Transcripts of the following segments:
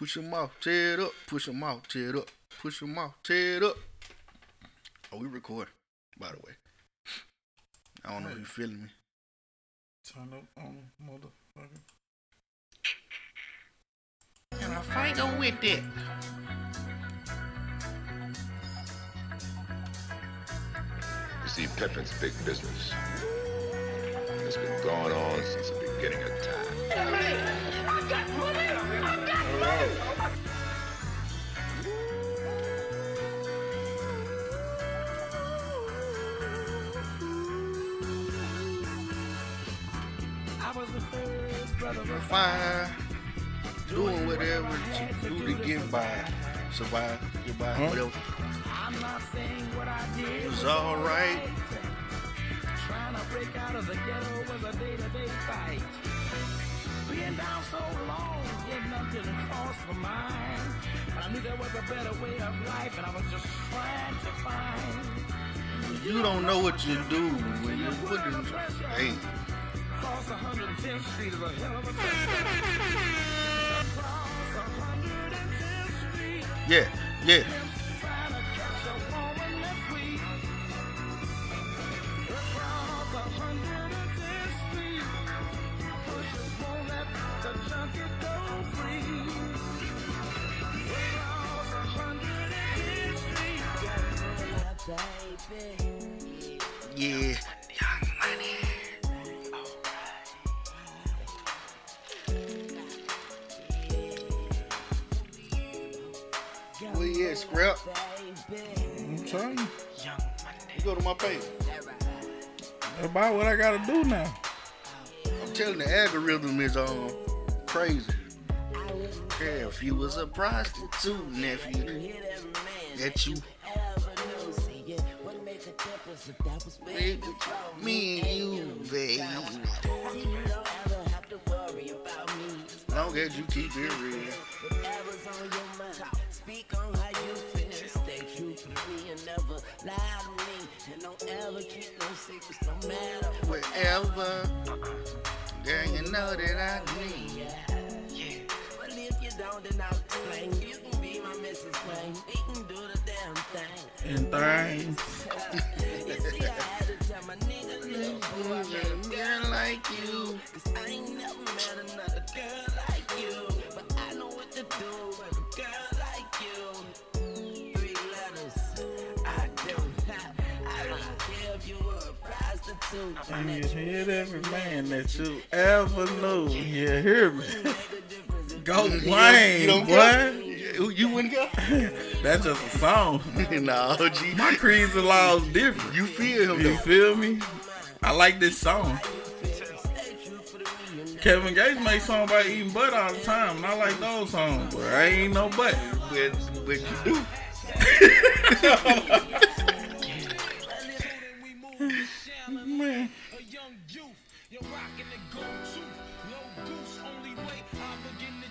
Push your mouth, tear it up. Push your mouth, tear it up. Push your mouth, tear it up. Oh, we record, by the way. I don't know if you feeling me. Turn up on motherfucker. And I fight on with it. You see, Piffin's big business. It's been going on since the beginning of time. Fine. Doing whatever to do to get by. Survive, get by, hmm? whatever. It was alright. Trying to break out of the ghetto was a day-to-day fight. Being down so long, yet nothing crossed my mind. But I knew there was a better way of life, and I was just trying to find. You don't know what you do when you put in. Hey, Across 110th Street is a hell of a Across 110th Street, yeah, yeah. Across 110th Street. Yeah. Young money. Where you Scrap? I'm telling you. You go to my page. About what I gotta do now. I'm telling the algorithm is um crazy. Yeah, if you was a prostitute, nephew, that you baby, me and you, baby. Long as you keep it real. Whatever's on your mind, speak on how you feel. Stay true to me and never lie to me. And don't ever keep no secrets, no matter. Wherever, girl, you know that I need. But if you don't, then I'll explain. You can be my Mrs. Wayne. We can do the damn thing. And things. You see, I had to tell my nigga, look, mm-hmm. boy, I met a Girl like you. Cause I ain't never met another girl like you. But I know what to do with a girl like you. Three letters, I do. I don't care if you were a prostitute. And you hit every man that you ever knew. You hear me? Go You don't- Wayne, you don't boy. go? You, you wouldn't go? That's just a song. no, G. My creeds and laws different. You feel him You though. feel me? I like this song. Kevin Gates makes songs about eating butt all the time, and I like those songs, but I ain't no butt. But, but you do. Man,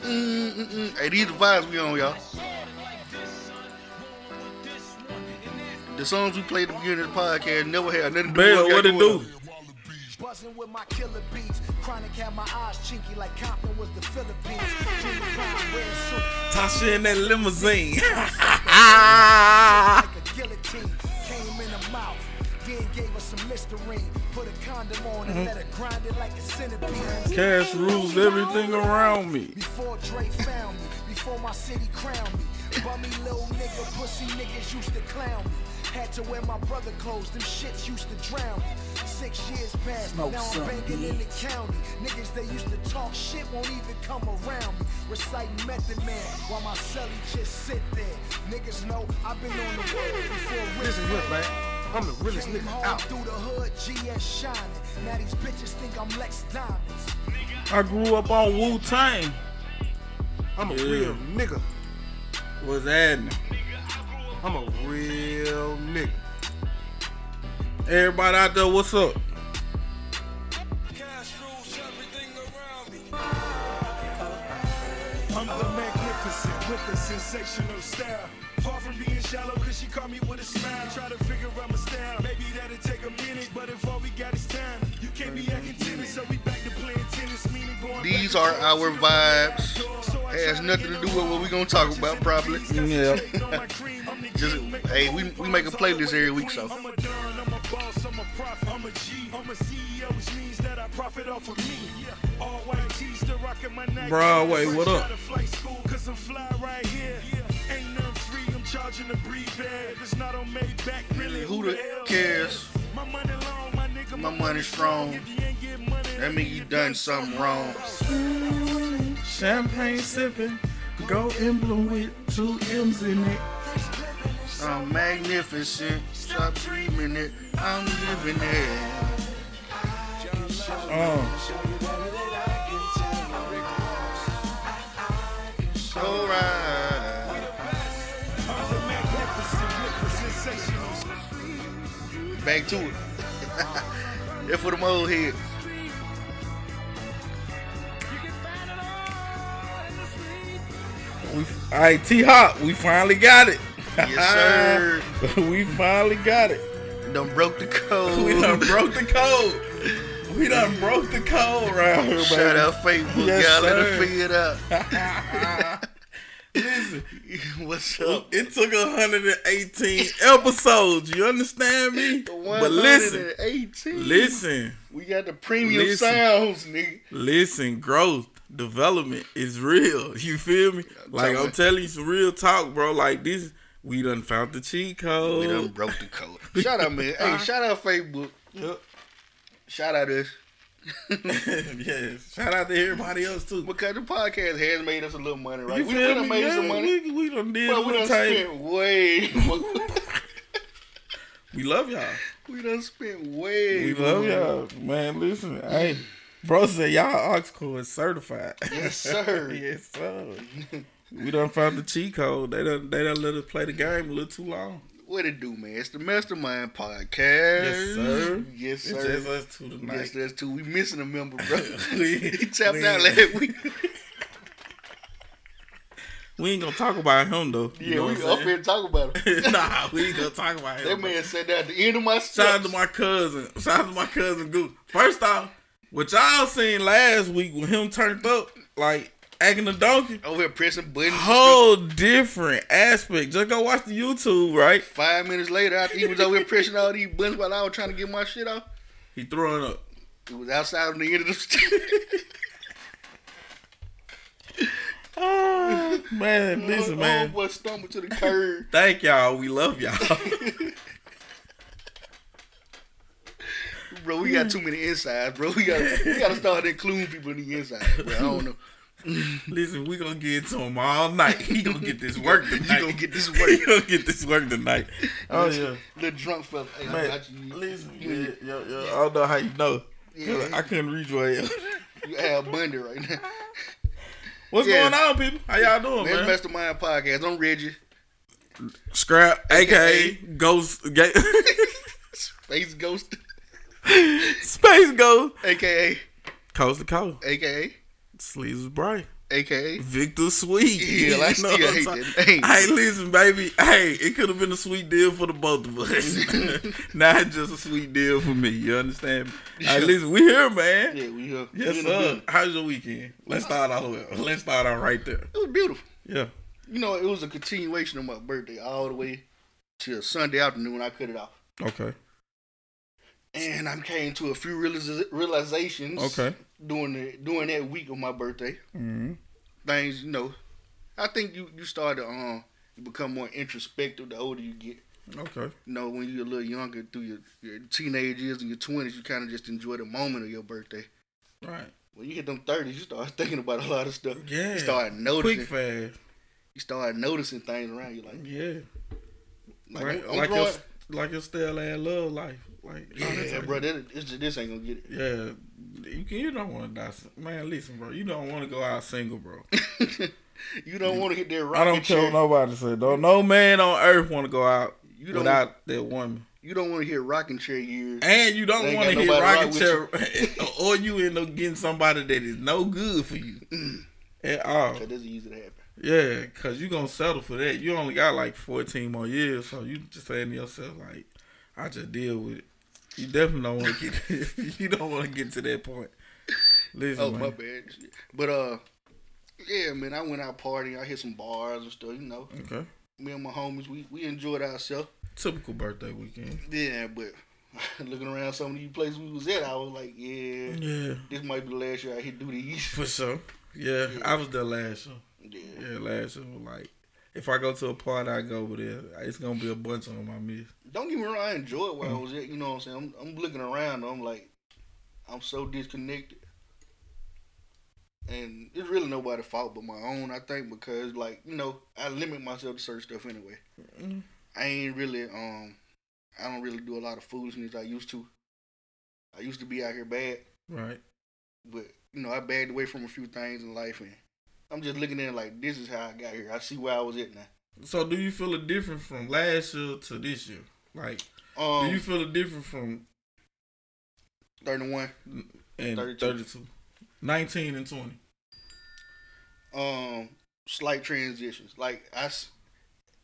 Mm-mm-mm. Hey, these the vibes we on, y'all. The songs we played at the beginning of the podcast never had nothing to do Bell, with what it do? Buzzing with my killer beats. Chronic had my eyes chinky like Compton was the Philippines. Jimmy Brown, red suit, Tasha in that limousine. like a guillotine. Came in the mouth. Then gave her some Listerine. Put a condom on and let her grind it like a centipede. Cash rules everything around me. Before Dre found me, before my city crowned me. Bummy little nigga, pussy niggas used to clown me. Had to wear my brother clothes, them shits used to drown me. Six years passed, now I'm banging in the county. Niggas they used to talk shit won't even come around me. Reciting Method Man while my celly just sit there. Niggas know I've been on the road before. Listen here, man. I'm the realest Came nigga out. through the hood, GS shining. Now these bitches think I'm Lex Diamonds. I grew up on Wu Tang. I'm a Yeah. real nigga. Was happening? I'm a real nigga. Everybody out there, what's up? I'm the magnificent with the sensational style. Far from being shallow, cause she caught me with a smile. Try to figure out my style. Maybe that'll take a minute, but if all we got is time, you can't be acting timid, so we back to playing tennis, meaning going These are our vibes. So Has nothing to do with what we gonna talk about, probably. Yeah. Just hey, we we make a playlist every week, so I'm a don, I'm a boss, I'm a prophet, I'm a G, I'm a CEO, which means that I profit off of me. All white tees, still rocking my Nike. Broadway, what up? Flight school, cause I'm fly right here. Ain't nothing free, I'm charging the breathe bag. It's not on Maybach, really, who the hell cares? My money long, my nigga, My money strong. If you ain't get money, That mean you done something wrong. Champagne sipping, go emblem with two M's in it. I'm magnificent. Stop dreaming it. I'm living it. Oh, Alright. Back to it. That's for the old head. we, all right, T Hop, we finally got it. Yes, we finally got it. Done broke the code. We done broke the code. We done broke the code around here, Shout out Facebook, Yes, y'all. Let us figure it out. Listen, What's up? it took 118 episodes. You understand me? But listen, 118. listen, We got the premium Listen. sounds, nigga. listen. Growth, development is real. You feel me? Like I'm telling you some real talk, bro. Like this, we done found the cheat code. We done broke the code. Shout out, man. Hey, uh-huh. shout out Facebook. Yep. Shout out us. yes. Shout out to everybody else too. Because the podcast has made us a little money, right? You we feel done me? made Yeah, some money. We, we done did But we done entertainment. spent way. We love y'all. we done spent way We love more. y'all, man. Listen, hey, bro said y'all aux is certified. Yes, sir. yes, sir. We done found the cheat code. They done they done let us play the game a little too long. What it do, man? It's the Mastermind Podcast. Yes, sir. Yes, It's sir. just us two tonight. Yes, that's too. We missing a member, bro. We- he tapped out last week. We ain't gonna talk about him though. You yeah, we up here talk about him. nah, we ain't gonna talk about him. That man said that at the end of my Shout out to my cousin. Shout out to my cousin Goose. First off, what y'all seen last week when him turned up, like acting a donkey, Over here pressing buttons. whole different aspect. Just go watch the YouTube, right? Five minutes later, after he was over here pressing all these buttons while I was trying to get my shit off, He throwing up. it was outside on the end of the stairs. Oh, man, listen, man. Boy stumbled to the curb. Thank y'all. We love y'all. Bro, we got too many insides, bro. We got we got to start including people in the inside. Bro, I don't know. listen, we gonna get to him all night. He gonna get this work You tonight. gonna get this work. He gonna get this work tonight. Oh yeah, Little drunk fella. Hey, I man. got you. Listen, yeah, yeah, yeah. I don't know how you know. Yeah. I couldn't read your ass. You have Bundy right now. What's Yeah. going on, people? How y'all doing, Man, man? Mastermind Podcast. I'm Reggie. Scrap, aka, AKA. Ghost, ga- Space Ghost. Space Ghost, AKA. Coast to Coast. AKA. Sleeves Bright. AKA. Victor Sweet. Yeah, I You know I'm hate that name. Hey, listen, baby. Hey, it could have been a sweet deal for the both of us. Not just a sweet deal for me. You understand me? Hey, listen, we here, man. Yeah, we here. Yes, We sir. How's your weekend? Let's start out. Let's start out right there. It was beautiful. Yeah. You know, it was a continuation of my birthday all the way to Sunday afternoon when I cut it off. Okay. And I came to a few realizations Okay. During the during that week of my birthday. hmm Things, you know, I think you you start to um you become more introspective the older you get. Okay. You know, when you're a little younger through your, your teenage years and your twenties, you kind of just enjoy the moment of your birthday. Right. When you hit them thirties, you start thinking about a lot of stuff. Yeah. You start noticing. Quick fast. You start noticing things around you. Like, Yeah. like, right. I'm, I'm like growing. your like your style and love life. Like yeah, bro, that, this, this ain't gonna get it. Yeah, you you don't want to die. Man, listen, bro. You don't want to go out single, bro. you don't want to hit that rocket I don't chair. tell nobody to say don't. No man on earth want to go out You don't- without that woman. You don't want to hit rocking chair years. And you don't want to nobody rocket chair, or you end up getting somebody that is no good for you mm. at all. Is easy to happen. Yeah, cause you gonna settle for that. You only got like fourteen more years, so you just saying to yourself like, I just deal with it. You definitely don't want to get. you don't want to get to that point. Listen, Oh man. my bad. But uh, Yeah, man. I went out partying. I hit some bars and stuff. You know, Okay. me and my homies, we we enjoyed ourselves. Typical birthday weekend. Yeah, but looking around some of these places we was at, I was like, yeah, Yeah, this might be the last year I hit do these. for sure. Yeah, I was there last year. Yeah. Yeah, last year was like, if I go to a party, I go over there. It's gonna be a bunch of them I miss. Don't get me wrong, I enjoyed where I was at. You know what I'm saying? I'm, I'm looking around. I'm like, I'm so disconnected, and it's really nobody's fault but my own. I think because like you know, I limit myself to certain stuff anyway. Mm. I ain't really um, I don't really do a lot of foolishness I used to. I used to be out here bad, Right. but you know, I backed away from a few things in life, and I'm just looking at it like this is how I got here. I see where I was at now. So, do you feel a difference from last year to this year? Like, Um, do you feel a difference from 31. and 32. 32. 19 and 20? um slight transitions. Like I,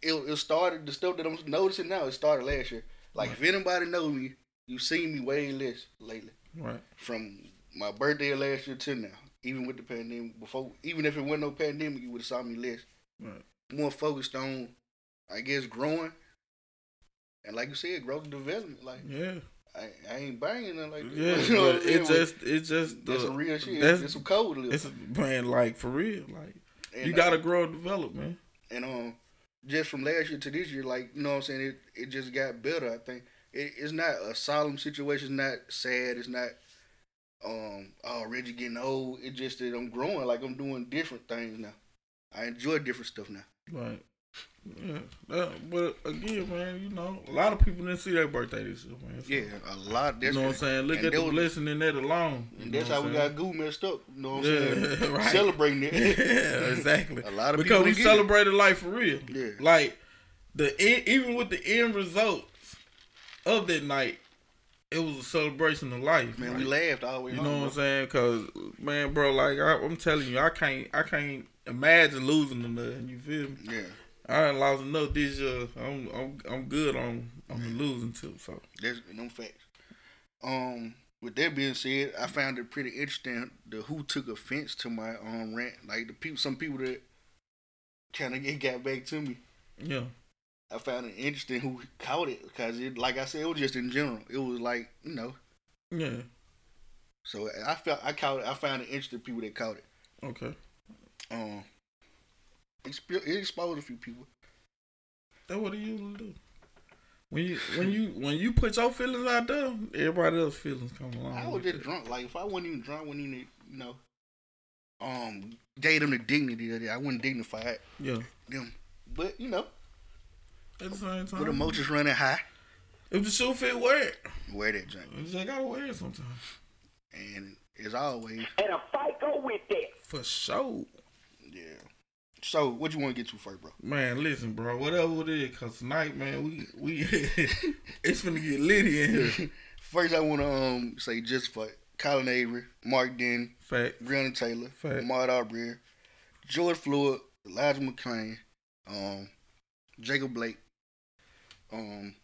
it, it started the stuff that I'm noticing now. It started last year. Like if anybody know me, you've seen me way less lately Right. from my birthday last year to now. Even with the pandemic, before even if it wasn't no pandemic, you would have saw me less. Right. More focused on, I guess, growing. And like you said, growth and development. Like Yeah. I, I ain't banging nothing like that. Yeah, You know it just, it just, that's the- some real shit. That's, That's some code. it's, man, like, for real. Like, And, you uh, gotta grow and develop, man. and um, just from last year to this year, like you know what I'm saying, it it just got better. I think it, it's not a solemn situation. It's not sad. It's not um, oh Reggie getting old. It just that I'm growing. Like I'm doing different things now. I enjoy different stuff now. Right. Yeah. That- but again, man, you know, a lot of people didn't see their birthday this year, man. So, Yeah, a lot. You know what I'm saying? Look at the was- blessing in that alone. And that's how we got goo messed up. You know what I'm Yeah, saying? right. Celebrating it. yeah, exactly. A lot of because people we didn't it. celebrated life for real. Yeah. Like the en- even with the end results of that night, it was a celebration of life. Man, Like, we laughed all the way You home. know what I'm saying? Cause man, bro, like I, I'm telling you, I can't, I can't imagine losing to nothing. You feel me? Yeah, I done lost enough this year. I'm, I'm, I'm good on, on the losing too. So that's no facts. Um, with that being said, I found it pretty interesting the who took offense to my um rant. Like the people, some people that kind of it got back to me. yeah, I found it interesting who caught it because it, like I said, it was just in general. It was like you know. yeah, So I felt I caught it. I found it interesting people that caught it. okay. Um, it exposed a few people. That's what it usually do. When you, when you, when you put your feelings out there, everybody else's feelings come along. I was just drunk. Like if I wasn't even drunk, wouldn't even you know, um, gave them the dignity that I wouldn't dignify it. Yeah. them. But you know, At the same time, with emotions running high, if the shoe fit, wear it. wear that junk. You just gotta wear it sometimes. And as always, And a fight go with that. For sure. yeah. So what you want to get to first, bro? Man, listen, bro. Whatever it is, cause tonight, man, we we it's gonna get litty in here. First, I want to um say just for Colin Avery, Mark Den, Fact. Breonna Taylor, Fact. Ahmaud Arbery, George Floyd, Elijah McClain, um, Jacob Blake, um,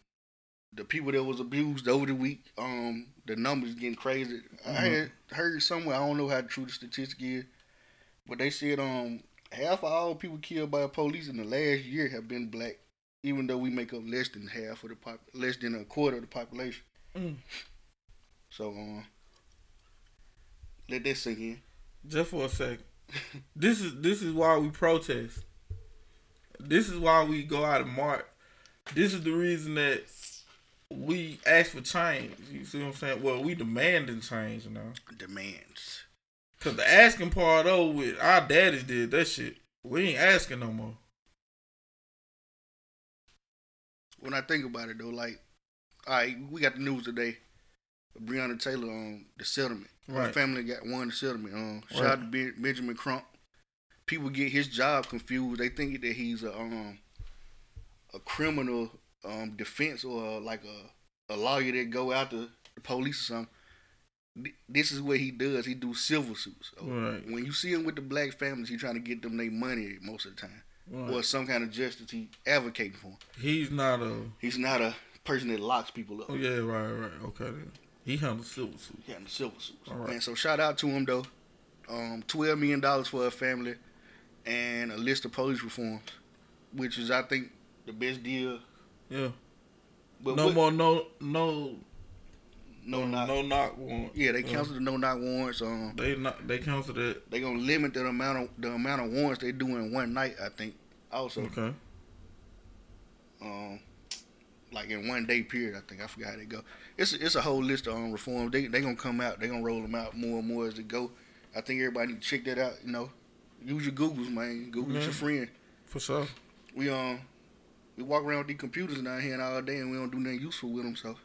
the people that was abused over the week. Um, the numbers getting crazy. I had heard somewhere. I don't know how true the statistic is, but they said um half of all people killed by police in the last year have been black, even though we make up less than half of the pop, less than a quarter of the population. Mm. So um, let that sink in. Just for a second. this is this is why we protest. This is why we go out and march. This is the reason that we ask for change. You see what I'm saying? Well, we demanding change now. Demands. Cause the asking part though, with our daddies did that shit. We ain't asking no more. when I think about it though, like, all right, we got the news today. Breonna Taylor on the settlement. Right. family got one settlement. Um, shout Right. out to Benjamin Crump. People get his job confused. They think that he's a um a criminal um defense or like a a lawyer that go after the police or something. This is what he does. He do civil suits. Right. When you see him with the black families, he trying to get them their money most of the time, Right. or some kind of justice he advocating for. He's not a. He's not a person that locks people up. Oh yeah, right, right. Okay. Then. He handles civil suit. Yeah, civil suits. All right. Man, so shout out to him though. Um, twelve million dollars for a family. and a list of police reforms, which is I think the best deal. Yeah. But no what- more no no no no knock. no knock warrant. Yeah, they Uh, canceled the no knock warrants. Um, They not they canceled it. they gonna limit the amount of the amount of warrants they do in one night. I think also. Okay. um, like in one day period. I think I forgot how they go. It's a, it's a whole list of um, reforms. They they gonna come out. They gonna roll them out more and more as they go. I think everybody need to check that out. You know, use your Googles, man. Google's Yeah. your friend. For sure. We um we walk around with these computers down here and all day and we don't do nothing useful with them. So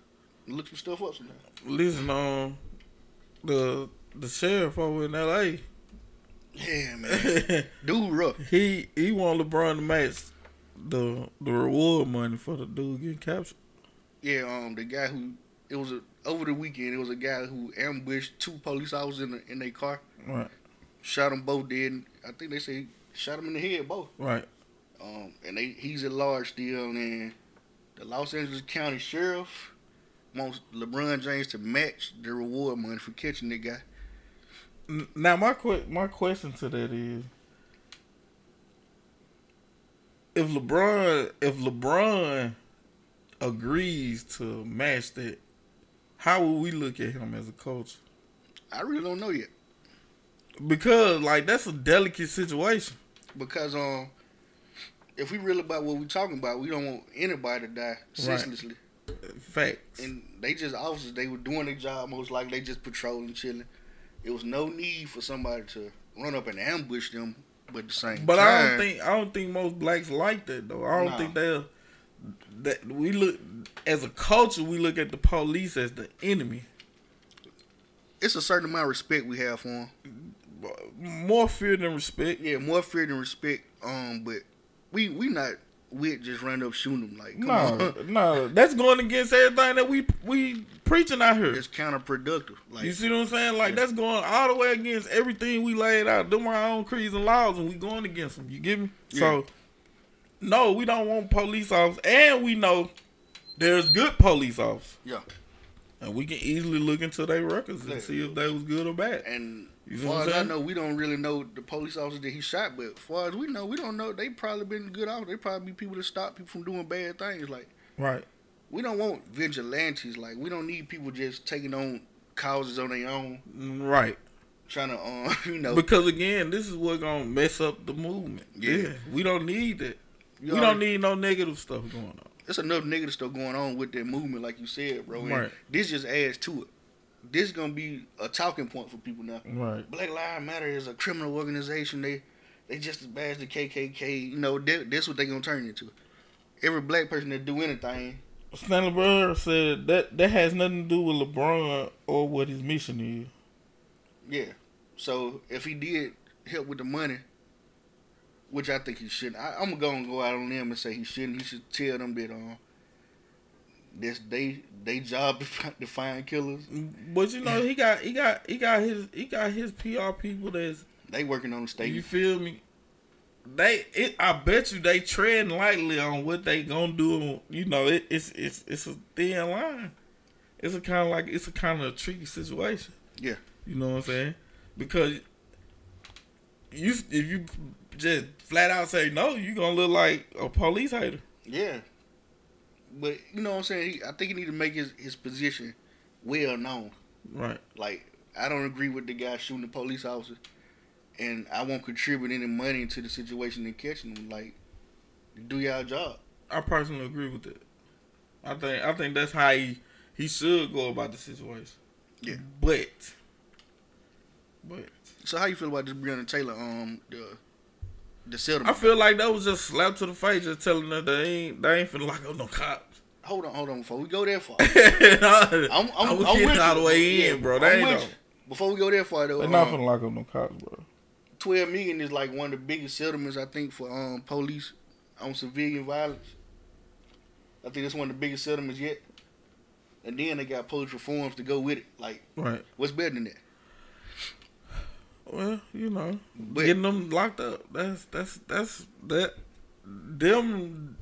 look some stuff up sometimes. Listen, um, the the sheriff over in L.A. Yeah, man. Dude, rough. he he want LeBron to match the the reward money for the dude getting captured. Yeah, um, the guy who it was a, over the weekend. It was a guy who ambushed two police officers in the, in their car, Right. shot them both dead. I think they say shot them in the head both. Right. Um, and they he's at large still, and the Los Angeles County Sheriff wants LeBron James to match the reward money for catching the guy. Now my my question to that is, if LeBron if LeBron agrees to match that, how will we look at him as a coach? I really don't know yet Because like that's a delicate situation. because um, if we real about what we're talking about, we don't want anybody to die senselessly. Facts. And they just officers, they were doing their job most likely. They just patrolling, chilling. It was no need for somebody to run up and ambush them. But the same But time, I don't think I don't think most blacks like that though. I don't Nah. think they'll that we look as a culture we look at the police as the enemy. it's a certain amount of respect we have for them. More fear than respect. Yeah, more fear than respect. Um, but we we not with just run up shooting them like No, no, that's going against everything that we we preaching out here. it's counterproductive. Like you see what I'm saying? Like that's going all the way against everything we laid out. Them our own creeds and laws, and we going against them. You get me? So, no, we don't want police officers, and we know there's good police officers. Yeah. and we can easily look into their records and Yeah. see if they was good or bad. and You as know far as I know, we don't really know the police officer that he shot. But as far as we know, we don't know. They probably been good officers. They probably be people that stop people from doing bad things. Like Right. we don't want vigilantes. Like we don't need people just taking on causes on their own, Right. trying to um you know Because again, this is what gonna mess up the movement. Yeah. Yeah. We don't need that. You we already- don't need no negative stuff going on. There's enough negative stuff going on with that movement, like you said, bro. Right. This just adds to it. This is gonna be a talking point for people now. Right. Black Lives Matter is a criminal organization. They they just as bad as the KKK. You know, that, that's what they gonna turn into. Every black person that do anything, Stanley Burr said that that has nothing to do with LeBron or what his mission is. yeah. So if he did help with the money, which I think he shouldn't, I, I'm gonna go and go out on them and say he shouldn't. He should tell them that um, this they they job to find, killers. But you know, he got he got he got his he got his PR people that's They working on the state. you feel me? They it I bet you they treading lightly on what they gonna do. You know, it, it's it's it's a thin line. It's a kind of like it's a kind of a tricky situation. Yeah. You know what I'm saying? Because you if you just flat out say no, you gonna look like a police hater. Yeah. But you know what I'm saying? He, I think he need to make his, his position well known. Right. Like I don't agree with the guy shooting the police officer, and I won't contribute any money to the situation and catching them. Like, do y'all job. I personally agree with that. I think I think that's how he he should go about the situation. Yeah. But but So how you feel about this Breonna Taylor um the the I feel like that was just slap to the face, just telling us they ain't they ain't finna lock up no cops. Hold on, hold on. Before we go that far, I'm, I'm, I'm, I'm I'm getting with all you. the way in, Yeah, bro. I'm ain't with no, you. Before we go that far though, they're not um, finna lock up no cops, bro. twelve million is like one of the biggest settlements I think for um police on civilian violence. I think that's one of the biggest settlements yet. And then they got police reforms to go with it. Like, Right. what's better than that? Well, you know, But- getting them locked up. That's that's that's that. Them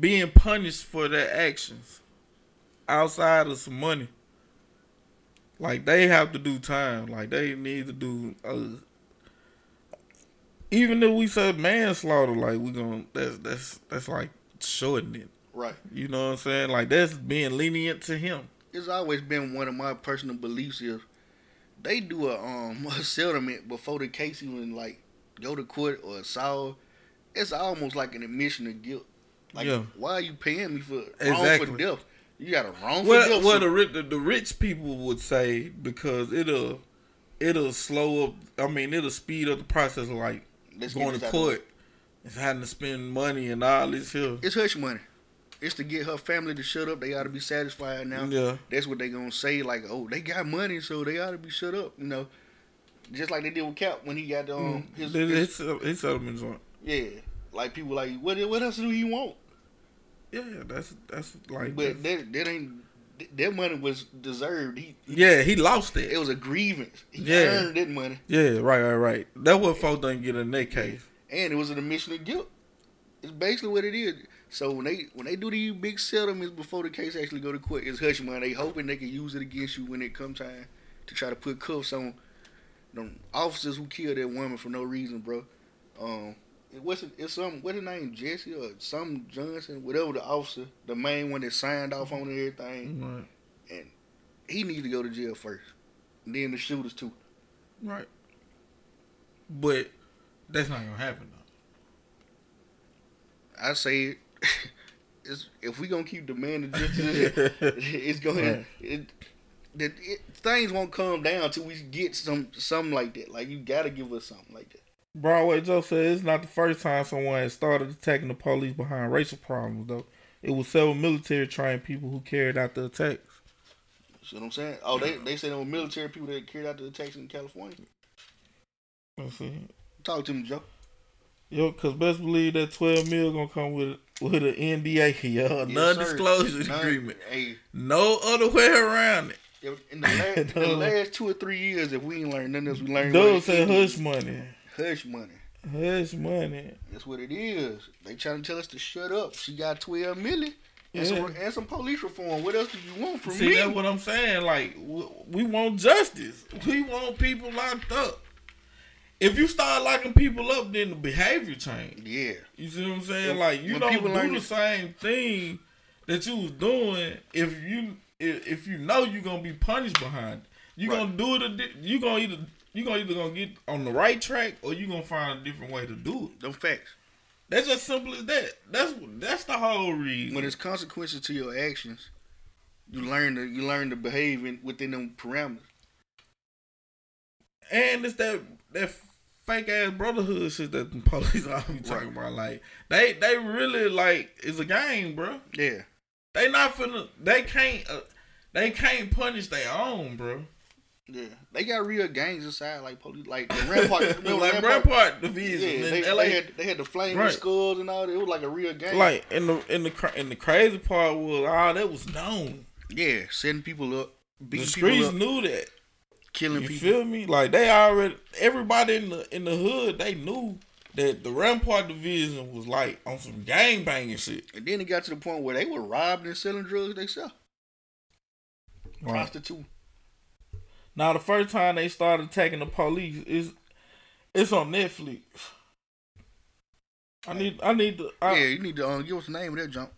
being punished for their actions outside of some money. Like they have to do time. Like they need to do. Uh, even if we said manslaughter, like we gonna that's that's that's like shortening it. Right. You know what I'm saying? Like that's being lenient to him. It's always been one of my personal beliefs is they do a um a settlement before the case even like go to court or solve. It's almost like an admission of guilt. Like Yeah. why are you paying me for wrong for death? You got a wrong for death. well the, the the rich people would say because it'll it'll slow up. I mean, it'll speed up the process of like Let's going to court. It's having to spend money and all this here. It's hush money. It's to get her family to shut up. They ought to be satisfied now. Yeah. That's what they gonna say. Like, oh, they got money, so they ought to be shut up. You know, just like they did with Cap when he got um his, His, his his, his settlement joint. yeah. Like people like, what what else do you want? Yeah, that's that's like. But that that ain't that money was deserved. He, yeah, he lost it. it was a grievance. He Yeah. earned that money, Yeah, right, right, right. That's what folks don't get in that case. and it was an admission of guilt. It's basically what it is. So when they when they do these big settlements before the case actually go to court, it's hush money. They hoping they can use it against you when it comes time to try to put cuffs on them officers who killed that woman for no reason, bro. Um, it wasn't. It's some what his name Jesse or some Johnson, whatever the officer, the main one that signed off on everything. Right. And he needs to go to jail first. And then the shooters too. Right. But that's not gonna happen though. I say it. If we gonna keep demanding justice, it's gonna Right. it, that it, things won't come down till we get some something like that. Like you gotta give us something like that. Broadway Joe said it's not the first time someone has started attacking the police behind racial problems though. It was several military trained people who carried out the attacks. See what I'm saying? Oh, they they said there were military people that carried out the attacks in California. Let's see. Talk to me, Joe. Yo, cause best believe that twelve mil gonna come with with an NDA, yo, sir. non-disclosure agreement. Hey, No other way around it. in the, last, in the last two or three years, if we ain't learned nothing else, we learned. Dude said hush money, Hush money. hush money. That's what it is. They trying to tell us to shut up. She got twelve million. And, some, and some police reform. What else do you want from See, me? See, that's what I'm saying. Like, we, we want justice. We want people locked up. If you start locking people up, then the behavior change. Yeah. You see what I'm saying? Like, you when don't do learn the same thing that you was doing if you if, if you know you're gonna be punished behind. it. You Right. gonna do it. A di- you gonna either you gonna either gonna get on the right track or you gonna find a different way to do it. Them facts. That's as simple as that. That's that's the whole reason. When there's consequences to your actions, you learn to you learn to behave in, within them parameters. And it's that that fake ass brotherhood shit that the police all be talking about. Like they they really like it's a game, bro. Yeah. They not finna. They can't. Uh, they can't punish their own, bro. Yeah. They got real gangs inside, like police, like the Rampart. like Rampart? Rampart division Yeah, they, LA. they had they had the flaming Right. skulls and all that. It was like a real gang. like in the in the in the crazy part was all that was known. yeah, setting people up, The streets people up, knew that. killing people. You people. feel me? Like they already everybody in the in the hood they knew that the Rampart division was like on some gang banging shit. And then it got to the point where they were robbing and selling drugs themselves. Right. Prostitute. Now the first time they started attacking the police is it's on Netflix. I need I need to I, yeah, you need to um, give us the name of that jump.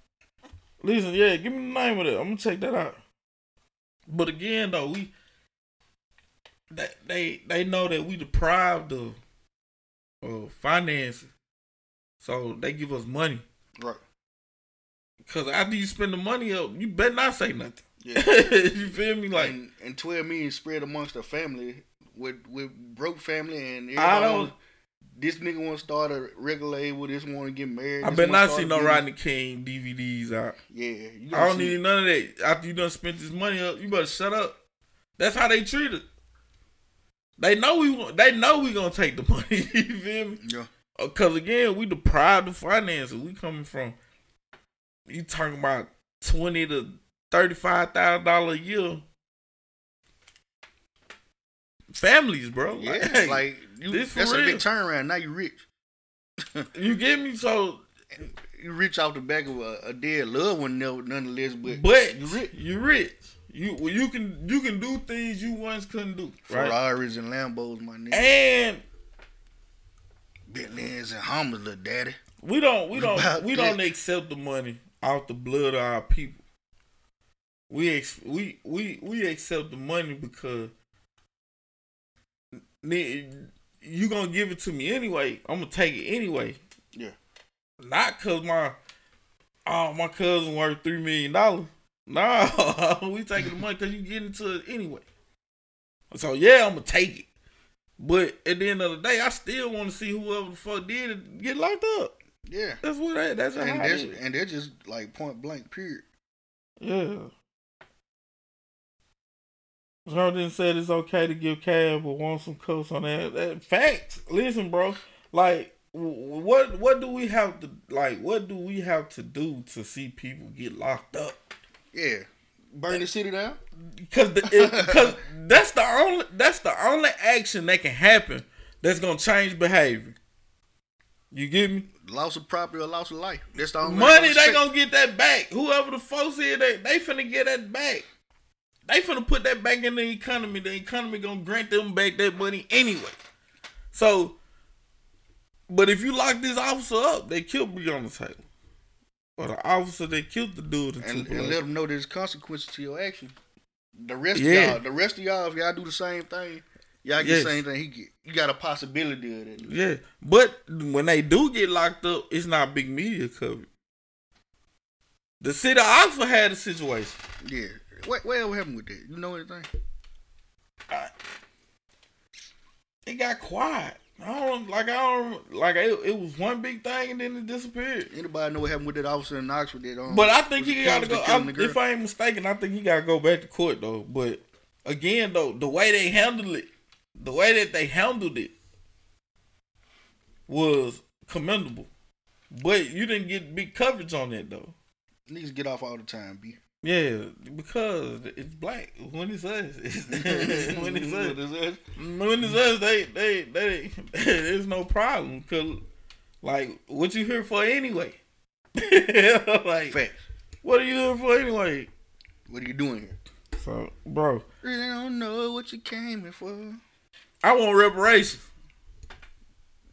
listen, yeah, give me the name of that. I'm gonna check that out. But again though, we they they, they know that we deprived of of finances. So they give us money. Right. Cause after you spend the money up, you better not say nothing. Yeah. you feel me? Like and, and twelve million spread amongst the family with with broke family and I don't- This nigga want to start a regular label. This want to get married. I wanna not start see no. Rodney King DVDs out. Yeah, I don't see- need none of that. After you done spent this money up, you better shut up. That's how they treat it. They know we want- they know we gonna take the money. you feel me? Yeah. Uh, because again, we deprived of finances. We coming from you talking about twenty to thirty five thousand dollar a year. Families, bro. Yeah, like you, this that's a big turnaround. Now you rich. You get me? So You rich off the back of a, a dead loved one, no- nonetheless. But But you rich. You rich. You well, you can you can do things you once couldn't do. Right? Ferraris and Lambos, my nigga. And Bentleys and Hummers, little daddy. We don't we don't we don't accept the money off the blood of our people. We ex- we we we accept the money because you gonna give it to me anyway. I'm gonna take it anyway. Yeah. Not cause my oh my cousin worth three million dollars. No, we taking the money because you getting to it anyway. So yeah, I'm gonna take it. But at the end of the day, I still want to see whoever the fuck did it get locked up. Yeah. That's what I, that's And how that's and they're just like point blank period. Yeah. Jordan said it's okay to give cab, but want some cuffs on that. that. Facts. Listen, bro. Like, what what do we have to like? What do we have to do to see people get locked up? Yeah. Burn the city down. Because because that's the only that's the only action that can happen that's gonna change behavior. You get me? Loss of property or loss of life. That's the only Money, they gonna gonna get that back. Whoever the folks here, they they finna get that back. They finna put that back in the economy. The economy gonna grant them back that money anyway. So, but if you lock this officer up, they killed Breonna Taylor. Or the officer that killed the dude and, and let them know there's consequences to your action. The rest Yeah. of y'all, the rest of y'all, if y'all do the same thing, y'all get Yes. the same thing. He get. You got a possibility of that. Yeah, but when they do get locked up, it's not big media coverage. The city of Oxford had a situation. Yeah. What whatever happened with that? You know anything? It got quiet. I don't like. I don't like. It, it was one big thing and then it disappeared. Anybody know what happened with that officer in Oxford? That um, But I think he got to go. I, if I ain't mistaken, I think he got to go back to court though. But again, though, the way they handled it, the way that they handled it, was commendable. But you didn't get big coverage on that though. Niggas get off all the time, b. Yeah, because it's black. When it's us, when it's us, When it's us. when it's us, they, they, they, there's no problem. Cause, like, what you here for anyway? like, Facts. what are you here for anyway? What are you doing here? So, bro, Really don't know what you came here for. I want reparations.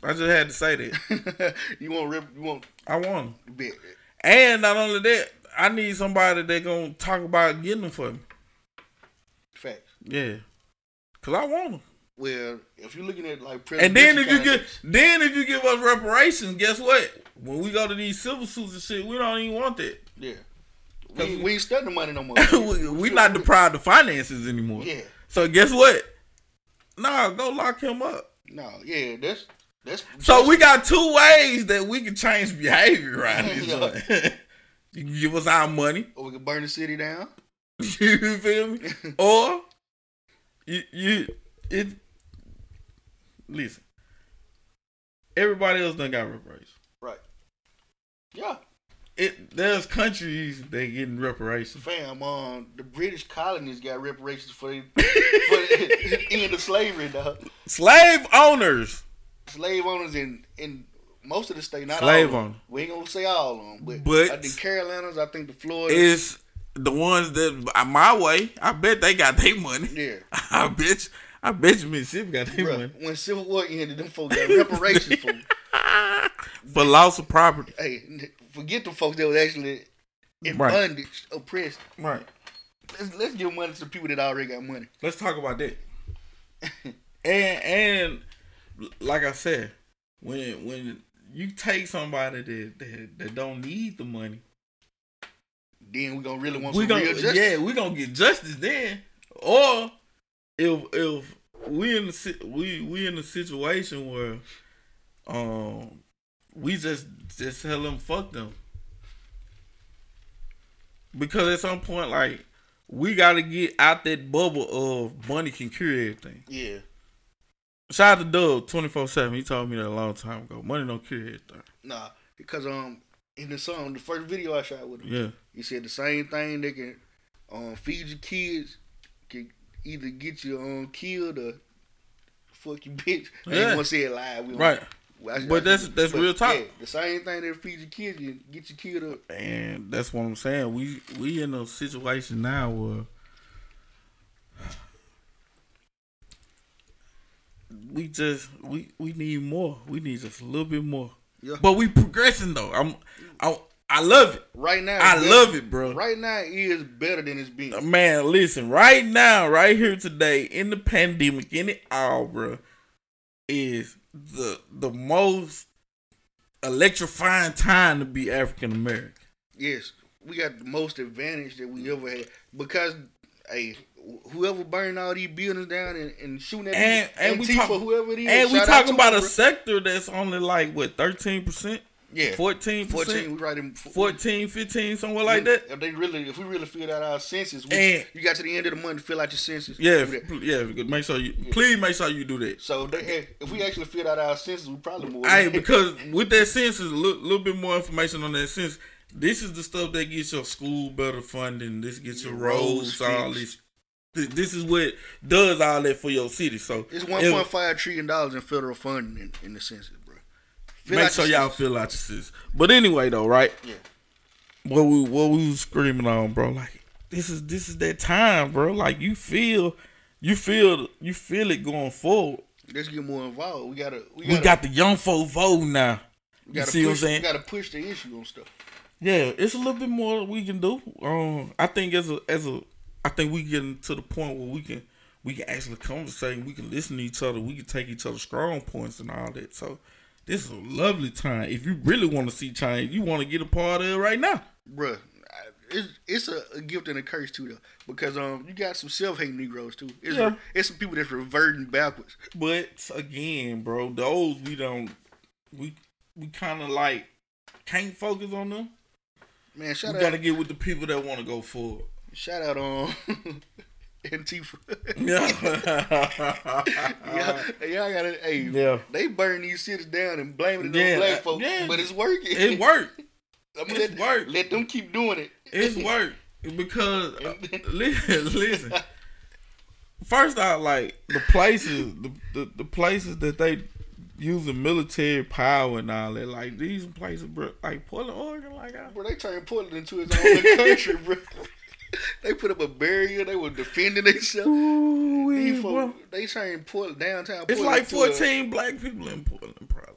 I just had to say that. you want rip? You want I want them. And not only that, I need somebody that gonna talk about getting them for me. Facts. Yeah, cause I want them. Well, if you're looking at like And then if you get, then if you give us reparations, guess what? When we go to these civil suits and shit, we don't even want that. Yeah. We, we ain't spending money no more. we, we not deprived of finances anymore. Yeah. So guess what? Nah, go lock him up. No, yeah, that's that's. So we got two ways that we can change behavior around this Yeah. you can give us our money. Or we can burn the city down. You feel me? or you you it listen. Everybody else done got reparations. Right. Yeah. It there's countries that getting reparations. Fam, um, the British colonies got reparations for the, for the end of slavery, dog. Slave owners. Slave owners in in most of the state, not Slave all of them. We ain't gonna say all of them, but, But- I think Carolinas, I think the Florida. Is the ones that uh, my way. I bet they got their money. Yeah. I bet. I bet you Mississippi got their money when Civil War ended, them folks got reparations for. for loss of property. Hey, forget the folks that was actually in Right. bondage, oppressed. Right. Let's let's give money to the people that already got money. Let's talk about that. and and like I said, when when you take somebody that that, that don't need the money, Then we gonna really want we some gonna real justice. yeah we gonna get justice then. Or if if we in the we we in a situation where um we just just tell them fuck them because at some point like we got to get out that bubble of money can cure everything. Yeah. Shout out to Doug twenty four seven. He told me that a long time ago. Money don't cure everything. Nah, because um in the song, the first video I shot with him, Yeah. he said the same thing. They can um feed your kids, can either get you um killed or fuck you bitch. I Yeah. ain't want to say it live. We Right. I- But I- that's- that's but, real talk. Yeah, the same thing that feed your kids, you get your kid up. And that's what I'm saying. We we in a situation now where we just we we need more. We need just a little bit more. Yeah. But we progressing though. I'm I I love it. Right now, I better- love it, bro. Right now, it is better than it's been. Man, listen, right now, right here today, in the pandemic, in it all, bro, is the the most electrifying time to be African American. Yes, we got the most advantage that we ever had because, hey, whoever burned all these buildings down and, and shooting at And people, and we talk, whoever it is, and we talking about a sector that's only like what thirteen percent, yeah, fourteen 14, percent, we right in 14, 15, somewhere like that. If they really, if we really filled out our census, we, And- you got to the end of the month to fill out your census. Yeah, Do that. f- yeah. Make sure you please make sure you do that. So they, if we actually filled out our census, we probably more. Hey, because with that census, a little, little bit more information on that census. This is the stuff that gets your school better funding. This gets your Your roads, roads all this. Th- This is what does all that for your city. So it's one point five trillion dollars in federal funding in, in the census, bro. Make sure y'all fill out your census. But anyway, though, right? Yeah. What we what we was screaming on, bro? Like this is this is that time, bro. Like you feel, you feel, you feel it going forward. Let's get more involved. We gotta. We, We gotta, got the young folk voting now. You see what I'm saying? We gotta push the issue on stuff. Yeah, it's a little bit more we can do. Um, I think as a as a, I think we getting to the point where we can we can actually conversate. We can listen to each other. We can take each other's strong points and all that. So this is a lovely time. If you really want to see change, you want to get a part of it right now. Bruh, it's it's a, a gift and a curse too though, because um you got some self hating Negroes too. It's Yeah. it's some people that's reverting backwards. But again, bro, those we don't we we kind of like can't focus on them. Man, shout we out, gotta get with the people that want to go forward. Shout out on Antifa. Yeah. yeah, y'all gotta. Hey, Yeah. they burn these cities down and blaming it Yeah, on black folks, yeah. but it's working. It worked. I mean, It's let, work. let them keep doing it. It's work because uh, listen, listen. First out, like the places, the, the the places that they using military power and all that, like these places, bro, like Portland, Oregon, like I, Bro, they turned Portland into its own country, bro. They put up a barrier. They were defending themselves. These bro. they turned Portland downtown. it's like a- uh, fourteen black people in Portland, probably.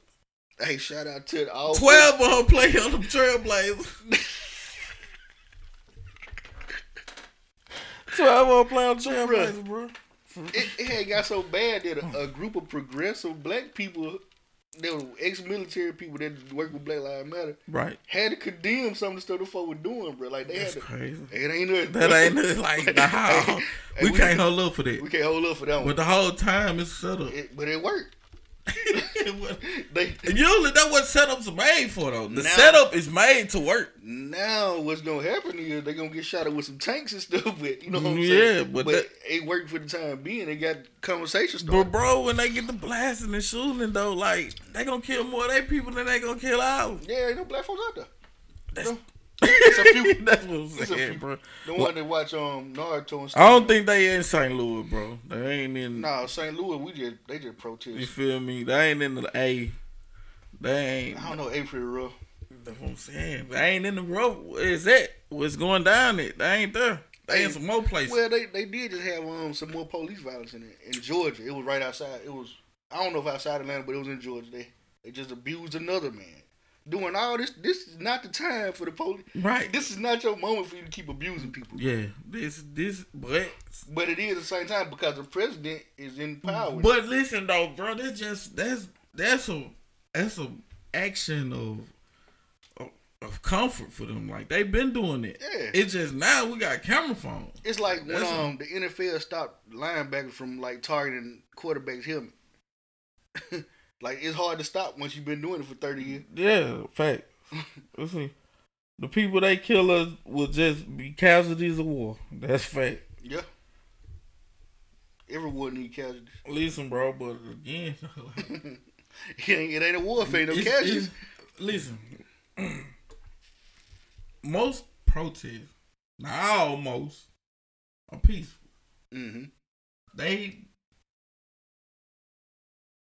hey, shout out to all Twelve of them play on the Trailblazers. Twelve of them play on Trailblazers, bro. It, it had got so bad that a, a group of progressive black people, they were ex-military people that work with Black Lives Matter, Right. had to condemn some of the stuff the folk were doing, bro. Like they That's had to. crazy. It ain't nothing. That ain't nothing like nah. Hey, we we- can't hold up for that. We can't hold up for that one. But the whole time it's set up. It- but it worked. they And usually that's what setups are made for though. The Now- setup is made to work. now what's gonna happen is they gonna get shot at with some tanks and stuff. But you know what I'm Yeah, saying? but but that- it worked for the time being. They got conversation But bro, when they get the blasting and shooting though, like they gonna kill more of their people than they gonna kill ours. Yeah, ain't no black folks out there. That's, It's a few. that's what I'm saying, few. bro. The one that watch um Naruto and stuff. I don't think they in St. Louis, bro. They ain't in. Nah, St. Louis, we just they just protest. You feel me? They ain't in the A. They ain't. I don't know A April rough. That's what I'm saying. They ain't in the. Where is that? What's going down it? They ain't there. They in some more places. Well, they they did just have um some more police violence in it in Georgia. It was right outside. It was I don't know if outside Atlanta, but it was in Georgia. They they just abused another man. Doing all this, this is not the time for the police. Right. This is not your moment for you to keep abusing people. Yeah. This this but But it is at the same time because the president is in power. But listen though, bro, that's just that's that's a that's a action of of, comfort for them. Like they've been doing it. Yeah. It's just now we got camera phones. It's like when That's a- um the NFL stopped linebackers from like targeting quarterbacks' helmet. like it's hard to stop once you've been doing it for thirty years. Yeah, fact. Listen, the people they kill us will just be casualties of war. That's fact. Yeah. Everyone need casualties. Listen, bro, but again, It ain't, it ain't a warfare, no It's- casualties. it's- listen, most protests, not almost, are peaceful. Mm-hmm. They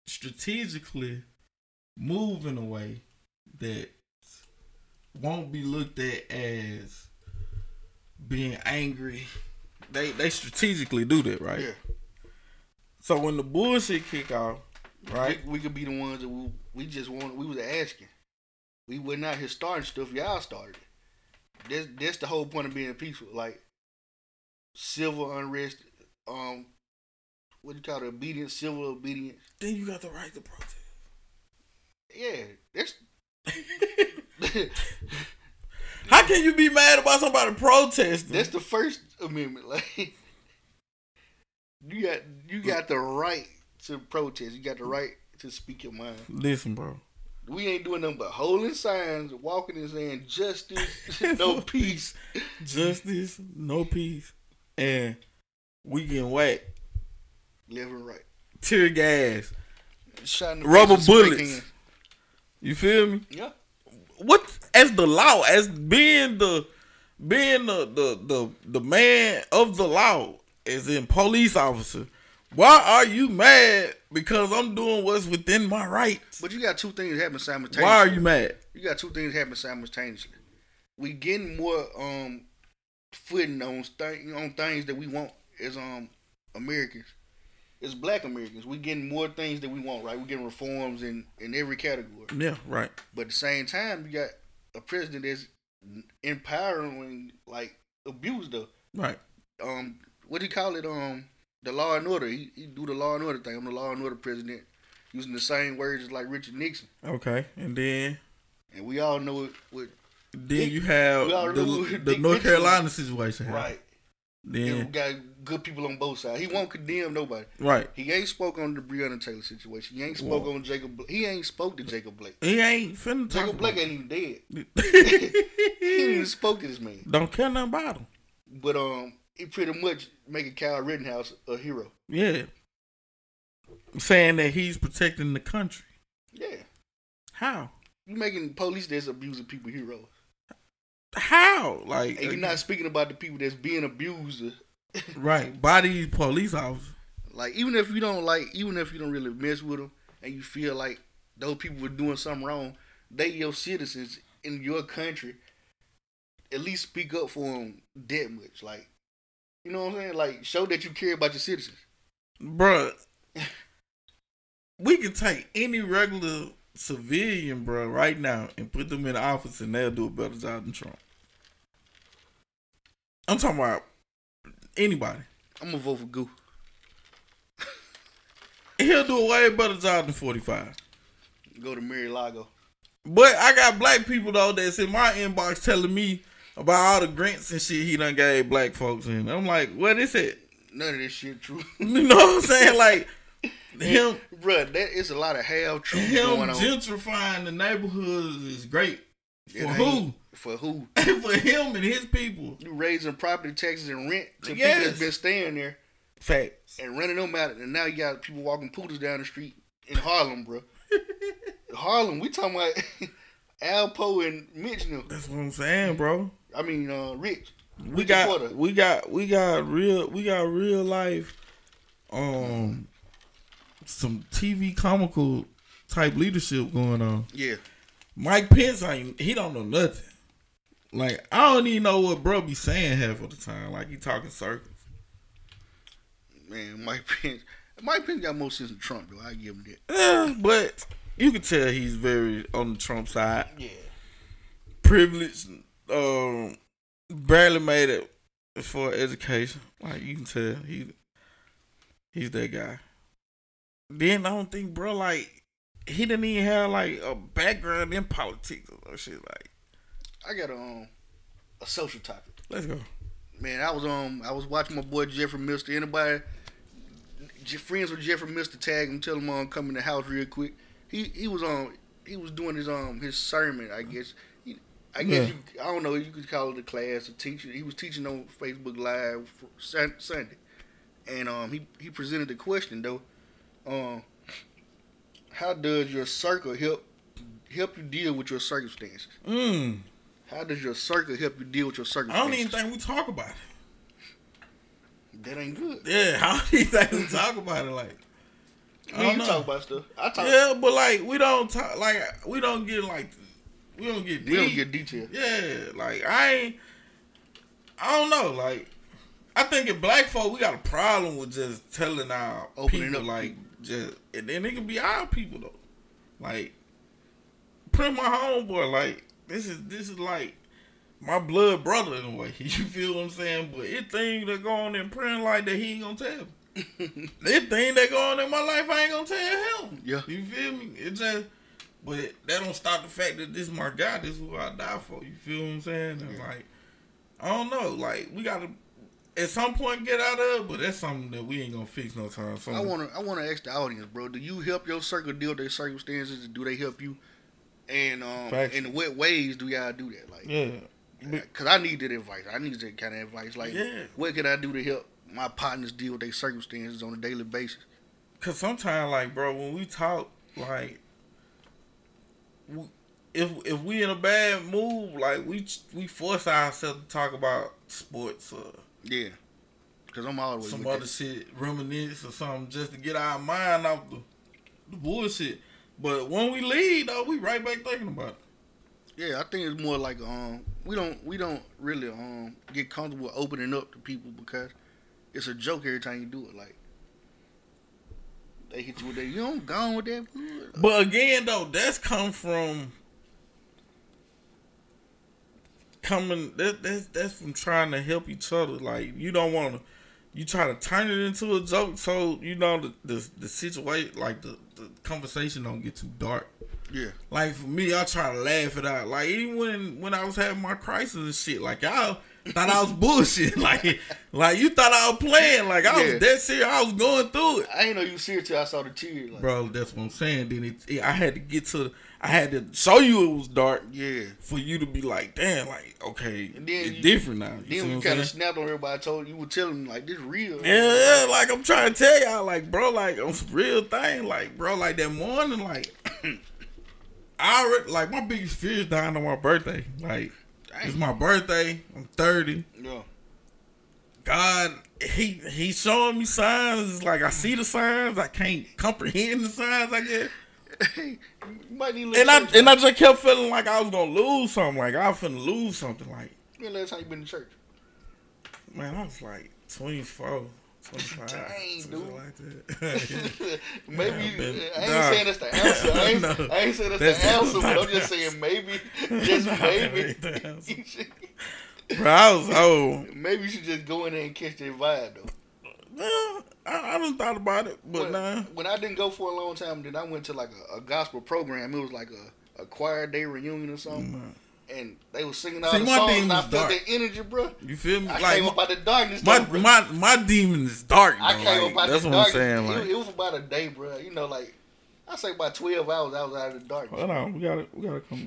strategically move in a way that won't be looked at as being angry. They they strategically do that, right? Yeah. So when the bullshit kick off, right? We, we could be the ones that we, we just want. We was asking. We were not here starting stuff. Y'all started it. That's that's the whole point of being peaceful. Like civil unrest. Um, what do you call it? Obedience, civil obedience. Then you got the right to protest. Yeah, that's How can you be mad about somebody protesting? that's the First Amendment. Like you got you got the right to protest. You got the right to speak your mind. Listen, bro. We ain't doing nothing but holding signs, walking and saying justice, no peace. Justice, no peace, and we getting whacked. Left and right. Tear gas, Shot in the rubber face with spray bullets. You feel me? Yeah. What as the law, as being the being the the the, the man of the law, as in police officer. Why are you mad? Because I'm doing what's within my rights. But you got two things happening simultaneously. Why are you mad? You got two things happening simultaneously. We getting more um footing on th- on things that we want as um Americans. As black Americans, we getting more things that we want, right? We're getting reforms in in every category. Yeah, right. But at the same time, you got a president that's empowering like abuse the Right. um what do you call it um the law and order. He, he do the law and order thing. I'm the law and order president, using the same words as like Richard Nixon. Okay. And then And we all know it with then you have we the, the North Nixon- Carolina situation. right. We Then got good people on both sides. He won't condemn nobody. right. He ain't spoke on the Breonna Taylor situation. He ain't spoke Whoa. on Jacob. Bla- He ain't spoke to Jacob Blake. He ain't finna talk Jacob Blake ain't even dead. He ain't even spoke to this man. Don't care nothing about him. But um, he pretty much making Kyle Rittenhouse a hero. Yeah. Saying that he's protecting the country. Yeah, How? you making police that's abusing people heroes. How? Like And you're not speaking about the people that's being abused. Right by these police officers. Like even if you don't like, even if you don't really mess with them, and you feel like those people were doing something wrong, they your citizens in your country. At least speak up for them that much. Like, you know what I'm saying? Like, show that you care about your citizens. Bruh, we can take any regular civilian, bruh, right now and put them in the office and they'll do a better job than Trump. I'm talking about anybody. I'm gonna vote for Goo. He'll do a way better job than 45. Go to Mar-a-Lago. But I got black people though that's in my inbox telling me about all the grants and shit he done gave black folks and I'm like, what is it? None of this shit true. You know what I'm saying? Like him Bruh, that is a lot of half truth him gentrifying the neighborhoods is great. For It who? For who? For him and his people. You raising property taxes and rent to people that's been staying there Facts. and running them out, and now you got people walking poodles down the street in Harlem, bro. Harlem, we talking about Alpo and Mitch now. That's what I'm saying, bro. I mean, uh, Rich. We got Porter. we got we got real we got real life um some TV comical type leadership going on. Yeah, Mike Pence ain't he don't know nothing. Like I don't even know what bro be saying half of the time. Like he talking circles. man, Mike Pence. Mike Pence got more sense than Trump, though. I give him that. Eh, but you can tell he's very on the Trump side. Yeah. Privileged, um, barely made it for education. Like you can tell he he's that guy. Then I don't think bro like he didn't even have like a background in politics or shit like I got a, um, a social topic. let's go. Man, I was um I was watching my boy Jeffrey Mister. Anybody friends with Jeffrey Mister? Tag him, tell him um come in the house real quick. He he was on he was doing his um his sermon. I guess he, I guess Yeah. you, I don't know you could call it a class, a teacher. He was teaching on Facebook Live Sunday, and um he he presented the question though, um how does your circle help help you deal with your circumstances? Mm. How does your circle help you deal with your circumstances? I don't even think we talk about it. that ain't good. Yeah, how do you think we talk about it like I Me don't you know. talk about stuff. I talk. Yeah, but like we don't talk like we don't get like we don't get We don't get detail. Yeah, like I ain't. I don't know. Like I think in black folk we got a problem with just telling our Opening people up like just and then it can be our people though. Like print my homeboy, like this is this is like my blood brother in a way. You feel what I'm saying? But it thing that go on in print like that he ain't gonna tell me. this thing that go on in my life I ain't gonna tell him. Yeah. You feel me? It just but that don't stop the fact that this is my God. this is who I die for. You feel what I'm saying? And like I don't know, like we gotta at some point get out of, it, but that's something that we ain't gonna fix no time. soon. I wanna I wanna ask the audience, bro. Do you help your circle deal with their circumstances? Do they help you? And um, Facts. in what ways do y'all do that? Like, yeah. Cause I need that advice. I need that kind of advice. Like, Yeah. what can I do to help my partners deal with their circumstances on a daily basis? Cause sometimes, like, bro, when we talk, like, if if we in a bad mood, like we we force ourselves to talk about sports or Yeah, cause I'm always some with other that. shit, reminisce or something, just to get our mind off the the bullshit. But when we leave, though, we right back thinking about it. Yeah, I think it's more like um, we don't we don't really um get comfortable opening up to people because it's a joke every time you do it. Like, they hit you with that. You don't gone with that. bull." But again, though, that's come from coming. That, that's that's from trying to help each other. Like you don't want to, you try to turn it into a joke, so you know the the, the situation, like the, the conversation, don't get too dark. Yeah, Like for me, I try to laugh it out. Like even when when I was having my crisis and shit, like y'all thought I was bullshit. Like like you thought I was playing. Like I Yeah. was dead serious. I was going through it I ain't know you serious till I saw the tears. Like, bro. That's what I'm saying. Then it, it- I had to get to, I had to show you it was dark yeah. for you to be like, damn, like okay, And then it's you- different now. You Then we kind of snapped on everybody. Told you you were telling them like this real. Yeah, yeah, like I'm trying to tell y'all, like, bro, like on some real thing, like, bro, like that morning, like, I already, like, my biggest fear is dying on my birthday. Like, it's my birthday. I'm 30. Yeah. God, he he's showing me signs. It's like I see the signs. I can't comprehend the signs. I guess. You might need a little And I and I just kept feeling like I was gonna lose something. Like I was finna lose something. Like When last time you been to church? man, I was like 24, 25, Dang, dude. like that. maybe Yeah, man. I ain't Nah. saying that's the answer. I ain't, No. I ain't saying that's, That's the answer, but I'm just saying maybe, just maybe, the answer. you should, Bro, I was old. maybe you should just go in there and catch that vibe though. Well, I, I done thought about it, but when, nah. when I didn't go for a long time, then I went to like a, a gospel program. It was like a, a choir day reunion or something, and they was singing all See, the my songs. And I felt dark. that energy, bro. You feel me? I like came up out the darkness. my though, my my demon is dark. Though. I came like, up out that's the what I'm darkness. saying. it, Like, it was about a day, bro. You know, like I say about twelve hours, I was out of the darkness. hold on, we gotta we gotta come.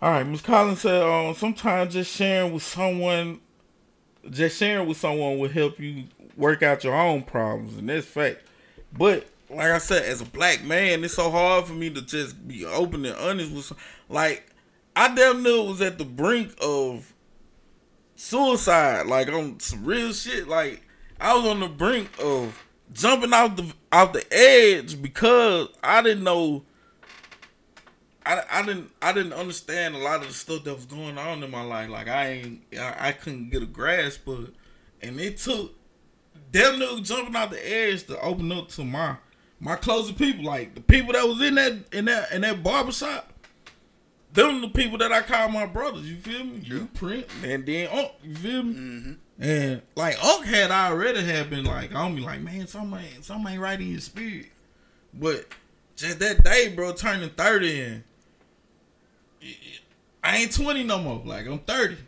All right, Miss Collins said, um, sometimes just sharing with someone, just sharing with someone will help you work out your own problems, and that's fact. But like I said, as a black man, it's so hard for me to just be open and honest with. Like, I damn near was at the brink of suicide, like on some real shit. Like, I was on the brink of jumping out the out the edge because I didn't know. I, I didn't I didn't understand a lot of the stuff that was going on in my life. Like I ain't I, I couldn't get a grasp of it, and it took them niggas jumping out the edge to open up to my my closest people, like the people that was in that in that in that barbershop. Them the people that I call my brothers. You feel me? You print and then Unc. You feel me? Mm-hmm. And like Unc had already had been like on me, like man, something ain't, something right in your spirit. But just that day, bro, turning thirty and I ain't twenty no more. Like I'm thirty.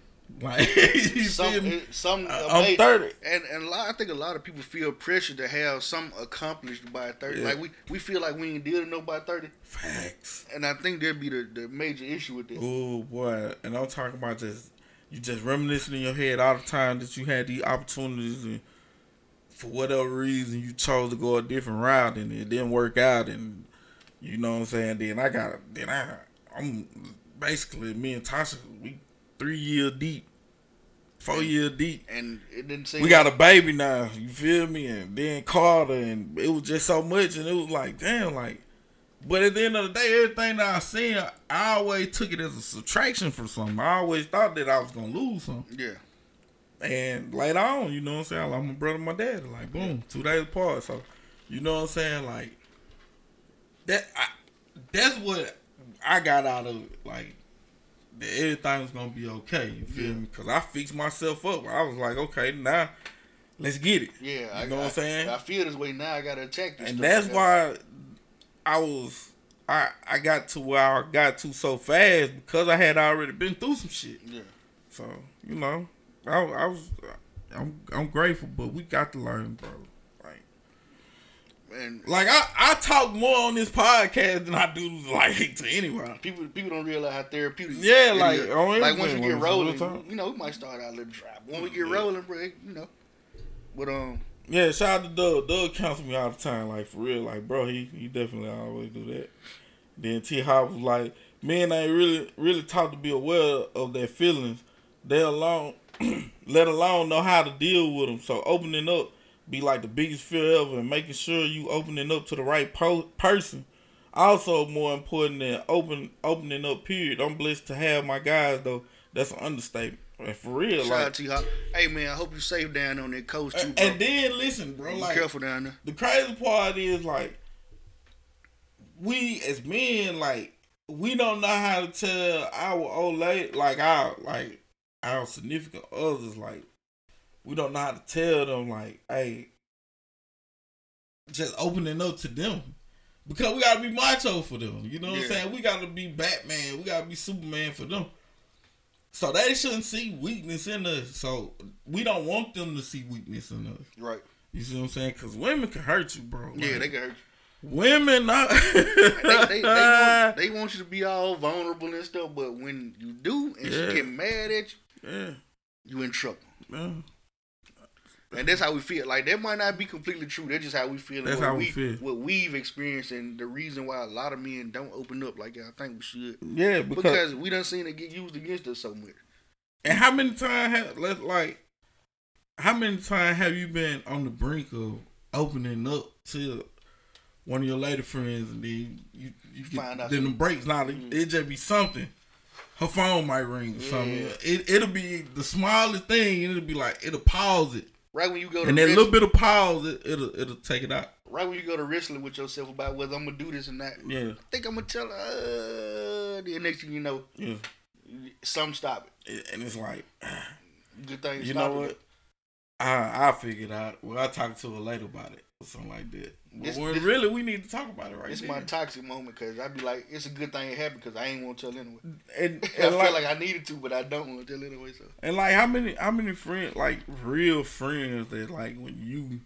Like you some, feel me? some uh, I, I'm thirty. and and a lot, I think a lot of people feel pressure to have some accomplished by thirty. Yeah. Like we, we feel like we ain't dealing no by thirty, Facts. and I think there'd be the, the major issue with this. Oh boy, and I'm talking about just you just reminiscing in your head all the time that you had these opportunities and for whatever reason you chose to go a different route and it didn't work out and you know what I'm saying. Then I got then I I'm basically me and Tasha we three year deep, four year deep. And it didn't seem We got a baby now, you feel me? And then Carter, and it was just so much, and it was like, damn, like. But at the end of the day, everything that I seen, I always took it as a subtraction from something. I always thought that I was gonna lose something, yeah. And later on, you know what I'm saying? Like my brother, and my dad, like boom, two days apart. So, you know what I'm saying? Like that. I, that's what I got out of it. Like everything's gonna be okay. You feel me? Because I fixed myself up. I was like, okay, now let's get it. Yeah, you I, know what I'm saying? I feel this way now. I gotta attack this. and that's Yeah. why I was I I got to where I got to so fast because I had already been through some shit. Yeah. So you know, I, I was I'm I'm grateful, but we got to learn, bro. Like And like I I talk more on this podcast than I do like to anyone. people people don't realize how therapeutic. Yeah, like, is. on like once we get rolling, you know, we might start out a little dry. When we get rolling, bro, you know. But um, Yeah, shout out to Doug. Doug counsels me all the time, like for real. Like, bro, he he definitely always do that. Then T Hop was like, men ain't really really taught to be aware of their feelings. They alone, let alone know how to deal with them. So opening up be like the biggest fear ever, and making sure you opening up to the right po- person. Also more important than open opening up. Period. I'm blessed to have my guys though. That's an understatement. And for real, shout like, out to you. Hey man, I hope you safe down on that coast too, bro. and then listen, bro, Be like careful down there. the crazy part is like we as men like we don't know how to tell our old lady like our like our significant others like we don't know how to tell them like hey just opening up to them because we gotta be macho for them you know what i'm saying we gotta be batman we gotta be superman for them so they shouldn't see weakness in us so we don't want them to see weakness in us Right. you see what I'm saying? Because women can hurt you, bro. Yeah, Like, they can hurt you. Women, not. they, they, they, want, they want you to be all vulnerable and stuff, but when you do and Yeah. she get mad at you, yeah, you in trouble. yeah. And that's how we feel. Like that might not be completely true. That's just how we feel. That's what how we feel. What we've experienced, and the reason why a lot of men don't open up like I think we should, Yeah, because, because we done seen it get used against us so much. and how many times have like how many times have you been on the brink of opening up to one of your lady friends and then you you get, Find out then the something. breaks now it just be something. Her phone might ring or something. Yeah. It it'll be the smallest thing and it'll be like it'll pause it. Right when you go to And that wrestling, little bit of pause it, it'll it'll take it out. right when you go to wrestling with yourself about whether I'm gonna do this or not. Yeah. I think I'm gonna tell her. Uh, then next thing you know, Yeah. some stop it. And it's like Good thing. You know it. what? I I figured out. Well, I talked to her later about it or something like that. But This- when really we need to talk about it right It's my toxic moment because I'd be like, it's a good thing it happened because I ain't want to tell anyway. and, I and feel like, like I needed to, but I don't want to tell anyway. So and like how many how many friends like real friends that like when you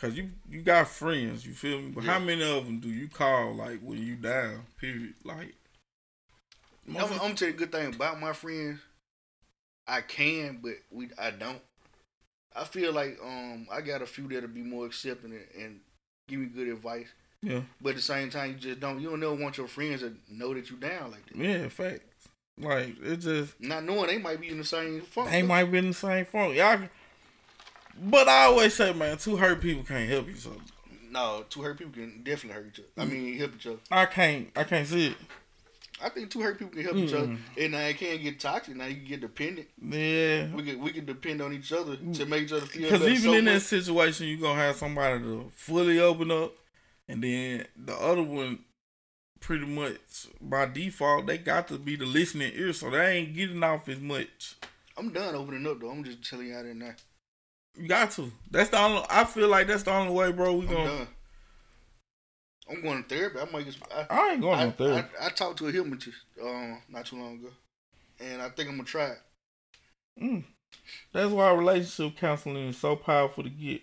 Cause you you got friends, you feel me? But how many of them do you call like when you down? Period. Like, I'm, I'm gonna tell you a good thing about my friends. I can, but we I don't. I feel like um I got a few that'll be more accepting and, and give me good advice. yeah, But at the same time, you just don't. You don't never want your friends to know that you down like that. yeah, fact. Like it just Not knowing they might be in the same funk. they might be in the same phone. Y'all, but I always say, man, two hurt people can't help each other. No, two hurt people can definitely hurt each other. I mean, help each other. I can't, I can't see it. I think two hurt people can help each other, Mm. and now it can't get toxic. Now you can get dependent. Yeah, We can we can depend on each other to make each other feel Because even so in that situation, you are gonna have somebody to fully open up, and then the other one, pretty much by default, they got to be the listening ear, so they ain't getting off as much. I'm done opening up though. I'm just telling you out there now. You got to. That's the only. I feel like that's the only way, bro. We I'm gonna. done. I'm going to therapy. I might get. I, I ain't going I, no therapy. I, I talked to a hypnotist um not too long ago, and I think I'm gonna try it. Mm. That's why relationship counseling is so powerful to get.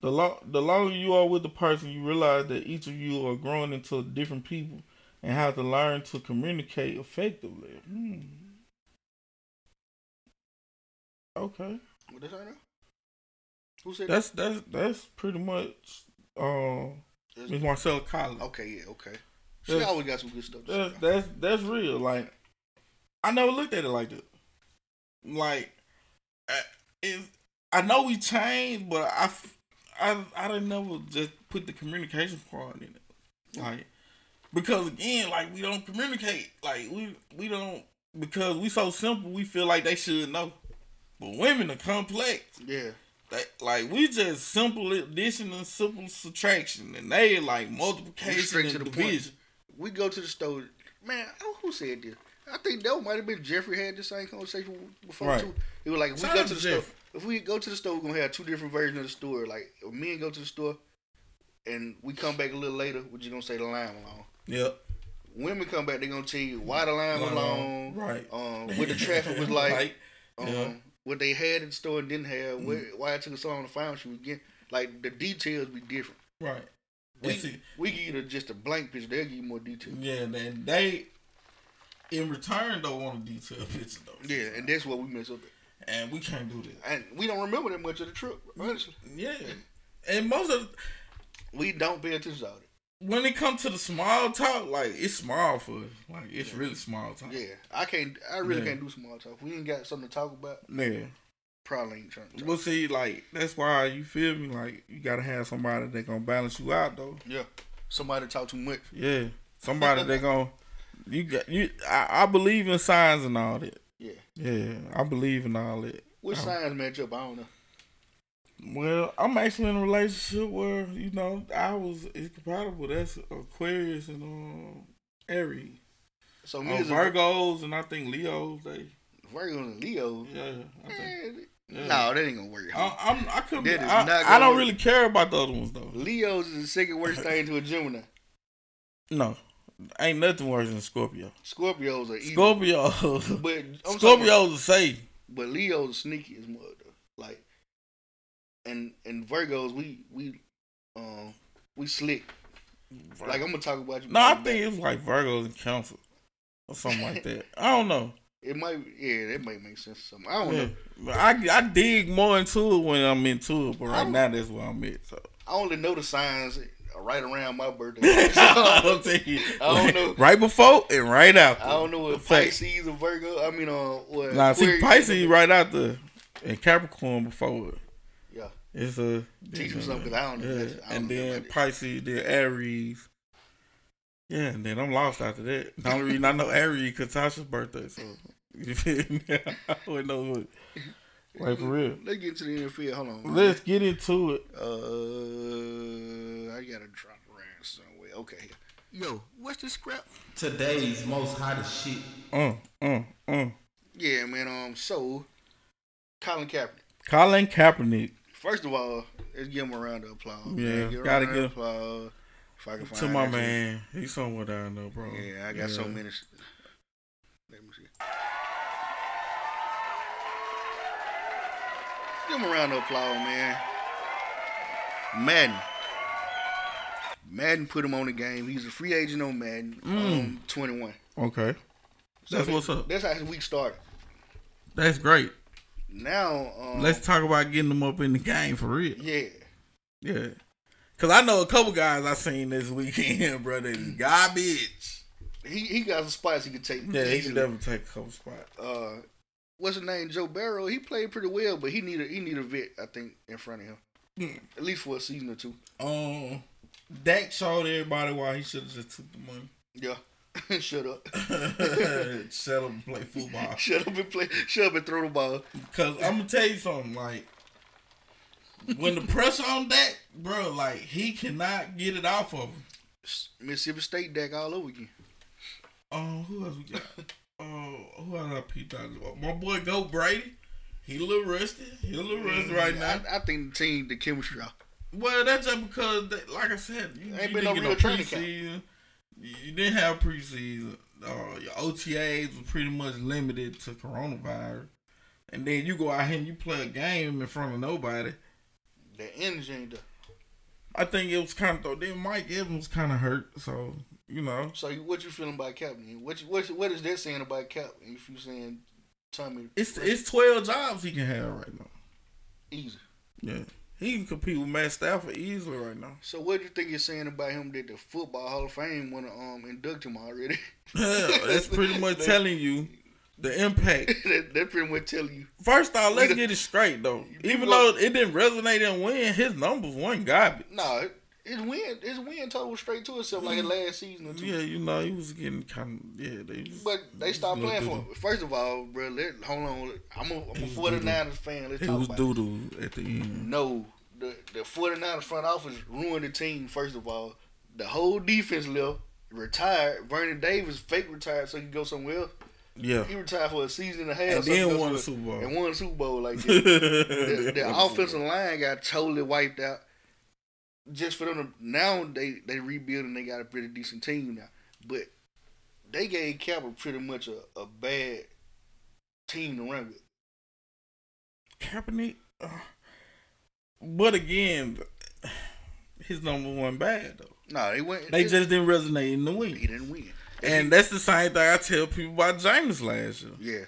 The lo- the longer you are with the person, you realize that each of you are growing into different people and have to learn to communicate effectively. Hmm. Okay, What did I know? Who said that's that's that's pretty much uh, that? Miss Marcella Collins. Okay, yeah, okay. She That's- always got some good stuff. To say. That's that's that's real. Like I never looked at it like that. Like I- it, I know we changed, but I I I didn't never just put the communication part in it. Like because again, like we don't communicate. Like we we don't because we so simple. We feel like they should know. But women are complex. Yeah. They, like we just simple addition and simple subtraction, and they like We multiplication and to the point. division. We go to the store. Man, oh, who said this? I think that might have been Jeffrey had the same conversation before Right. too. It was like if we go to the store. If we go to the store, we're gonna have two different versions of the store. Like if me and go to the store, and we come back a little later, we're just gonna say the line was long. Yep. Women come back, they're gonna tell you why the line was long, Right. um, what the traffic was like, Right. um, Yeah. What they had in the store and didn't have, mm. where, why it took us so long to find was getting. Like the details be different. Right. We, see- we give you just a blank picture. They'll give you more detail. Yeah, and they in return don't want a detailed picture though. Yeah, and that's what we mess up. At. And we can't do that. And we don't remember that much of the trip. Honestly, Yeah. And most of we don't pay attention to all that. When it comes to the small talk, like it's small for us. Like it's really small talk. Yeah, I can't. I really Yeah. can't do small talk. We ain't got something to talk about. Yeah. Probably ain't trying to. Talk. See, like that's why you feel me. Like you gotta have somebody that gonna balance you out though. Yeah, somebody talk too much. Yeah, somebody that gonna you got you. I, I believe in signs and all that. Yeah. Yeah, I believe in all that. What Um, signs match up? I don't know. Well, I'm actually in a relationship where you know I was it's compatible. That's Aquarius and um Aries. So Uh, me as a Virgos and I think Leos. They Virgo and Leos. yeah. I think. Man, Yeah. No, that ain't gonna work. I, I'm I couldn't. That is I, not I don't work. really care about the other ones though. Leo's is the second worst thing to a Gemini. No, ain't nothing worse than Scorpio. Scorpios are evil. Scorpio. But I'm talking about- Scorpios are safe. But Leo's sneaky as mud though. Like, and and Virgos we we um we slick. Like I'm gonna talk about you. No, I think it's like Virgos and Cancer or something like that. I don't know. it might. Yeah, that might make sense. Something I don't Yeah. know. I I dig more into it when I'm into it, but right now that's where I'm at. So I only know the signs right around my birthday. I don't you. I don't know. Right before and right after. I don't know what. Pisces or Virgo. I mean, uh, what? Nah, see Pisces right after and Capricorn before it. Yeah. It's a Teach me something, 'cause I don't know Yeah. I don't and know then. Pisces, then Aries. Yeah, and then I'm lost after that. The only reason I know Aries because Tasha's birthday. So you feel me? I wouldn't know what. Like for real. Let's get to the NFL. Hold on. Let's get into it. Uh, I gotta drop around somewhere. Okay. Yo, what's this scrap? Today's most hottest shit. Uh, uh, uh. Yeah, man. Um, so Colin Kaepernick. Colin Kaepernick. First of all, let's give him a round of applause. man. Yeah, give gotta give- applause. If I can find To my shit. man. He's somewhere down there, bro. Yeah, I got so many. Let me see. Give him a round of applause, man. Madden. Madden put him on the game. He's a free agent on Madden. Um, 21. Okay. So That's that- what's up. That's how his week started. That's great. Now, um, Let's talk about getting them up in the game for real. yeah. Yeah. Cause I know a couple guys I seen this weekend, bro. That's garbage. He he got some spots he could take. Yeah, he can easily. definitely take a couple spots. uh, what's his name? Joe Burrow. He played pretty well, but he need a he need a vet, I think, in front of him, Hmm. at least for a season or two. Um, Dak showed everybody why he should have just took the money. Yeah, shut up, Shut up and play football. shut up and play, shut up and throw the ball. Cause I'm gonna tell you something, like when the pressure on Dak, bro, like he cannot get it off of him. Mississippi State Dak all over again. Oh, who else we got? Oh, who else I peeped out? My boy Go Brady. He a little rusty. He a little rusty mm, right now. I, I think the team, the chemistry. Well, that's just because, they, like I said, you, Ain't you been no real training camp. You didn't have preseason. Uh, your OTAs were pretty much limited to coronavirus. And then you go out here and you play a game in front of nobody. The energy ain't there. I think it was kind of though. Then Mike Evans kind of hurt, so you know. So what you feeling about Kaepernick? What you, what what is that saying about Cap? If you saying Tommy, It's it's twelve jobs he can have right now. easy. Yeah, he can compete with Matt Stafford easily right now. So what do you think you're saying about him that the Football Hall of Fame want to um induct him already? Yeah, that's pretty much telling you the impact. that, that pretty much telling you. First off, let's get it straight though. Even though it didn't resonate and win, his numbers weren't garbage. No, his win, his win total was straight to itself like his last season or two. Yeah, you know, he was getting kind of yeah. They was, But they stopped playing for him. First of all, bro, let, hold on. I'm a, I'm a 49ers fan. Let's he talk was about doo it. at the end. No, the, the 49ers front office ruined the team, first of all. The whole defense left, retired. Vernon Davis fake retired so he could go somewhere else. Yeah, He retired for a season and a half. and so then won the Super Bowl. And won the Super Bowl like that. the, the offensive line got totally wiped out. Just for them to now they they rebuilding. They got a pretty decent team now, but they gave Kappa pretty much a, a bad team to run with. Kaepernick, uh, but again, his number one bad though. No, they went. They just didn't resonate in the win. he didn't win. and that's the same thing I tell people about Jameis last year. yeah,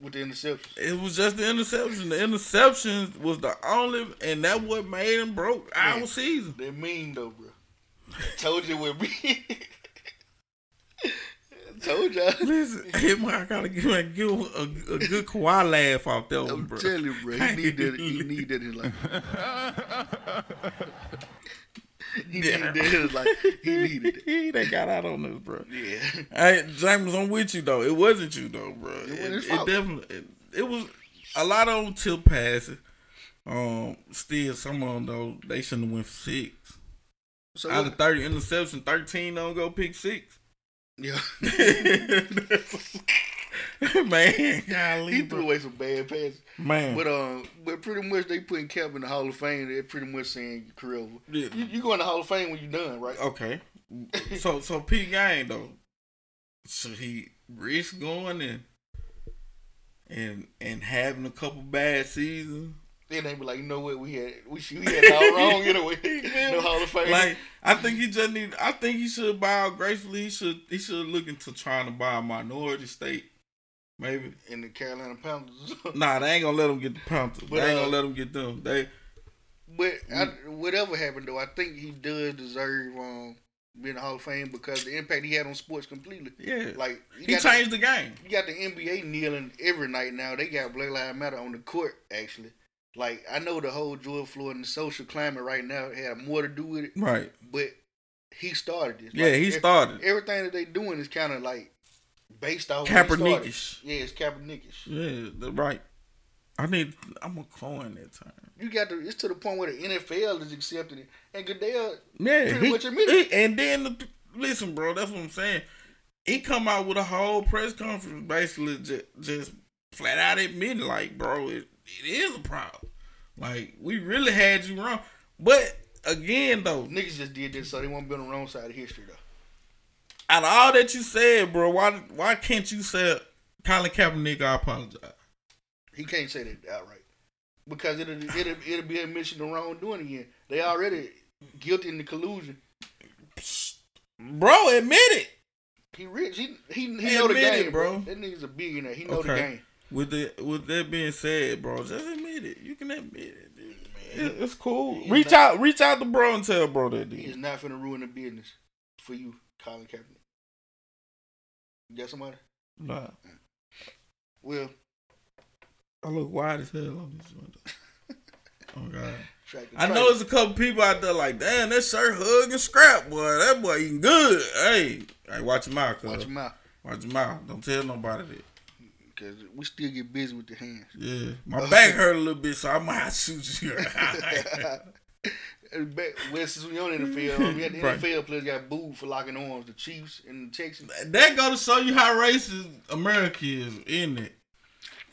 with the interceptions. It was just the interception. The interceptions was the only, and that what made him broke our Yeah. season. They mean though, bro. Told you with me. Told y'all. Listen, him, I gotta give, him- give a, a good Kawhi laugh off that one, I'm bro. telling you, bro. He need that. He need that in life. he Yeah. needed in his. He needed it. he they got out on this, bro. Yeah. Hey, Jameis, I'm with you though. It wasn't you though, bro. It, wasn't it definitely it, it was a lot of them tip passes. Um, still some of them though they shouldn't have went for six. So Out what, of thirty interception, thirteen don't go pick six. yeah, man, golly, he threw away some bad passes. man. But um, but pretty much they putting Cap in the Hall of Fame. They're pretty much saying career over. Yeah. You, you go in the Hall of Fame when you're done, right? Okay. So so P game though. Should he risk going and and and having a couple bad seasons? Then they be like, you know what? We had we should, we had it all wrong anyway. no Hall of Fame. Like I think he just need. I think he should bow gracefully. He should. He should look into trying to buy a minority state. Maybe. in the Carolina Panthers. Nah, they ain't gonna let them get the Panthers. But, they ain't uh, gonna let them get them. They. But I, whatever happened though, I think he does deserve um being in the Hall of Fame because the impact he had on sports completely. Yeah. Like he changed the game. The, you got the NBA kneeling every night now. They got Black Lives Matter on the court actually. Like I know the whole George Floyd and the social climate right now had more to do with it, Right. but he started this. Yeah, Like, he started. Everything that they doing is kind of like based off. Kaepernickish. Yeah, it's Kaepernickish. Yeah, the right. I need. I'm gonna coin that time. You got to. It's to the point where the NFL is accepting it, and Goodell Yeah, pretty he- much admitted. he- and then the, listen, bro. That's what I'm saying. He come out with a whole press conference, basically just, just flat out admitting, like, bro, it, it is a problem. Like, we really had you wrong. But again, though, Niggas just did this so they won't be on the wrong side of history though. Out of all that you said, bro, why why can't you say Colin Kaepernick? I apologize. He can't say that outright because it'll it'll, it'll be admission of wrongdoing again. They already guilty in the collusion. Bro, admit it. He rich. He he, he know the Admit it, game, bro. bro. That nigga's a billionaire. He know the game. With the with that being said, bro, just admit it. You can admit it. dude. It- It's cool. Reach out, reach out to bro and tell bro that. Dude. not finna ruin the business for you, Colin Kaepernick. You got somebody? Nah, mm. Well, I look wide as hell on this window. Oh god. track I track. know there's a couple people out there like, damn, that shirt hugging scrap, boy. That boy eating good. Hey, hey, watch your mouth, cuz. Watch your mouth, Watch your mouth. Don't tell nobody that. cause we still get busy with the hands. Yeah, my back hurt a little bit, so I might shoot you. And back, well, since we on the NFL, we had the Right. NFL players got booed for locking arms. The Chiefs and the Texans. that go to show you how racist America is, isn't it?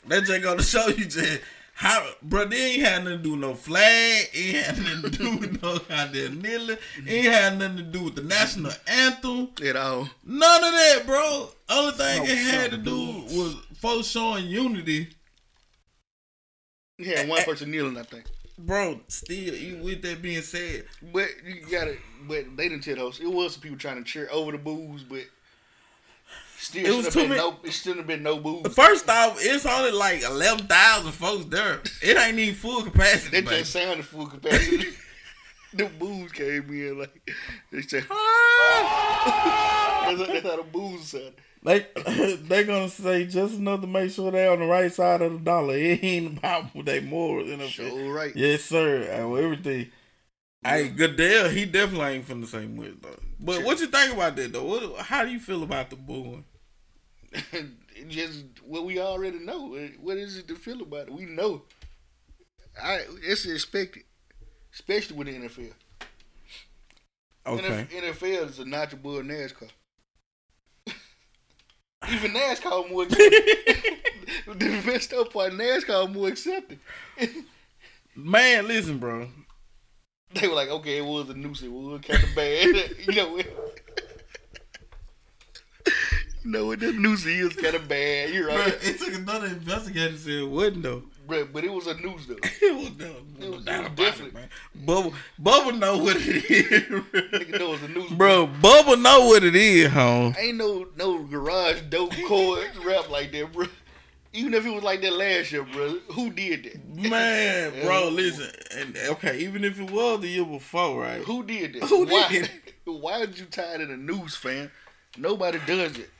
That just go to show you just how, bro. They ain't had nothing to do with no flag. It ain't had nothing to do with no goddamn kneeling. It ain't had nothing to do with the national anthem. At all. None of that, bro. Only thing it had to do was folks showing unity. Had one person kneeling, I think. Bro, still, even with that being said, But you got it. But they didn't tell us It was some people trying to cheer over the booze, but still, It was too many- no. It still have been no booze. first off, it's only like 11,000 folks there. It ain't even full capacity. They baby. just sounded full capacity. the booze came in like they said. that's, that's how the booze sounded. They they gonna say just enough to make sure they on the right side of the dollar. It ain't about they morals in the Sure right. Yes, sir. Well, everything. Hey, Goodell, he definitely ain't from the same though. But Sure. what you think about that though? What, how do you feel about the booing? It just what we already know. What is it to feel about it? We know. I it's expected, especially with the NFL. Okay. NF NFL is a notch above NASCAR. Even NASCAR more the messed up part, NASCAR more accepting. Man, listen, bro. They were like, okay, it was a noose. It was kind of bad. you know what? you know what? That noose is kind of bad. You're Bro, right. it took another investigator to say it wasn't though. But it was a news though. It was, no, It was- no it was it, different. man. Bubba, Bubba know what it is, Nigga know it was a noose. bro. Bubba know what it is, home. Ain't no no garage dope chord rap like that, bro. Even if it was like that last year, bro. Who did that? Man, bro, listen. And okay, even if it was the year before, right? Who did that? Who Why? did Why did you tie it in the news, fam? Nobody does it.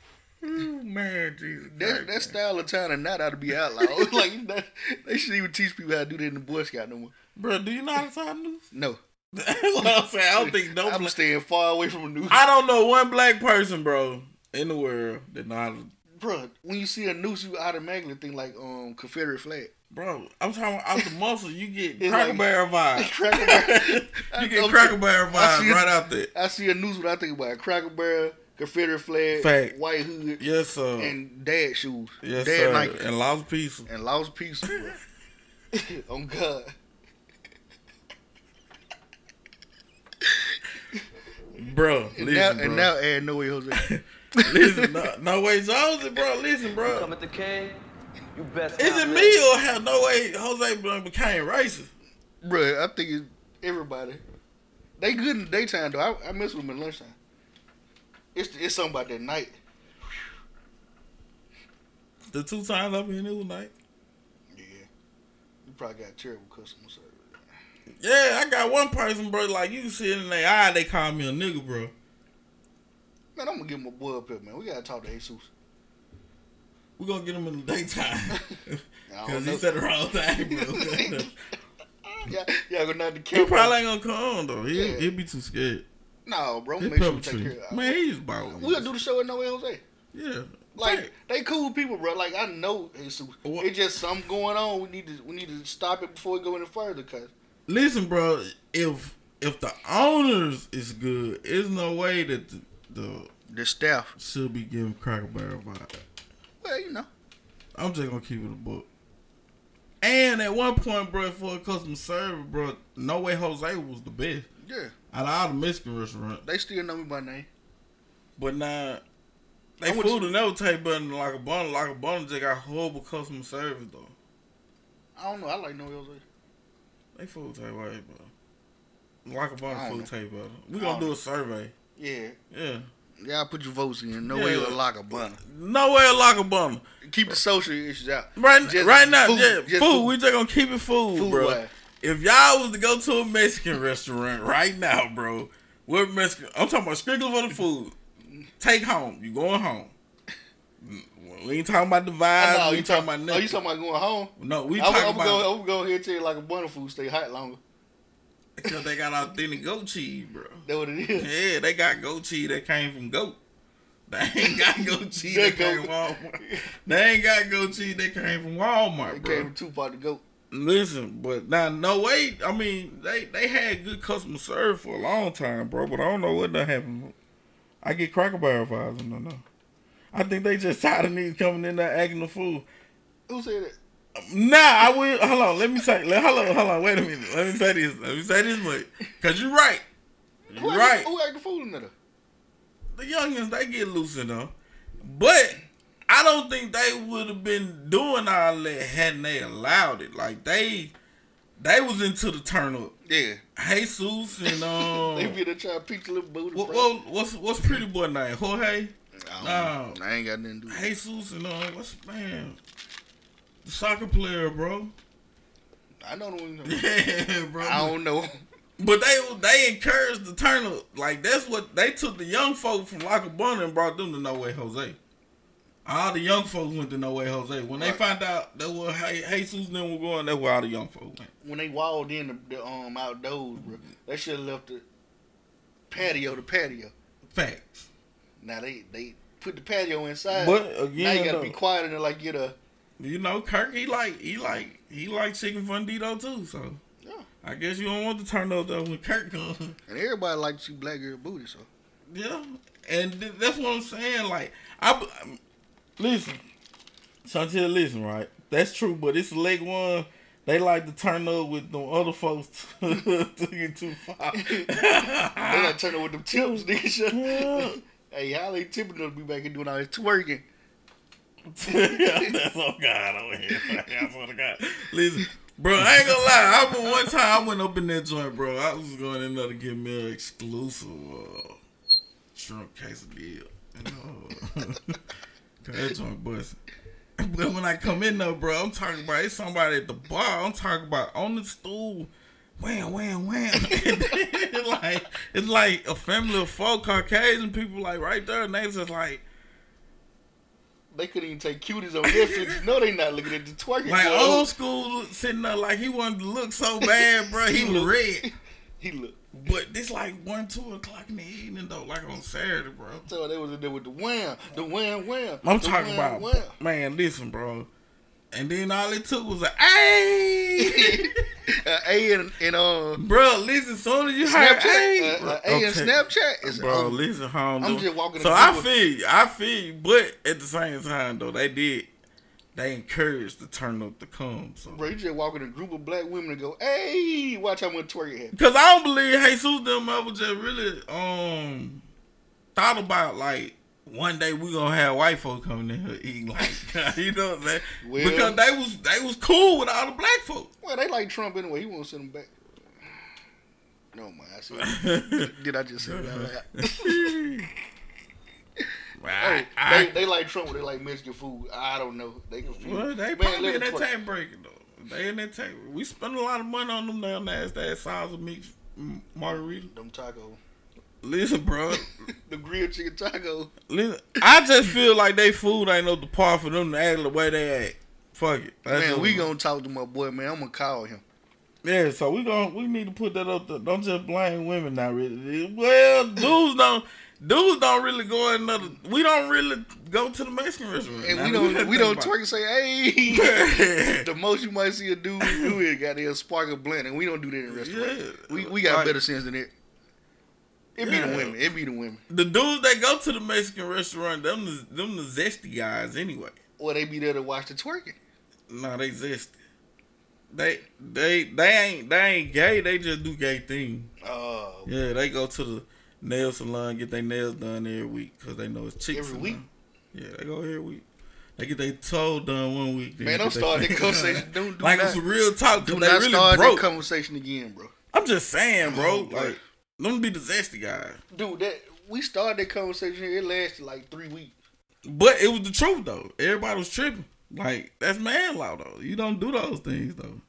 Ooh, man, Jesus. That that style of China not ought to be outlawed. like that, they should even teach people how to do that in the Boy Scout no more. bro. Do you know how to tie noose? No, That's what I'm saying. I don't think no. I'm black- staying far away from a news. I don't know one black person, bro, in the world that know how to. Bro, when you see a noose, you automatically think like um Confederate flag. Bro, I'm talking about out the muscle. You get Cracker like- Barrel vibes. Cracker Barrel. you get Cracker Barrel vibes right out there. I see a noose when I think about it. Cracker Barrel, Confederate flag, Fact. white hood, Yes, sir. and dad shoes. yes, dad sir. Nike. And lost piece. and lost piece, bro. On oh, God. Bro, And listen, now, bro. and now add no way Jose. listen, no, no way, Jose, bro. Listen, bro. Come at the K, you best. Is it me or have no way Jose became racist? bro, I think it's everybody. They good in the daytime though. I, I mess with them at lunchtime. It's it's something about that night. The two times I've been it was night. Yeah. You probably got terrible customer service. yeah, I got one person, bro. Like you can see it in their eye, they call me a nigga, bro. Man, I'm gonna give my boy up here, man. We gotta talk to Jesus. We gonna get him in the daytime because he said the wrong thing, bro. Yeah, yeah, go knock the he probably ain't gonna come though. He Yeah. he'll be too scared. No, bro. He Make sure we take care of Man, he's about We'll do the show at No Way Jose. Yeah, Like they cool people, bro. Like I know It's just something going on. We need to we need to stop it before we go any further, cause listen, bro. If if the owners is good, there's no way that the, the the staff should be giving Cracker Barrel vibe. Well, you know. I'm just gonna keep it a book. And at one point, bro, for a customer service, bro, No Way Jose was the best Yeah, out of all the Mexican restaurants. they still know me by name. But now, they food will never better than like a bun. Like a bun just got horrible customer service though. I don't know. I like No Way Jose. They food taste way better. Like a bun food know. taste better. We gonna do a survey. Yeah, Yeah. y'all put your votes in. No Yeah. way like a bunner. No way like a bun. Keep the social issues out. Right, Just right now, food, yeah, just food, food. We just gonna keep it food, Food bro. wise. If y'all was to go to a Mexican restaurant right now, bro, what Mexican? I'm talking about strictly for the food. Take home. You going home? We ain't talking about the oh, I vibe. know, we you talking talk- about Oh, you talking about going home? no, we I'm, talking I'm, about going, I'm going here tell you like a bunner food stay hot longer. because they got authentic goat cheese, bro. That what it is. Yeah, they got goat cheese that came from goat. They ain't got goat cheese that That came from Walmart. They ain't got goat cheese that came from Walmart, It bro. came from Tupac to goat. Listen, but now no way. I mean, they they had good customer service for a long time, bro. But I don't know what that happened. I get Cracker Barrel vibes. I don't know. I think they just tired of niggas coming in there acting the fool. Who said that? Nah, I will. Hold on. Let me say. Let, hold on. Hold on. Wait a minute. Let me say this. Let me say this much. Cause you're right. You're act- right. Who act the fool in there? The youngins they get loose enough, but I don't think they would have been doing all that hadn't they allowed it. Like they, they was into the turn up. Yeah. Jesus and um, They be there trying to peach a little booty. what, what, what's what's pretty boy name? Jorge. I, know. I ain't got nothing to do with it. Jesus and um, what's man, the soccer player, bro. I know the one. Yeah, bro. I don't know. But they they encouraged the turn up. Like that's what they took the young folk from Lackawanna and brought them to No Way Jose. All the young folks went to No Way Jose. When they Right. found out that was hey, Jesus and them were going, that's where all the young folks went. When they walled in the, the um outdoors, bro, they should have left the patio to patio. Facts. Now they they put the patio inside. But again, now you gotta though, be quiet and like get a you know, Kirk he like he like he like chicken fundido too. So Yeah. I guess you don't want to turn those up though when Kirk comes. and everybody likes to see black girl booty. So Yeah, and th- that's what I'm saying. Like, I b- um, listen, Chantel, listen, right? That's true, but it's leg one. They like to turn up with them other folks to get too far. they like turn up with them tips, nigga. Yeah. hey, how they tipping to be back and doing all this twerking? That's on God over here. To God. Listen, bro, I ain't gonna lie. I remember one time I went up in that joint, bro. I was going in there to get me an exclusive uh, shrimp quesadilla. You know, that joint busting. But when I come in there, bro, I'm talking about it's somebody at the bar. I'm talking about on the stool. Wham, wham, wham. it's like it's like a family of four Caucasian people, like right there, and they just like They couldn't even take cuties on Netflix. you know they not looking at the twerking. Like boy. old school sitting there like he wanted to look so bad, bro. He was red. He look. But this like one, two o'clock in the evening though, like on Saturday, bro. So they was in there with the wham, the wham, wham. I'm talking wham, about wham. man, listen, bro. And then all it took was a uh, A and, and uh, bro. Listen, soon as you heard Snapchat, hey, uh, uh, A and Snapchat is bro. over. Listen, how I'm, just walking So I feel, you, I feel, you, but at the same time though, they did, they encouraged to turn up the cum. So Bro, you just walk in a group of black women and go, "Hey, watch how much twerking happen." Cause I don't believe Jesus them ever just really um thought about like one day we gonna have white folk coming in here eating like you know what I'm saying? Well- because they was they was cool with all the black folk. Well, they like Trump anyway. He won't send them back. No man, I said, did I just say that? Well, Hey, I, they, they like Trump. They like Mexican food. I don't know. They confused. well, they Man, probably in that tank breaking though. They in that tank. We spend a lot of money on them damn nasty salsa mix mm, margarita. Them taco. Listen, bro. the grilled chicken taco. Listen, I just feel like they food ain't no depart for them to act the way they act. Fuck it. That's Man, we gonna talk to my boy. Man, I'm gonna call him. Yeah, so we going to we need to put that up. There. Don't just blame women. now, really. Well, dudes don't. Dudes don't really go in another. We don't really go to the Mexican restaurant. And Now, we don't we don't twerk and say, "Hey." the most you might see a dude do is got their sparkle blend, and we don't do that in restaurants. Yeah. We we got Like- better sense than that. It be the women. It be the women. The dudes that go to the Mexican restaurant, them the, them the zesty guys anyway. Or they be there to watch the twerking. Nah, they zesty. They they they ain't they ain't gay. They just do gay things. Uh, Yeah, they go to the nail salon get their nails done every week because they know it's chicks. Every in week? Yeah, they go every week. They get their toe done one week. Man, don't start that conversation. Don't do like not, it's real talk. do they not really start broke. that conversation again, bro. I'm just saying, bro. Oh, like, them be the zesty guys. Dude, that we started that conversation. It lasted like three weeks. But it was the truth though. Everybody was tripping. Like that's man law though. You don't do those things though.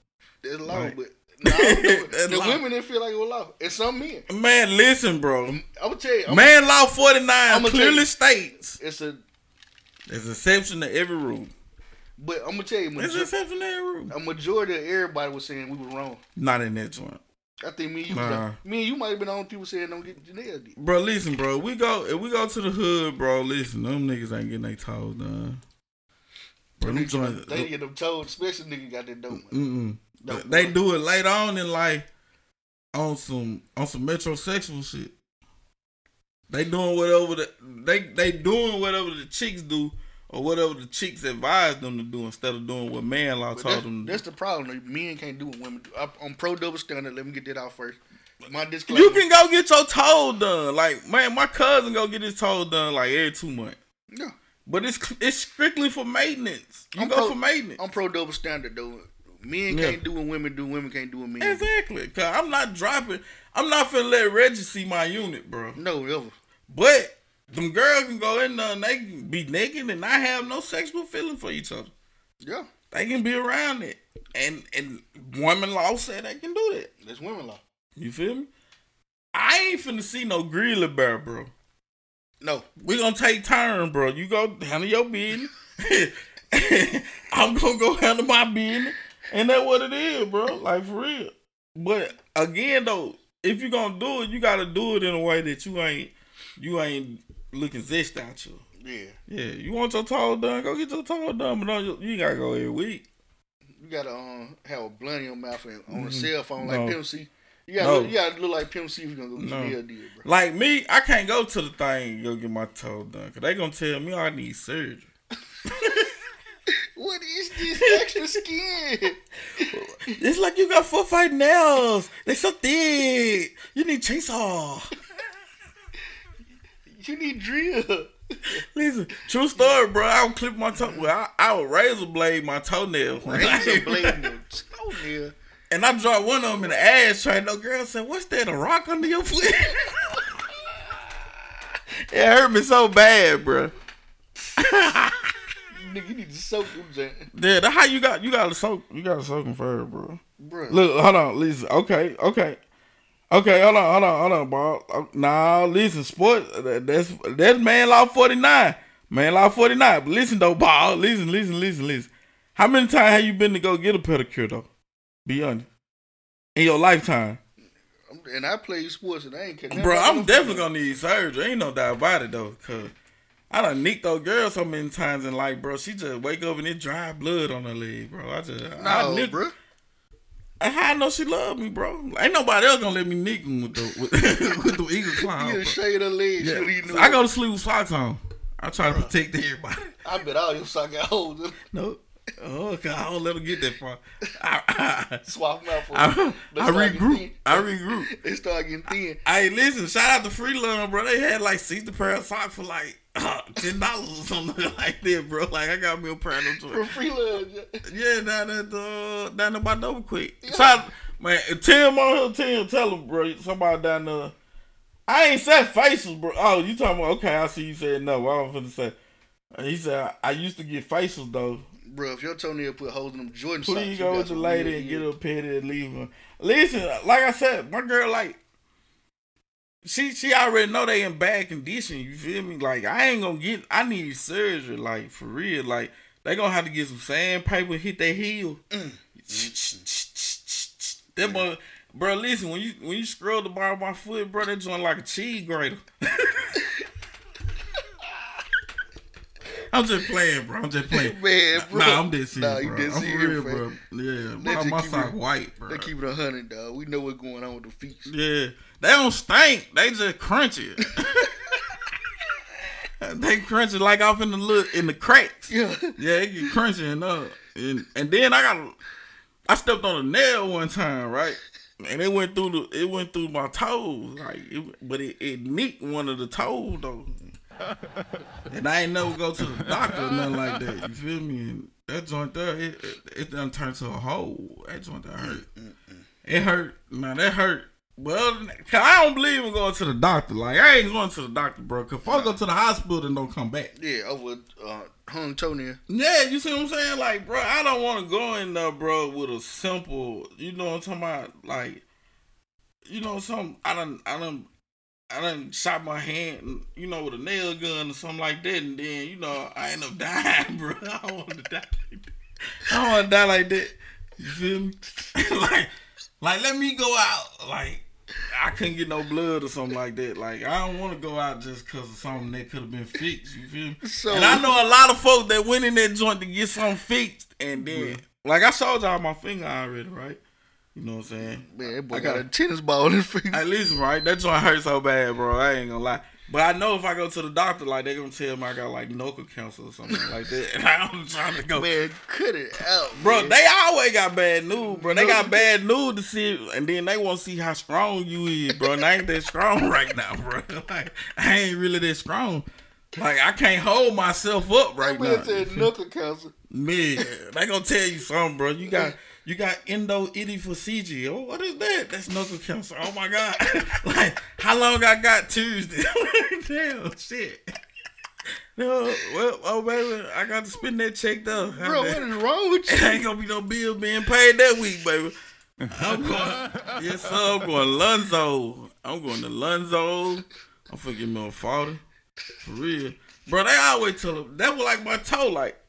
It's law, Right. but nah, I don't know. That's the law. women didn't feel like it was law. It's some men. Man, listen, bro. I'm gonna tell you, I'm, Man law 49 I'ma tell clearly states it's a. there's an exception to every rule. But I'm gonna tell you, There's major- exception to every rule. a majority of everybody was saying we were wrong. Not in that joint. I think me and you, Nah. me and you might have been the only people saying don't get nails did. Bro, listen, bro. We go if we go to the hood, bro. Listen, them niggas ain't getting their toes done. Bro, them joints. They uh, get them toes. especially nigga got that dope. Mm-mm. No, They do it later on in life on some on some metrosexual shit. They doing whatever the they they doing whatever the chicks do or whatever the chicks advise them to do instead of doing what man law told that's, them. that's the problem. Men can't do what women do. I, I'm pro double standard. Let me get that out first. My disclaimer. You can go get your toe done. Like man, my cousin go get his toe done like every two months. Yeah. But it's it's strictly for maintenance. You I'm go pro- for maintenance. I'm pro double standard though. Men Yeah. can't do what women do. Women can't do what men do. Exactly. Cause I'm not dropping. I'm not finna let Reggie see my unit, bro. No, ever. But them girls can go in there and they can be naked and not have no sexual feeling for each other. Yeah. They can be around it. And and women law said they can do that. That's women law. You feel me? I ain't finna see no grizzly bear, bro. No. We gonna take turn, bro. You go handle your business. I'm gonna go handle my business, and that what it is, bro. Like for real. But again, though, if you gonna do it, you gotta do it in a way that you ain't you ain't looking zest out you. Yeah. Yeah, you want your toe done, go get your toe done, but no, you ain't gotta go every week. You gotta um have a blunt in your mouth and on a Mhm. cell phone like No. Pimp C. You gotta No. look, you gotta look like Pimp C if you gonna go No. nail bro. Like me, I can't go to the thing and go get my toe done, cause they gonna tell me I need surgery. What is this extra skin? It's like you got four five nails. They so thick. You need chainsaw. You need drill. Listen, true story, bro. I would clip my toe. Well, I, I would razor blade my toenail. Razor blade your toenail. And I dropped one of them in the ass tray. No girl said, "What's that? A rock under your foot?" it hurt me so bad, bro. Nigga, you need to soak them jam. Yeah, that's how you got. You got to soak. You got to soak them first, bro. Bro. Look, hold on, listen. Okay, okay, okay. Hold on, hold on, hold on, bro. Uh, Nah, listen, sport. That's that's man law forty nine. Man law forty nine. But listen though, ball. Listen, listen, listen, listen. How many times have you been to go get a pedicure though? Be honest. In your lifetime, And I play sports and I ain't bro. I'm definitely gonna need surgery. Ain't no doubt about it though, cause I done nicked those girls so many times in life, bro. She just wake up and it dry blood on her leg, bro. I just I No, nick- bro. And How I know she love me, bro? Ain't nobody else gonna let me nick him with the with, with the eagle clown. You bro. shade her legs. Yeah. Yeah. You know I go to sleep with socks on. I try to protect everybody. I bet all your sock got holes. No. Oh God, I don't let them get that far. I, Swap them out for I, I regroup. I regroup. They start getting thin. Hey, listen, shout out to Freeland, bro. They had like 60 pair of socks for like uh, $10 or something like that, bro. Like, I got me a of them. For free love. Yeah, down at the down there by Double Quick. Shout, man, Tim on here, Tim, tell him, bro. Somebody down there. I ain't said faces, bro. Oh, you talking about? Okay, I see you said no. What I was finna say. He said I, I used to get faces though. Bro, if your toenail put holes in them Jordan socks, Please you go with the lady and get her petted and leave her. Listen, like I said, my girl like she she already know they in bad condition. You feel me? Like I ain't gonna get. I need surgery. Like for real. Like they gonna have to get some sandpaper, hit their heel. Mm. That boy, bro. Listen, when you when you scrub the bar of my foot, bro, that joint like a cheese grater. I'm just playing, bro. I'm just playing. Man, bro. Nah, I'm dead serious, Nah, you bro. dead I'm serious, real, bro. Yeah, They my, my keep sock it- white, bro. They keep it a hundred, dog. We know what's going on with the feet. Yeah, they don't stink. They just crunchy. they crunchy like off in the look in the cracks. Yeah, yeah, it get crunchy and up. And and then I got, I stepped on a nail one time, right? And it went through the, it went through my toes, like, it, but it, it nicked one of the toes though. and I ain't never go to the doctor or nothing like that. You feel me? And that joint there, it, it, it done turned to a hole. That joint mm, mm, mm. that hurt. It hurt. Man, that hurt. Well, I don't believe in going to the doctor. Like I ain't going to the doctor, bro. Cause if I go to the hospital and don't come back. Yeah, over uh, hung toenail. Yeah, you see what I'm saying? Like, bro, I don't want to go in there, bro, with a simple, you know what I'm talking about? Like, you know, some I don't, I don't, I done shot my hand, you know, with a nail gun or something like that, and then, you know, I end up dying, bro. I don't want to die like that. I don't want to die like that. You feel me? like, like let me go out, like. I couldn't get no blood or something like that. Like I don't want to go out just because of something that could have been fixed. You feel me? So- and I know a lot of folks that went in that joint to get something fixed, and then like I showed y'all my finger already, right? You know what I'm saying? Man, that boy I got, got a tennis ball in his finger. At least right, that joint hurt so bad, bro. I ain't gonna lie. But I know if I go to the doctor, like they're gonna tell me I got like knuckle cancer or something like that, and I'm trying to go. Man, cut it out, Bro, man. they always got bad news, bro. They got bad news to see, and then they want to see how strong you is, bro. And I ain't that strong right now, bro. Like I ain't really that strong. Like I can't hold myself up right That man now. said knuckle cancer. Man, they gonna tell you something, bro. You got you got endoidiophagy. Oh, what is that? That's knuckle cancer. Oh my god! like how long I got Tuesday? Damn shit. No, well, oh baby, I got to spend that check though. Bro, what is wrong with It you? ain't gonna be no bill being paid that week, baby. I'm going, yes sir. I'm going Lunzo. I'm going to Lunzo. I'm me a forty. For real, bro. They always tell them that was like my toe, like,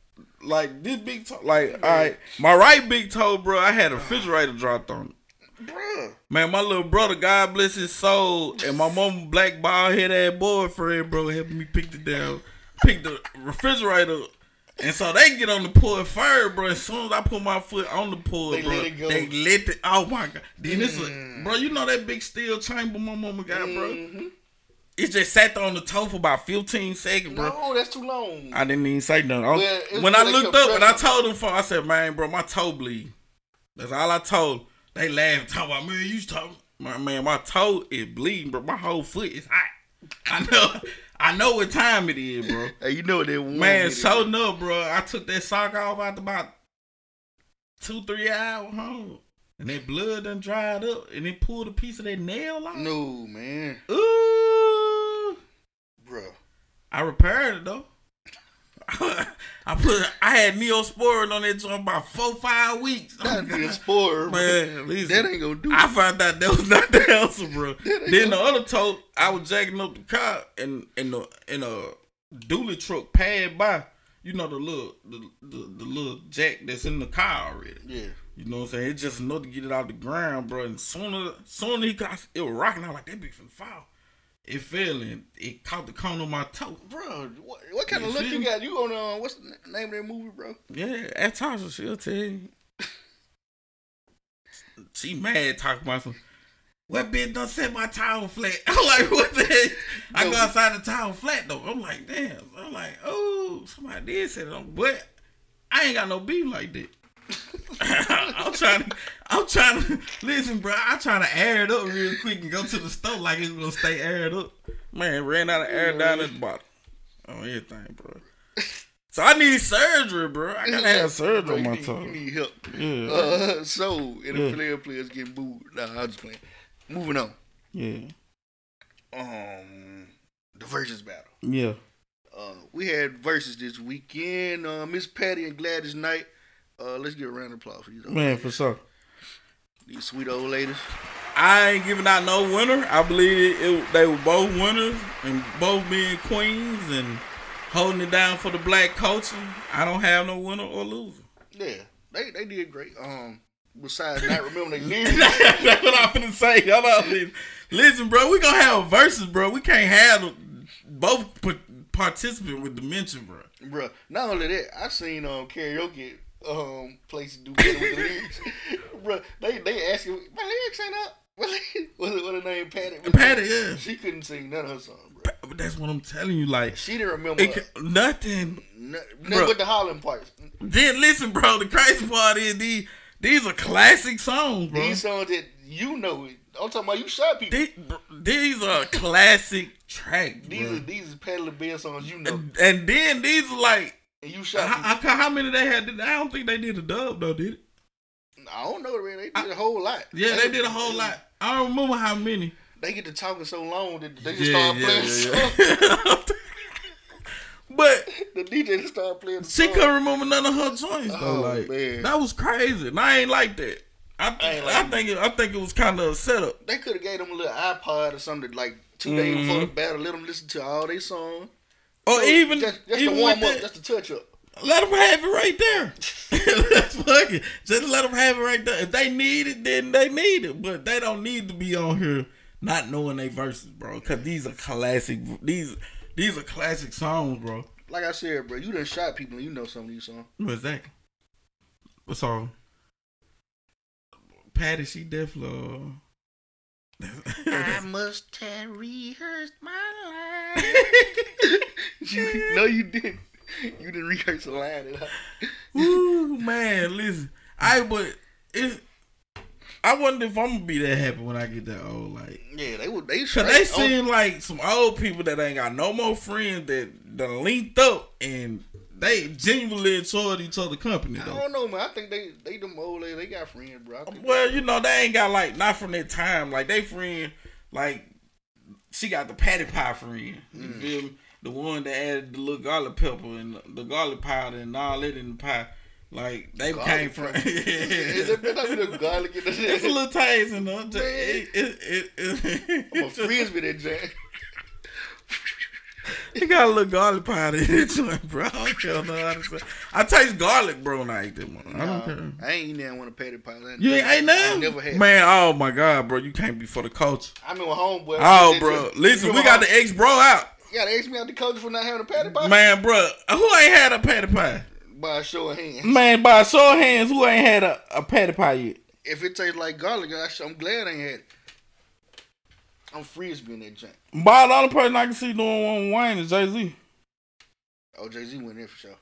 like this big toe, like, all right, my right big toe, bro. I had a refrigerator dropped on it. Bruh. Man, my little brother, God bless his soul, and my mom, black bald head ass boyfriend, bro, helping me pick the down, pick the refrigerator. And so they get on the pull first, bro. As soon as I put my foot on the pull, They bro, let it go. they let it. Oh my god! Then it's a, bro. You know that big steel chamber my mama got, bro. Mm-hmm. It just sat there on the toe for about 15 seconds, bro. No, that's too long. I didn't even say nothing. I was- Well, when I looked up and I told them, for, I said, man, bro, my toe bleed. That's all I told. They laughed, talking about, man, you talking, my man, my toe is bleeding, bro. My whole foot is hot. I know, I know what time it is, bro. Hey, you know they want Man, so no, bro. I took that sock off after about two, three hours home. And that blood done dried up and it pulled a piece of that nail off. No, man. Ooh. I repaired it though. I put I had Neosporin on that joint about four, five weeks. That spoiler, Man, listen, That ain't gonna do I it. found out that was not the answer, bro. Then the other toe, I was jacking up the car and and the in a dually truck passed by. You know the little the, the the little jack that's in the car already. Yeah. You know what I'm saying? It's just enough to get it out the ground, bro. And sooner sooner he got it was rocking. I was like that bitch finna fall. It fell and it caught the cone on my toe. Bro, what, what kind You of feel you me? got? You on uh, what's the name of that movie, bro? Yeah, at Tasha, she'll tell you. she mad talking about some. What bitch done set my towel flat? I'm like, what the heck? I go outside the towel flat though. I'm like, damn. I'm like, oh, somebody did set it on, but I ain't got no beef like that. I'm trying to, I'm trying to listen, bro. I'm trying to air it up real quick and go to the store like it's gonna stay aired up. Man, ran out of air down at the bottom. Oh, everything, bro. So I need surgery, bro. I gotta have surgery on my need, toe. You need help. Yeah. Uh, so, NFL Yeah. players getting booed. Nah, I'm just playing. Moving on. Yeah. Um, the Verzuz battle. Yeah. Uh, we had Verzuz this weekend. Uh, Miss Patty and Gladys Knight. Uh, let's get a round of applause for you, old Man, for sure. These sweet old ladies. I ain't giving out no winner. I believe it, it- they were both winners and both being queens and holding it down for the black culture. I don't have no winner or loser. Yeah, they they did great. Um, besides not remember their lyrics. That's what I'm finna say. Hold on, listen. Listen, bro, we gonna have verses, bro. We can't have both pa- participant with dementia, bro. Bruh, not only that, I seen um karaoke um places do better with the lyrics. Bruh, they they asking my lyrics ain't up. what what her name Patty? Patty, yeah. She couldn't sing none of her songs, bro. But that's what I'm telling you. Like She didn't remember it nothing. nothing but the hollering parts. Then listen, bro. The crazy part is these these are classic songs, bro. These songs that you know. I'm talking about you shot people. These, these are classic tracks, These bro. are these are Patti LaBelle songs you know. And then these are like And you shot how, how, how many they had? I don't think they did a dub though, did it? I don't know, man. They did a whole lot. Yeah, they did a whole lot. I don't remember how many. They get to talking so long that they just Yeah, start playing yeah, yeah. But the DJ just started playing the she couldn't remember none of her joints though. Oh, like man. that was crazy. And I ain't like that. I think ain't like I it. think it, I think it was kind of a setup. They could have gave them a little iPod or something like two days Mhm. before the battle. Let them listen to all their songs. Or even just, just even the warm up, that, just the touch up. let them have it right there. That's fucking. Just let them have it right there. If they need it, then they need it. But they don't need to be on here not knowing they verses, bro. Cause these are classic. These these are classic songs, bro. Like I said, bro, you done shot people and you know some of these songs. What's that? What song? Patty, she definitely. Uh, I must have rehearsed my line. you, no, you didn't. You didn't rehearse a line at all. Ooh, man, listen. I but it. I wonder if I'm gonna be that happy when I get that old. Like, Yeah, they would. They cause they seem like some old people that ain't got no more friends that done linked up and they genuinely enjoyed each other company I don't know, man. I think they they them old. They got friends, bro. Well, you know, they ain't got like not from that time. Like they friend, like she got the patty pie friend. You Mm. feel me? The one that added the little garlic pepper and the garlic powder and all that in the pie. Like they Garlic came from. pepper. Is there better be garlic in the It's a little taste in. Just- It, it, it, it, I'm a frisbee that jam. He got a little garlic powder in it bro. I don't care no. I taste garlic, bro, when I eat that one. I don't care. I ain't never want a patty pie. You ain't, ain't nothing? never had. Man, oh my God, bro. You can't be for the culture. I mean, with homeboy. Oh, bro. Listen, we got the ex bro out. You gotta ask me out the culture for not having a patty pie. Man, bro. Who ain't had a patty pie? By a show of hands. Man, by a show of hands, who ain't had a, a patty pie yet? If it tastes like garlic, I'm glad I ain't had it. I'm frisbee in that joint. By the only person I can see doing one wine is Jay Z. Oh, Jay Z went there for sure.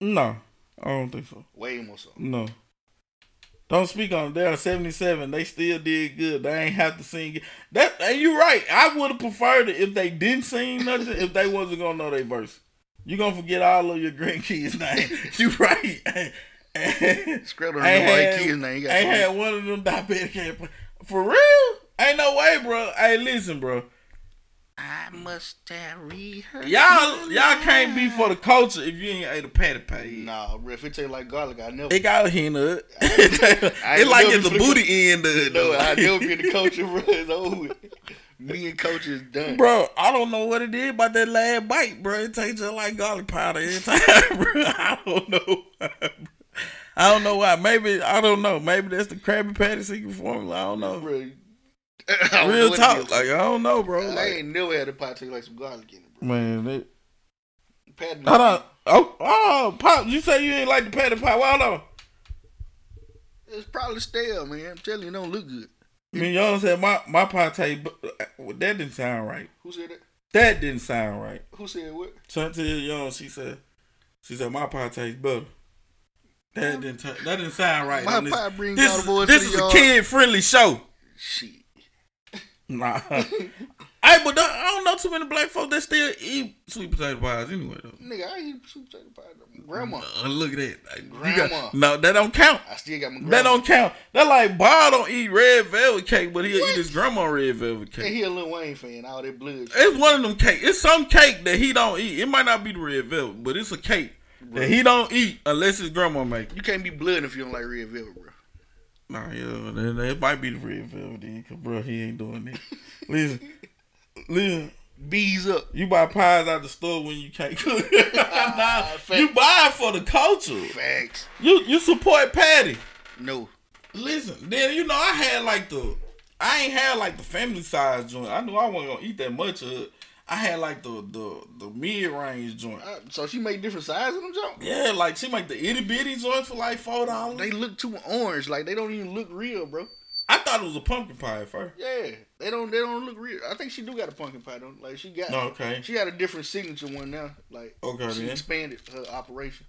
No, I don't think so. Way more so. No. Don't speak on it. They're 77. They still did good. They ain't have to sing it. That and you're right. I would have preferred it if they didn't sing nothing, if they wasn't gonna know their verse. You're gonna forget all of your grandkids' names. you right. Ain't know all your kids' name. Ain't had one of them diabetic For real? Ain't no way, bro. Hey, listen, bro. I must have rehearsed. Y'all, y'all can't be for the culture if you ain't ate a patty pie. yet. Nah, bro. If it taste like garlic, I never. It got a hint of it. I it's like never at the flick- booty end of it. No, though. I never be in the culture, bro. It's over. Me and coach is done. Bro, I don't know what it is about that last bite, bro. It tastes just like garlic powder every time, bro. I don't know. Why. I don't know why. Maybe I don't know. Maybe that's the Krabby Patty secret formula. I don't know. Bro, I don't know Real talk, like I don't know, bro. I Like, ain't never had a pie taste like some garlic in it, bro. man, they, Patty, hold on. Oh, oh, pop! You say you ain't like the patty pie? Well, hold on. It's probably stale, man. I'm telling you, it don't look good. I mean, y'all said my my pie taste, but uh, well, that didn't sound right. Who said that? That didn't sound right. Who said what? Chantel Young, she said, she said my pie tastes better. That didn't that didn't sound right. My on this brings this, all the is- boys this is a kid friendly show. Shit. Nah. Hey, but don't- I don't know too many black folks that still eat sweet potato pies anyway though. Nigga, I eat sweet potato pie. Grandma. Uh, look at that. Like, Grandma. got- no, that don't count. I still got my grandma. That don't count. That like Bob don't eat red velvet cake, but he'll eat his grandma red velvet And cake. he a Lil Wayne fan. All that blood. shit. It's one of them cake. It's some cake that he don't eat. It might not be the red velvet, but it's a cake that he don't eat unless his grandma make it. You can't be blood if you don't like red velvet, bro. Nah, yeah, then it might be the red velvet then, cause bro, he ain't doing that. listen, listen, Bees up. you buy pies out the store when you can't cook. nah, you buy it for the culture. Facts. You you support Patty. No. Listen, then you know I had like the I ain't had like the family size joint. I knew I wasn't gonna eat that much of it. I had like the the the mid range joint. Uh, so she make different sizes of them jump. Yeah, like she make the itty bitty joint for like four dollars. They look too orange. Like they don't even look real, bro. I thought it was a pumpkin pie at first. Yeah, they don't. They don't look real. I think she do got a pumpkin pie though. Like she got. Oh, okay. She got a different signature one now. Like Okay, she then. expanded her operation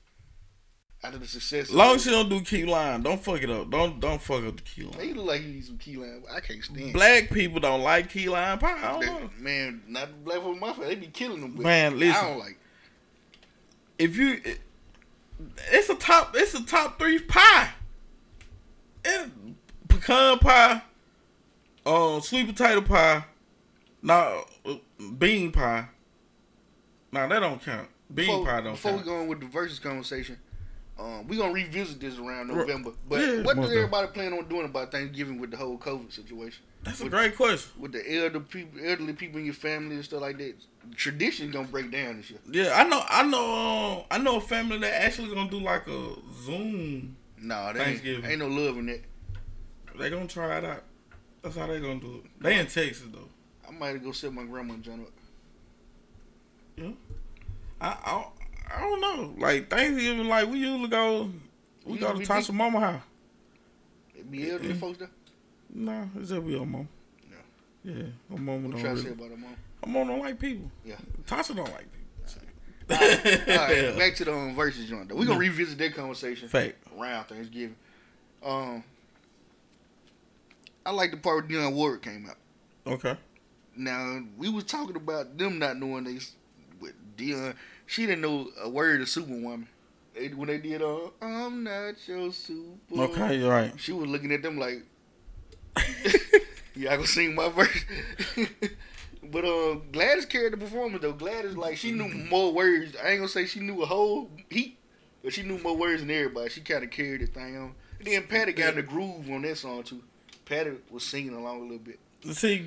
after the success. Long as she don't do key lime, don't fuck it up. Don't don't fuck up the key lime. He look like he needs some key lime. I can't stand. Black people don't like key lime pie. I don't They- know. man, not the black folk mafia. They be killing them. Man, listen. I don't like. If you, it- it's a top. It's a top three pie. It, pecan pie, uh, sweet potato pie, no uh, bean pie. Nah, that don't count. Bean before, pie don't before count. we go on with the Verzuz conversation, um, we gonna revisit this around November. But Yeah, what most does everybody plan on doing about Thanksgiving with the whole COVID situation? That's a great question. With the elder people, elderly people in your family and stuff like that, tradition gonna break down this year. Yeah, I know. I know. Um, I know a family that actually gonna do like a Zoom. Nah, that ain't, Thanksgiving. ain't no love in that. They gonna try it out. That's how they gonna do it. They in Texas though. I might go set my grandma and John up. Yeah. I, I I don't know. Like Thanksgiving, like we usually go. We You go to be Tasha big- Mama house. It be elderly Mm-mm. folks there. Nah, it's just we her mom. Yeah. Yeah, her mom What don't you trying to really. say about her mom? Her mom don't like people. Yeah. Tasha don't like people. All right, back to the um, Verzuz joint. though. We gonna Yeah. revisit that conversation. Fact. Around Thanksgiving. Um, I like the part where Dionne Warwick came out. Okay. Now we was talking about them not knowing they with Dion. She didn't know a word of Superwoman. They, when they did, uh, I'm not your super. Okay, you're right. She was looking at them like, "Yeah, I gonna sing my verse." but um, Gladys carried the performance though. Gladys like she knew more words. I ain't gonna say she knew a whole heap, but she knew more words than everybody. She kind of carried the thing on. And then Patty got in the groove on that song too. Patty was singing along a little bit. See,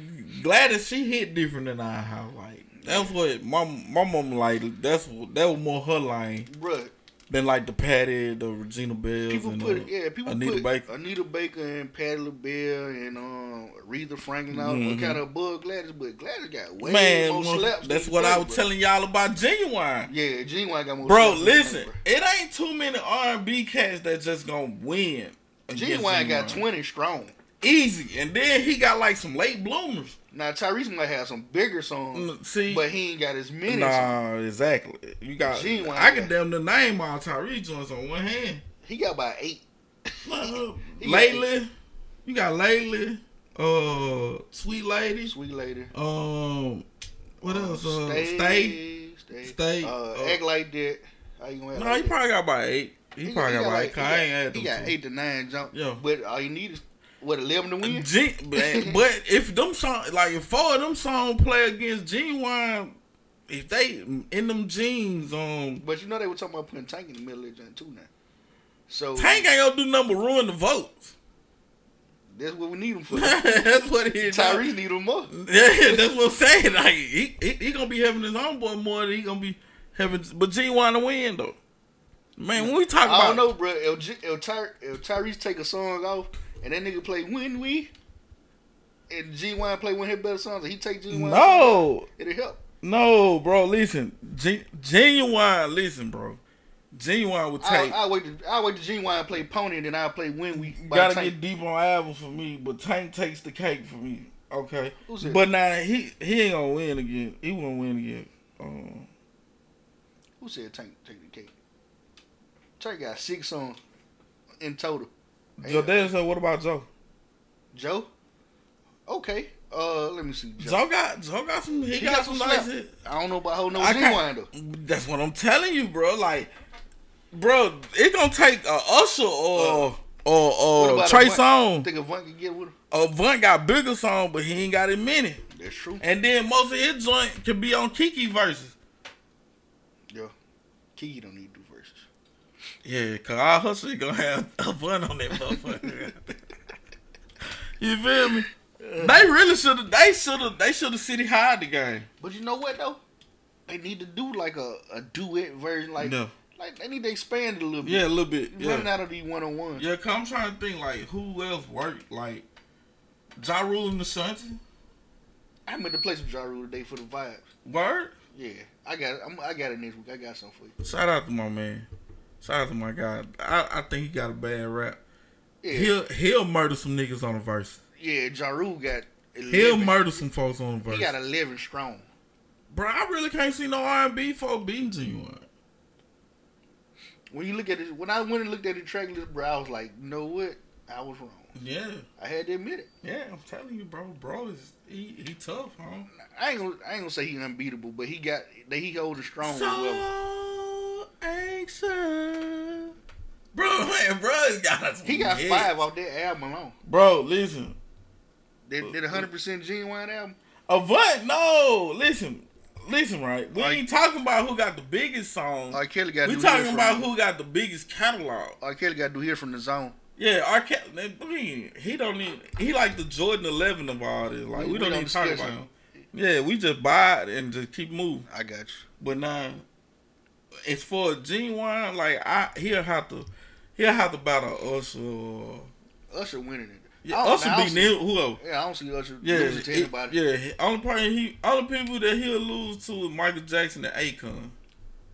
Gladys, she hit different than I. house. Like that's what my my mom like. That's that was more her line Bruh, than like the Patty, the Regina Belles, people and put uh, yeah, people put Anita put Baker. Anita Baker and Patti LaBelle and um, Aretha Franklin out Mhm. kind of above Gladys, but Gladys got way Man, more mo- slaps. that's what I was bro. telling y'all about Ginuwine. Yeah, Ginuwine got more. Bro, listen, it ain't too many R and B cats that just gonna win. Ginuwine got twenty strong. easy, and then he got like some late bloomers. Now Tyrese might have some bigger songs, Mm, See, but he ain't got as many. songs. nah, exactly. You got. I can got- damn the name all Tyrese joints on one hand. He got about eight. He Lately, you got lately, uh, sweet lady, Sweet lady. um, what else? Uh, stay, stay. stay, Stay. Uh, Uh, act like that. How you gonna act No, like he that? probably got about eight. He, probably got, about like- eight. I ain't had He got two. eight to nine jump. Yeah. But all you need is what eleven to win. Gen- but, but if them song like if four of them songs play against Ginuwine, if they in them jeans, um, But you know they were talking about putting Tank in the middle of that too now. So Tank ain't gonna do nothing but ruin the votes. that's what we need him for. that's what he. Tyrese need him more. Yeah, that's what I'm saying. Like he, he he gonna be having his own boy more than he gonna be having. But Ginuwine to win though. Man, when we talk I about don't know, bro. If, Ty- if Tyrese take a song off and that nigga play When We, and Ginuwine play one of his better songs, and he take Ginuwine, no, it'll help. no, bro. Listen, Gen- Ginuwine. Listen, bro. Ginuwine would I take. I wait. To, I wait to Ginuwine play Pony, and then I play When We. gotta Tank. get deep on album for me, but Tank takes the cake for me. Okay, but now he he ain't gonna win again. He won't win again. Um, Who said Tank take the cake? Tank got six songs in total. Joe Dez said, "What about Joe? Joe. Okay. Uh, let me see. Joe. Joe got Joe got some. He, got, some nice slaps. hits. I don't know about whole no I G can't- Wine though. That's what I'm telling you, bro. Like, bro, it gonna take a Usher or or What or about Trey? Songz. Think Avant can get with him? Avant got bigger song, but he ain't got as many. That's true. And then most of his joint can be on Kiki verses. Yeah. Kiki don't need to do verses. Yeah, cause our hustle gonna have a fun on that motherfucker. you feel me? They really should have. They should have. They should have city hide the game. But you know what though? They need to do like a, a duet version. Like Yeah. like they need to expand it a little bit. Yeah, a little bit. You Running Yeah, out of these one on ones. yeah. Cause I'm trying to think like who else worked like Ja Rule and Ashanti. I meant to play some Ja Rule today for the vibes. Word. Yeah, I got it. I'm, I got it next week. I got something for you. Shout out to my man. Shout out to my guy. I, I think he got a bad rap. Yeah, He'll he'll murder some niggas on a verse. yeah. Ja Rule got. 11. He'll murder some folks on a verse. He got eleven strong. Bro, I really can't see no R and B folk beating Ginuwine. When you look at it, when I went and looked at the track list, bro, I was like, you know what? I was wrong. Yeah. I had to admit it. Yeah, I'm telling you, bro. Bro is he, he tough, huh? I ain't gonna, I ain't gonna say he unbeatable, but he got that he holds a strong. So anxious. Bro, man, bro, he got He got hits. five off that album alone. Bro, listen. That that 100 percent Ginuwine album. A what? no. Listen. Listen, right? We Like- ain't talking about who got the biggest song. R. Kelly got. we do talking Hear about from, who got the biggest catalog. R. Kelly got to do here from the zone. Yeah, R. Kelly, I mean, he don't need, he like the Jordan 11 of all this. Like, we, We- don't we even don't talk about him. him. Yeah, we just buy it and just keep moving. I got you. But now, as for Ginuwine, like I he'll have to he'll have to battle Usher. Or, Usher winning it. yeah, Usher beat Neil whoever. Yeah, I don't see Usher Yeah, losing to anybody. yeah. Only person he, only people that he'll lose to is Michael Jackson and Akon.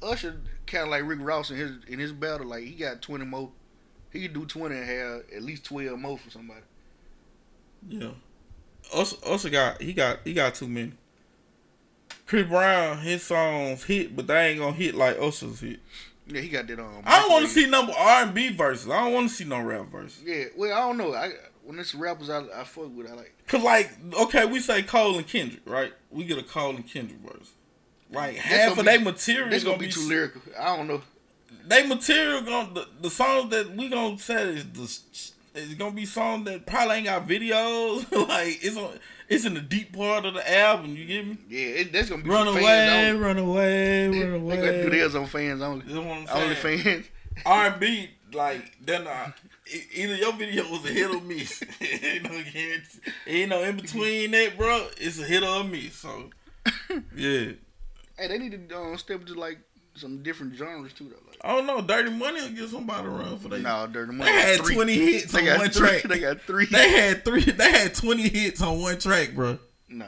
Usher kind of like Rick Ross in his in his battle. Like he got 20 more. He could do 20 and have at least 12 more for somebody. Yeah, Usher, Usher got he got he got too many. Chris Brown, his songs hit, but they ain't gonna hit like Usher's hit. Yeah, he got that um. I don't want to see number R and B verses. I don't want to see no rap verses. Yeah, well, I don't know. I when it's rappers I I fuck with, I like. Cause like, okay, we say Cole and Kendrick, right? We get a Cole and Kendrick verse. Like That's half of their material is gonna be too lyrical. I don't know. They material gonna the, the songs that we gonna say is the it's gonna be songs that probably ain't got videos. like it's on it's in the deep part of the album. You get me? Yeah, it, that's gonna be Run for away, fans only. run away, They, run they gonna do away. theirs on fans only. That's what I'm Only saying. fans. R and B, like then uh, either your video was a hit or miss. you know, you you know, in between that, bro, it's a hit or a miss. So yeah. Hey, they need to um, step to like some different genres too, though. Like, I don't know. Dirty Money will get somebody a run for that. no, Dirty Money. They had three- twenty hits They on one three- track. They got three. They had three. They had twenty hits on one track, bro. no.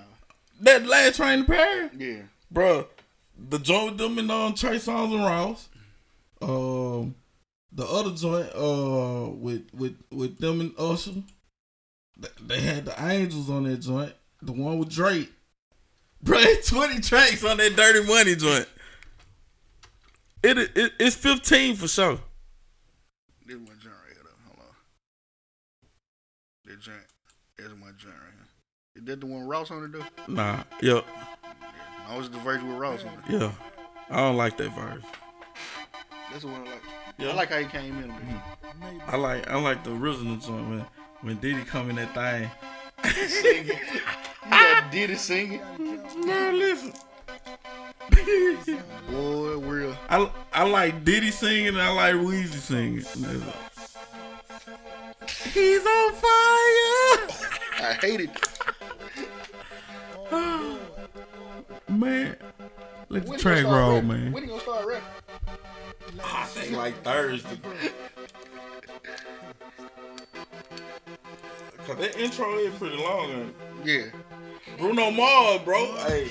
That last train to Paris, Yeah. bro. The joint with them and um, Trey Songz and Ross. Um, the other joint, uh, with with with them and Usher. They had the Angels on that joint. The one with Drake. Bro, twenty tracks on that Dirty Money joint. It, it it's fifteen for sure. This is my joint right here, though. Hold on. That joint. That's my joint right here. Is that the one Ross on it, though? Nah, Yep. yeah, No, it's the version with Ross on it. yeah. I don't like that verse. That's the one I like. Yeah. I like how he came in. man. I like I like the original joint when when Diddy come in that thing. Singing. You got Diddy singing. Man, listen. Boy, real. I I like Diddy singing and I like Weezy singing. He's on fire. I hate it. Man, let the When track roll, rapping? man. When he gonna start rapping? Ah, I think like Thursday. Cause that intro is pretty long. ain't? Yeah. Bruno Mars, bro. Hey,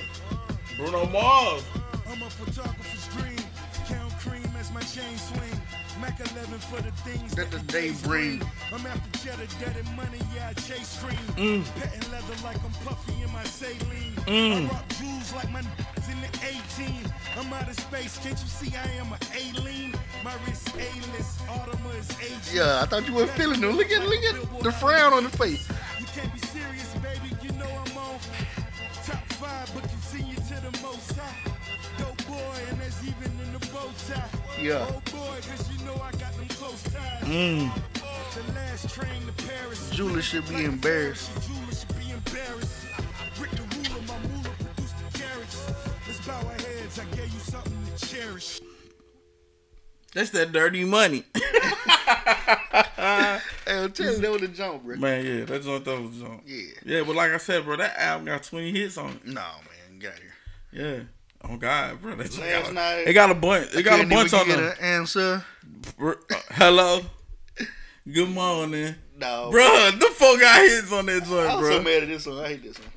Bruno Mars. I'm a photographer's dream. Count cream as my chain swing. Mac 11 for the things That the day bring. I'm after cheddar, dead and money, yeah, I chase cream. Mm. Petting leather like I'm puffy in my saline. Mm. I rock jewels like my n***s in the 18. I'm out of space, can't you see I am a alien? My wrist A-list, Audemars is H. Yeah, I thought you weren't feeling it. Look at look at the frown on the face. You can't be serious, baby. You know I'm on top five, but continue to the most high. Dope boy, and that's even in the bow tie. Yeah. Oh boy, cause you know I got them close ties. Mm. The last train to Paris. Julie should be embarrassed. Julie should be embarrassed. Rick the ruler, my moolah produced the carrots. Let's bow our heads. I gave you something to cherish. That's that dirty money. Hey, I'm telling you, that was a jump, bro. Man, yeah, that's what that was on. Yeah. Yeah, but like I said, bro, that album got 20 hits on it. No, man, get out here. Yeah. Oh God, bro. That's Last got a, night, It got a bunch. I got a bunch on them. an answer. Uh, hello. Good morning. No, Bro, the folk got hits on that I joint, was bro. so mad at this one. I hate this one.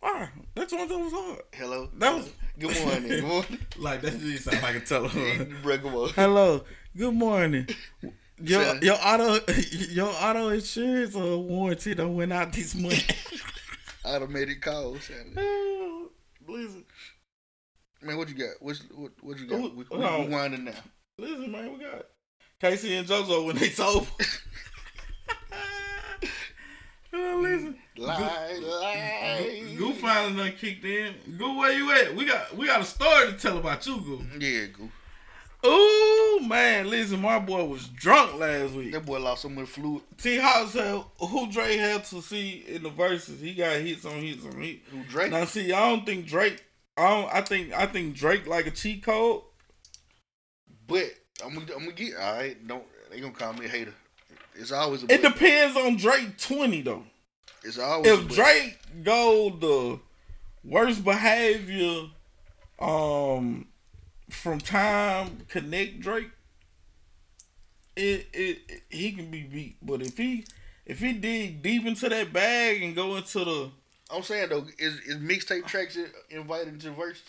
Why? That joint that was hard. Hello. That was Good morning. Good morning. like that just sound like a telephone. Bro, come on. Hello. Good morning. Your your auto your auto insurance or warranty done went out this month. Automated calls. Saturday. Oh, Listen, Man, what you got? What's, what, what you got? Ooh, We, we, no. we winding now. listen, man, we got Casey and JoJo when they sober. Oh, uh, listen. Lie, lie. Goo finally done kicked in. Goo, where you at? We got we got a story to tell about you, Goo. Yeah, go. Ooh, man, listen, my boy was drunk last week. That boy lost so much fluid. T Hawk said who Drake had to see in the verses. He got hits on hits on hits. Who Drake? Now see, I don't think Drake. I don't. I think I think Drake like a cheat code. But I'm gonna, I'm gonna get. All right, don't. They gonna call me a hater. It's always a. It but. depends on Drake twenty though. It's always. If. Drake go the worst behavior, um, from time connect Drake, it, it it he can be beat. But if he if he dig deep into that bag and go into the I'm saying though, is is mixtape tracks invited into verse?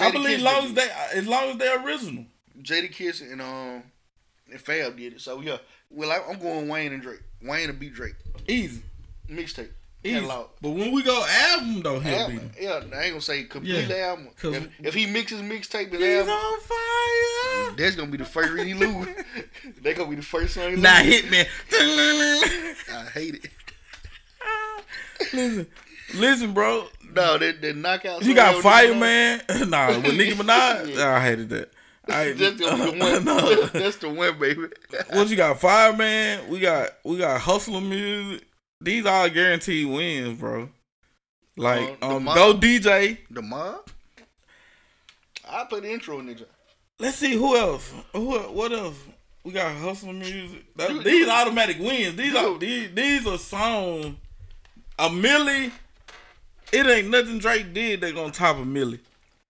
I believe as long as they as long as they're original. Jadakiss and um and Fab did it. So yeah, well I, I'm going Wayne and Drake. Wayne to beat Drake. Easy. Mixtape. Easy. But when we go album though, he'll beat Album, him. yeah, I ain't gonna say complete Yeah, album. If, if he mixes mixtape and He's album, on fire. that's gonna be the first he lose. they gonna be the first song he lose. Now hit me. I hate it. listen, listen, bro. No, that that knockout. You got Fireman. Nicki nah, with Nicki Minaj. Yeah. I hated that. I, That's the one. no. That's the one, baby. What you got? Fireman. We got we got hustler music. These all guaranteed wins, bro. Like Uh, um, mob. go DJ. The mob. I put the intro in the job. Let's see who else. Who what else? We got hustle music. That- Do- these do- automatic wins. These are these, these are songs. A Milli. It ain't nothing Drake did that gonna top a Milli.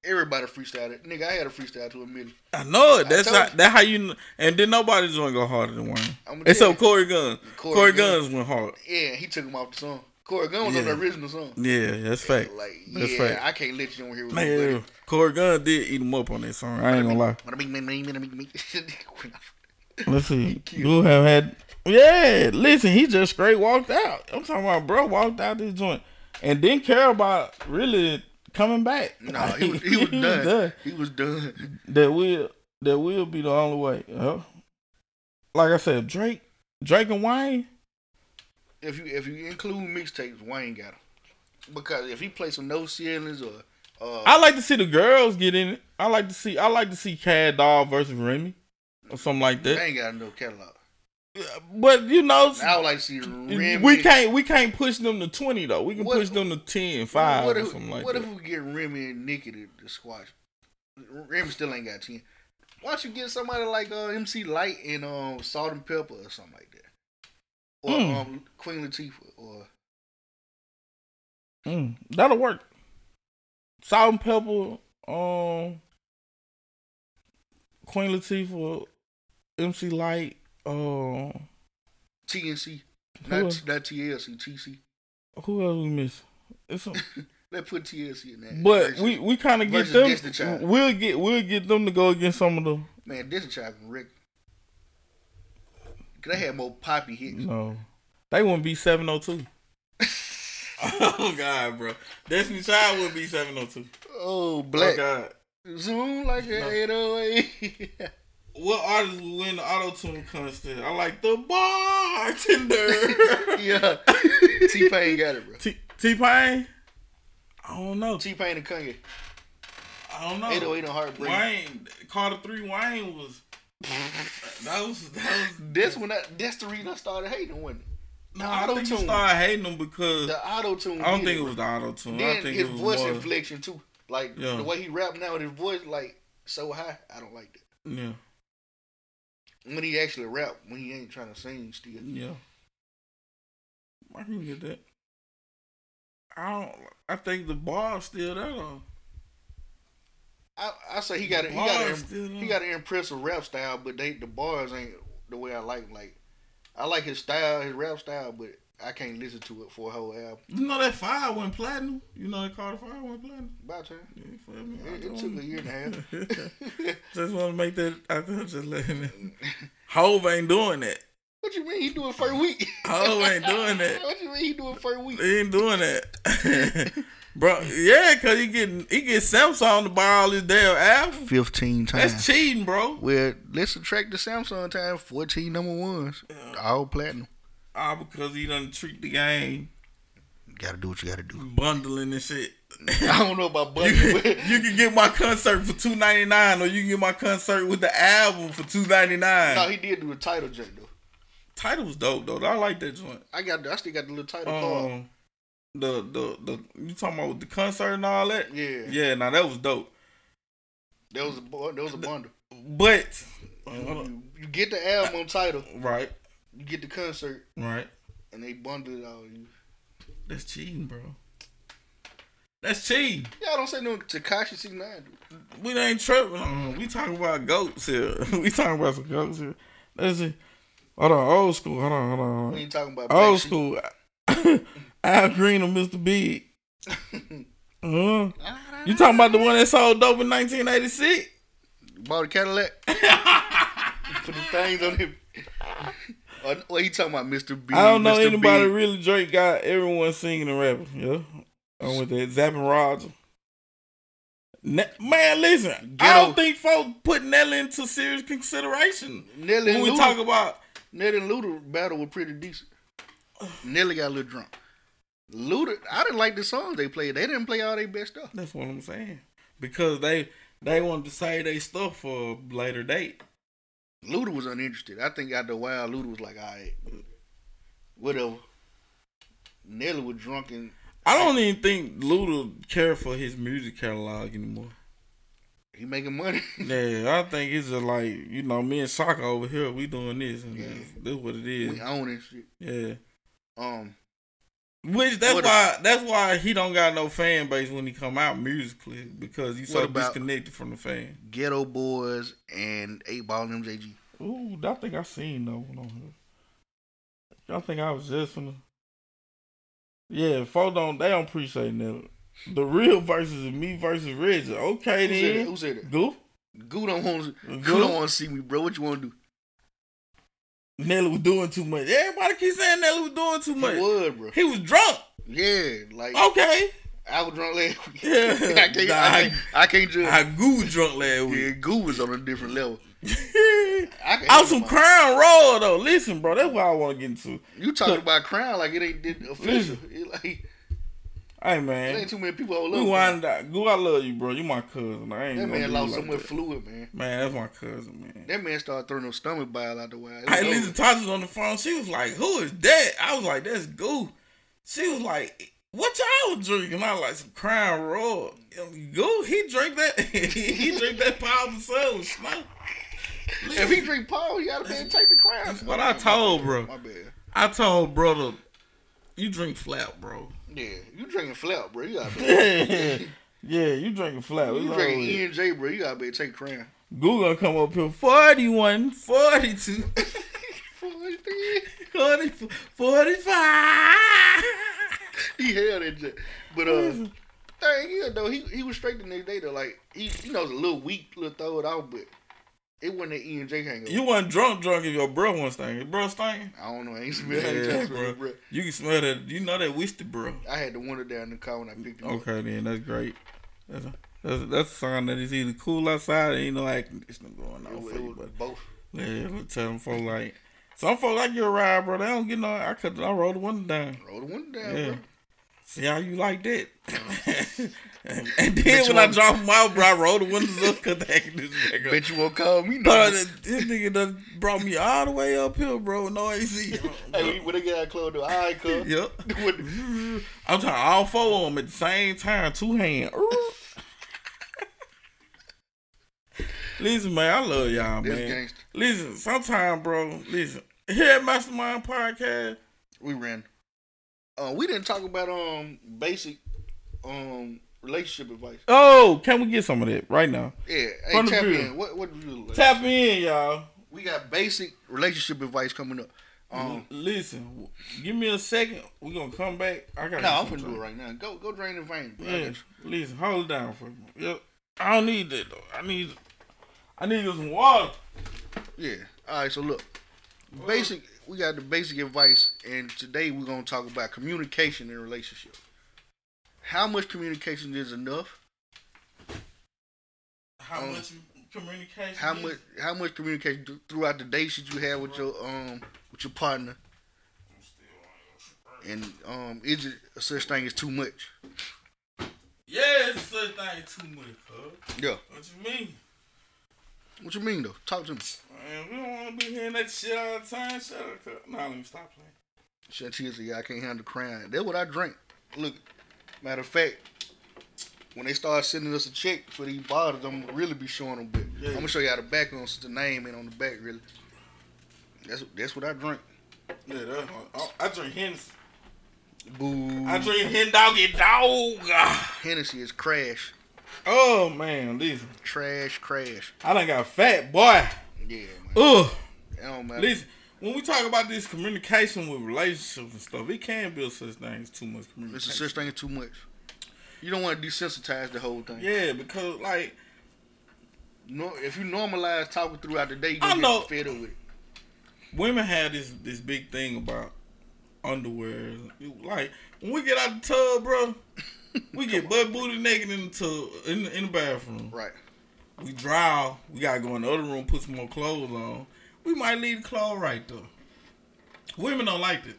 Everybody freestyled it. Nigga, I had a freestyle to a million. I know it. That's how, you. that how you. And then nobody's gonna go harder than Wayne. Except. Cory Gunz. Corey Corey, Guns. Guns went hard. Yeah, he took him off the song. Cory Gunz was on the original song. Yeah, that's fact. Like, That's yeah, fact. I can't let you on here with Man, buddy. Cory Gunz did eat him up on that song. I ain't gonna lie. Let's see. Who have had? Yeah, listen, he just straight walked out. I'm talking about, bro, walked out this joint and didn't care about really coming back. No, he was, he was done. He was done. That will that will be the only way. Huh? Like I said, Drake, Drake and Wayne. If you if you include mixtapes, Wayne got him. Because if he plays some no ceilings or uh, I like to see the girls get in it. I like to see. I like to see Cad Dog versus Remy or something like they that. ain't got no catalog. But you know, I would like to see Remy. we can't we can't push them to twenty though. We can What- push them to 10, 5 What or if, something like what that. if we get Remy and Nicki to, to squash? Remy still ain't got ten. Why don't you get somebody like uh, MC Lyte and um, Salt-N-Pepa or something like that, or Mm. um, Queen Latifah or Mm, that'll work. Salt-N-Pepa, um, Queen Latifah, MC Lyte, um, TNC, not else? not TLC, TC. who else we miss? It's some, Let's put TLC in that. but versus- we we kind of get versus them. Destiny We'll get we'll get them to go against some of the. man, this child can wreck. Cause they had more poppy hits. No, they wouldn't be seven oh two. Oh God, bro! Destiny Child would be seven oh two. Oh, black. Oh God. Zoom like an 808. What artist would win the auto tune contest? I like the bartender. yeah. T Pain got it, bro. T Pain. I don't know. T Pain and Kanye. I don't know. 808 and Heartbreak. Wayne Carter Three Wayne was. that was that was. That's when I, that's the reason I started hating when No, I think you started hating him because the auto tune. I don't think it was the auto tune. I Then think his it was voice more, inflection too. Like Yeah. the way he rap now with his voice like so high. I don't like that. Yeah, When he actually rap, when he ain't trying to sing still. yeah. I can get that. I don't. I think the bar's still there though. I, I say he got a, he got a, he got an impressive rap style, but they the bars ain't the way I like. Like I like his style, his rap style, but I can't listen to it for a whole album. You know that fire went platinum. You know that Carter V went platinum. About time. Yeah, for It, it took a year and a half. just want to make that. I just letting it. Hove ain't doing that. what you mean he doing it first week? Hove ain't doing that. what you mean he doing it first week? He ain't doing that, bro. Yeah, cause he getting he get Samsung to buy all his damn albums. Fifteen times. That's cheating, bro. Well, let's subtract the Samsung time. Fourteen number ones, all platinum. All because he doesn't treat the game Got to do what you got to do. bundling and shit. I don't know about You, budget. you can get my concert for two ninety nine, or you can get my concert with the album for two ninety nine. no, he did do a Tidal joint though. Tidal was dope though. I like that joint. I got, I still got the little Tidal card. Um, the the the you talking about with the concert and all that? Yeah, Yeah, now that was dope. That was a bu- there was a bundle. But You, you get the album Tidal, right, you get the concert, right. and they bundle it all. You, That's cheating, bro. That's cheating. y'all don't say no Tekashi six nine. We ain't tripping. We talking about goats here. we talking about some goats here. Let's see. Hold on, old school. Hold on, hold on. We ain't talking about Old school. Al Green or Mr. Big. Uh, you talking about the one that sold dope in 1986? Bought a Cadillac. Put the things on him. What you talking about, Mister B? I don't know Mr. anybody B. really Drake got everyone singing and rapping. Yeah, I'm with that. Zapp and Roger. Man, listen, I don't think folks put Nelly into serious consideration Nelly when and we Luda, talk about. Nelly and Luda battle was pretty decent. Nelly got a little drunk. Luda, I didn't like the songs they played. They didn't play all their best stuff. That's what I'm saying because they they wanted to say their stuff for a later date. Luda was uninterested. I think after a while, Luda was like, all right, whatever. Nelly was drunk and I don't even think Luda care for his music catalog anymore. He making money. Yeah, I think it's just like you know, me and Saka over here, we doing this, and Yeah. this, this what it is. we own this shit. Yeah, Um, which that's What why that's why he don't got no fan base when he come out musically because he's so disconnected from the fan. Geto Boys and Eight Ball and MJG. Ooh, I think I seen that one on here. I think I was just finna. Yeah, folks don't they don't appreciate that. The real versus me versus Reggie. Okay Who said that? then. Who said that? Goo. Goo don't want. Goo? Goo don't want to see me, bro. What you want to do? Nelly was doing too much. Everybody keep saying Nelly was doing too much. He was, bro. He was drunk. Yeah, like Okay. I was drunk last week. Yeah. I can't. Nah, I can't, I can't judge. I goo was drunk last week. yeah. Goo was on a different level. I I was some Crown Royal though. Listen, bro, that's what I want to get into. You talking about crown like it ain't did official. It like Hey man, ain't too many people hold we up. wind. Goo, I love you, bro. You my cousin. I ain't That man lost like much that. fluid, man. Man, that's my cousin, man. That man started throwing those stomach bile out the way. Hey, listen, Tasha was on the phone. She was like, "Who is that?" I was like, "That's Goo." She was like, "What y'all drinking?" I was like, "Some Crown Royal." Goo, he drink that. he drink that powerful soul. Smoke. If he drink Paul, he gotta be to take the crown. That's what I told, bro. My bad. I told brother, you drink flat, bro. Yeah, you drinking flap, bro. You gotta be. yeah, you drinking flat. you drinking E and J, bro. You gotta be take the crown. Goo gonna come up here 41, 42, 40, 45. he held jet. But uh, thing is though, he he was straight the next day though. Like he, you know, it was a little weak, little throw it out, but it wasn't an E and J hangover. You wasn't drunk, drunk if your bro was stinking. Bro stinking? I don't know. I ain't smell Yeah, that bro. bro. You can smell that. You know that whiskey, bro. I had the window down in the car when I picked him up. Okay, then that's great. That's a, that's, a, that's a sign that it's either cool outside or ain't no air conditioning going on for it you. was But both. yeah, let's tell them folks like some folks like your ride, bro. They don't get no. I could. I rolled the window down. Roll the window down, Yeah. bro. See how you like that? and then Bet you when I won't- drop them out, bro, I roll the windows up because the air conditioning back up. Bet won't call me. Bro, this this nigga done brought me all the way up here, bro. No AC. Hey, when they get out close, do I come? Yep. I'm trying all four of them at the same time, two hands. listen, man, I love y'all, This man. gangster. Listen, sometime, bro. Listen, here at Mastermind Podcast, we ran. Uh, we didn't talk about um basic um relationship advice. oh, can we get some of that right now? Yeah, hey, From tap in. What what do you like? Tap in, y'all. We got basic relationship advice coming up. Um, Listen, give me a second. We're gonna come back. I got no, I'm gonna do it right now. Go go drain the vein. Bro. Yeah, listen, hold it down for me. Yep. I don't need that though. I need, I need some water. Yeah. All right. So look, basic. We got the basic advice, and today we're gonna talk about communication in relationship. How much communication is enough? How Um, much communication? How is- much how much communication th- throughout the day should you have with your um with your partner? And um, is it a such thing as too much? Yeah, it's such thing as too much, cuz. Yeah. What you mean? What you mean though? Talk to me. Man, we don't want to be hearing that shit all the time. Shut up, cuz. Nah, let me stop playing. Said, "Yeah, I can't handle crying." That's what I drink. Look, matter of fact, when they start sending us a check for these bottles, I'm gonna really be showing them. But I'm gonna show you how the back on the name and on the back really. That's that's what I drink. Yeah, that, I, I drink Hennessy. Boo. I drink Hen Doggy Dog. Hennessy is crash, Oh man, listen. trash, crash. I done got fat, boy. Yeah, man. Ugh. It don't matter. Listen, when we talk about this communication with relationships and stuff, it can be a such thing as too much It's a communication. such thing too much. You don't want to desensitize the whole thing. Yeah, because like No, if you normalize talking throughout the day, you gonna get fed up with it. women have this this big thing about underwear. Like when we get out the tub, bro, we get butt booty naked in the tub in the, in the bathroom. Right. We dry. We gotta go in the other room, put some more clothes on. We might leave the clothes right there. Women don't like it.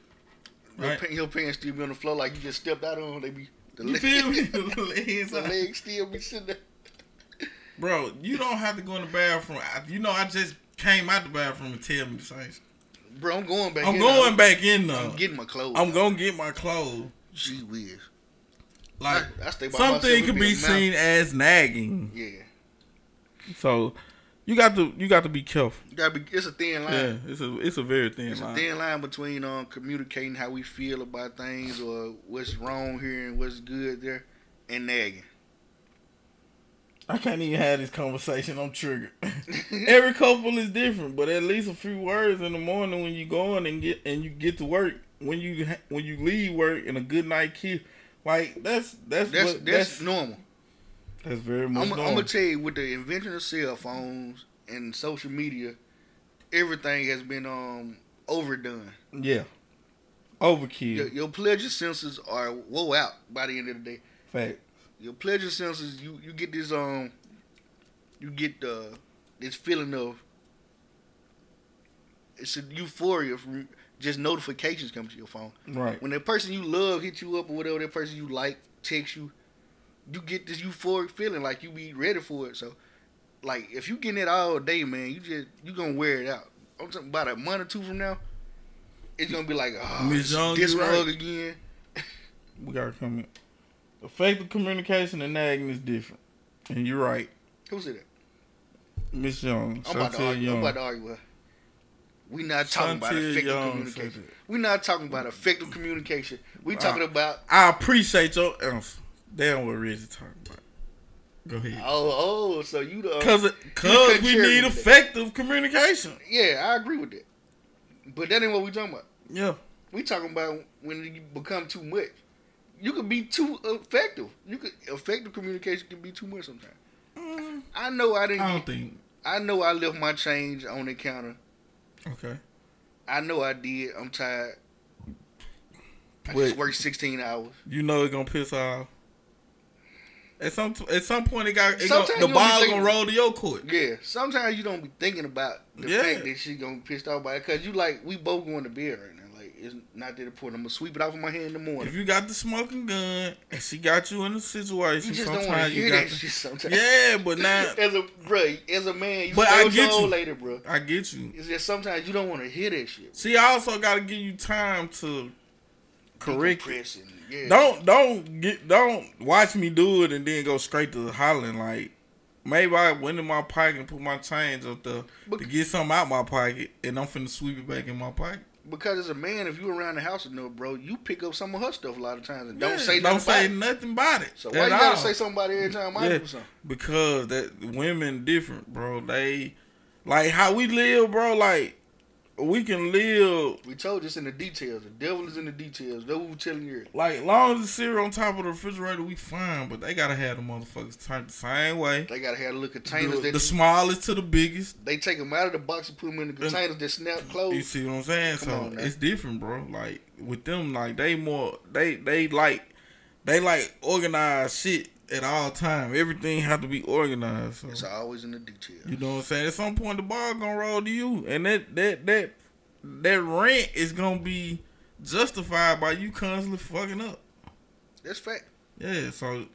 Your, Right. your pants still be on the floor like you just stepped out on. They be the You leg- feel me? The legs the legs still be sitting there. Bro, you don't have to go in the bathroom. I, you know, I just came out the bathroom and tell me the same. Bro, I'm going back. I'm in going now. back in there. I'm getting my clothes. I'm gonna get my clothes. Gee whiz. Like I, I stay by something could be seen as nagging. Yeah. So you got to you got to be careful. You gotta be. It's a thin line. Yeah, it's a it's a very thin It's a thin line between um communicating how we feel about things or what's wrong here and what's good there, and nagging. I can't even have this conversation. I'm triggered. Every couple is different, but at least a few words in the morning when you go in and get and you get to work. When you when you leave work and a good night kiss, like that's that's That's what, that's, that's normal. That's very much I'm, gonna tell you, with the invention of cell phones and social media, everything has been um overdone. yeah, overkill. Your, your pleasure senses are woe out by the end of the day. Fact. Your pleasure senses, you you get this um, you get uh this feeling of it's a euphoria from just notifications coming to your phone. Right. When that person you love hit you up or whatever, that person you like text you, you get this euphoric feeling like you be ready for it. So, like if you getting it all day, man, you just you gonna wear it out. I'm talking about a month or two from now, it's gonna be like, oh, this, Young, this right. again. We got to come in. Effective communication and nagging is different, and you're right, Who said that? Miss Young. I'm about, argue, I'm about to argue with her. We not talking about effective Young communication. We not talking about effective communication. We talking about I appreciate your answer. Damn what Reggie talking about. Go ahead. oh oh. So you the Cause, cause we need to that. effective communication. Yeah, I agree with that. But that ain't what we talking about. Yeah. We talking about when you become too much. You could be too effective. You could effective communication can be too much sometimes. I know I didn't. Mm. I don't get- think. I know I left my change on the counter. Okay. I know I did. I'm tired. I Wait. just worked 16 hours. You know it's gonna piss off. At some at some point, it got it you the ball thinking- gonna roll to your court. Yeah, sometimes you don't be thinking about the Yeah. fact that she gonna be pissed off by it because you like we both going to bed right now. Like it's not that important. I'm gonna sweep it off of my hand in the morning. If you got the smoking gun and she got you in a situation, You just don't sometimes want to you hear got that shit sometimes. Yeah, but now as a bro, as a man, you But I get you. lady, bro. I get you. It's just sometimes you don't want to hear that shit. See, I also got to give you time to correct it. Decompress yeah. Don't don't get don't watch me do it and then go straight to the hollering like maybe I went in my pocket and put my change up there to get something out my pocket and I'm finna sweep it back in my pocket. Because as a man, if you around the house enough, bro, you pick up some of her stuff a lot of times and don't Yeah, say don't nothing say about it. nothing about it. So why you gotta all. say something about it every time I Yeah, do something? because that women different, bro. They like how we live, bro. Like we can live We told you it's in the details. The devil is in the details. That's what we telling you. like long as the cereal on top of the refrigerator, we fine. But they gotta have the motherfuckers turned the same way. They gotta have the little containers The, that the smallest to the biggest. they take them out of the box and put them in the containers that snap closed. You see what I'm saying? Come so on it's different, bro. Like with them, like they more they they like they like organized shit at all time. Everything have to be organized. So. It's always in the details. You know what I'm saying? At some point, the ball gonna roll to you, and that that that that rent is gonna be justified by you constantly fucking up. That's fact. Yeah. So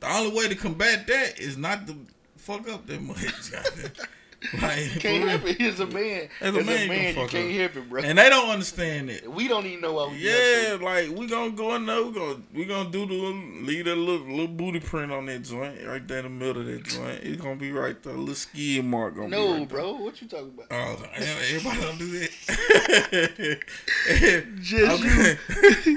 the only way to combat that is not to fuck up that much. like, Can't help it. As a man, As a man, you, you can't help it, bro. And they don't understand it. we don't even know why we Yeah, like we gonna go in there, we gonna we gonna do the little, leave that little little booty print on that joint right there in the middle of that joint. It's gonna be right there, a little skid mark gonna that. be No, right bro. What you talking about? Oh, everybody don't do that. Just okay.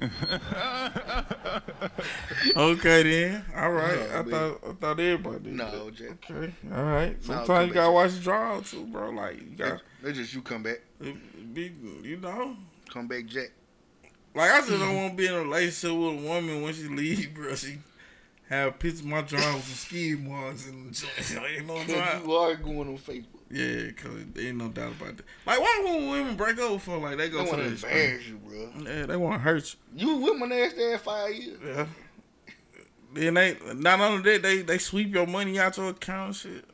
okay then. All right. No, I man. thought I thought everybody did. No, that. Jack. Okay. All right. Sometimes you gotta watch the draw too, bro. Like you got That's just you come back. be, you know. Come back, Jack. Like I just don't want to be in a relationship with a woman when she leave, bro. She have pictures of my drawing with some ski marks and you know what I'm saying? you are going on Facebook. Yeah, cause there ain't no doubt about that. Like why won't women break up for like they They go to want to the extreme? embarrass you, bro. Yeah, they want to hurt you. You with my nasty ass five years. Yeah. Then they not only that they they sweep your money out your account and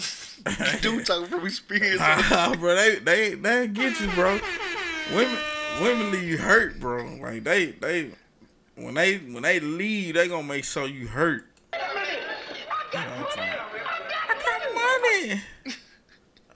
shit. Dude talking from experience. Nah, bro, they they they get you, bro. Women women leave you hurt, bro. Like they they when they when they leave, they gonna make sure you hurt. You know what I'm saying? I got money.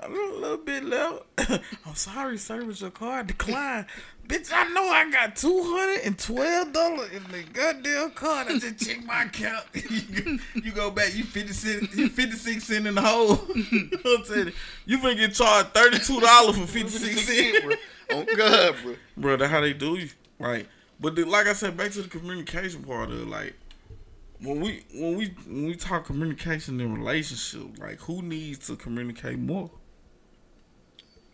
A little, little bit left. I'm sorry, service your card declined. Bitch, I know I got two hundred and twelve dollars in the goddamn card. I just checked my account. you, go, you go back, you fifty cent, you fifty six cent in the hole. I'm telling you, you finna get charged thirty two dollars for fifty six cent, bro. Oh God, bro. bro. That's how they do you. Like, but the, like I said, back to the communication part of it, like when we when we when we talk communication in relationship, like who needs to communicate more?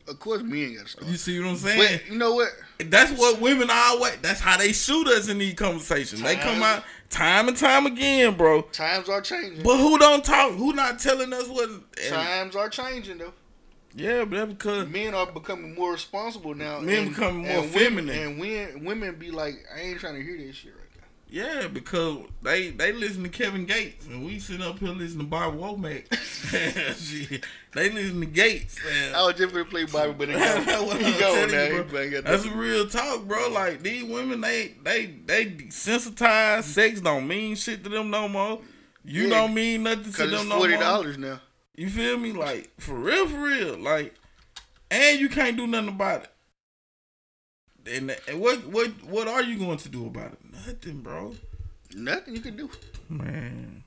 Of course, men got to start. You see what I'm saying? But you know what? That's what women always. That's how they shoot us in these conversations. They come out time and time again, bro. Times are changing. But who don't talk? Who not telling us what? and- Times are changing though. yeah, but that's because Men are becoming more responsible now. Men becoming more and feminine. Women, and women, women be like, I ain't trying to hear this shit right. Yeah, because they they listen to Kevin Gates and we sitting up here listening to Bob Womack. They listen to Gates. And, I was just gonna play Bible, but it That's go, what he go now. you, He bro. ain't got That's nothing. real talk, bro. Like these women, they they they desensitized. Sex don't mean shit to them no more. You Yeah, don't mean nothing to them it's no forty dollars now. You feel me? Like for real, for real. Like, and you can't do nothing about it. And, and what what what are you going to do about it? Nothing, bro. Nothing you can do. Man,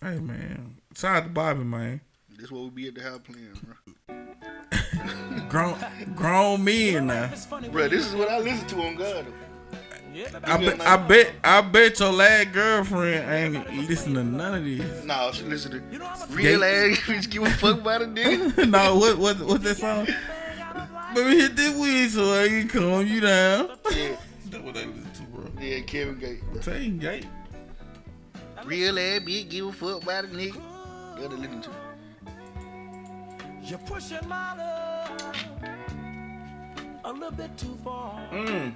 hey man, shout out to Bobby, man. This what we be at the house playing, bro. Grown grown men now. Bro, this is what I listen to on God. Though. I bet I bet I bet your lad girlfriend ain't listen to none of this. Nah, she listen to real ass bitch give a fuck about a nigga. no, what what what that song? Baby, hit this weed so I can calm you down. Yeah, That's what they listen to, bro. Yeah, Kevin Gates. bro. Tell you, gay. Real ass bitch give a fuck about a nigga. You gotta listen to. You're pushing my love a little bit too far. Mm.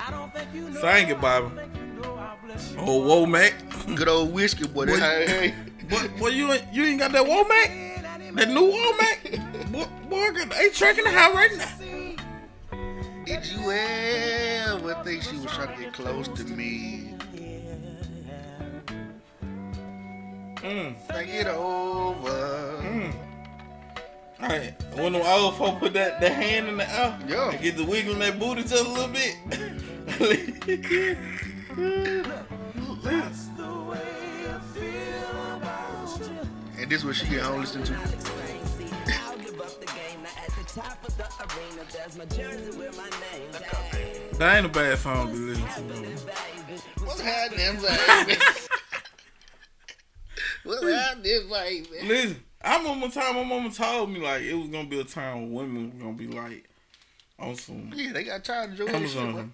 I don't think you know. Sing it, Bobby. I don't think you know how blessed you Oh, whoa, Mac. Good old whiskey boy. That's Boy, hey. Boy, boy, you ain't you ain't got that Womack? That new Womack? boy, boy, got- they tracking the house right now. Did you ever think she was trying to get close to me? Mm. Think it over. Mm. All right, when the old folk put that, that hand in the air, Yeah. and get the wiggling that booty just a little bit. That's the way I feel about you. And this what she get home listening to. That ain't a bad song to be listening to. though. What's happening, baby? What's happening, baby? Listen, I remember one time my mama told me like it was gonna be a time when women were gonna be like on some Yeah, they got tired of Joe Eddie shit. Amazon.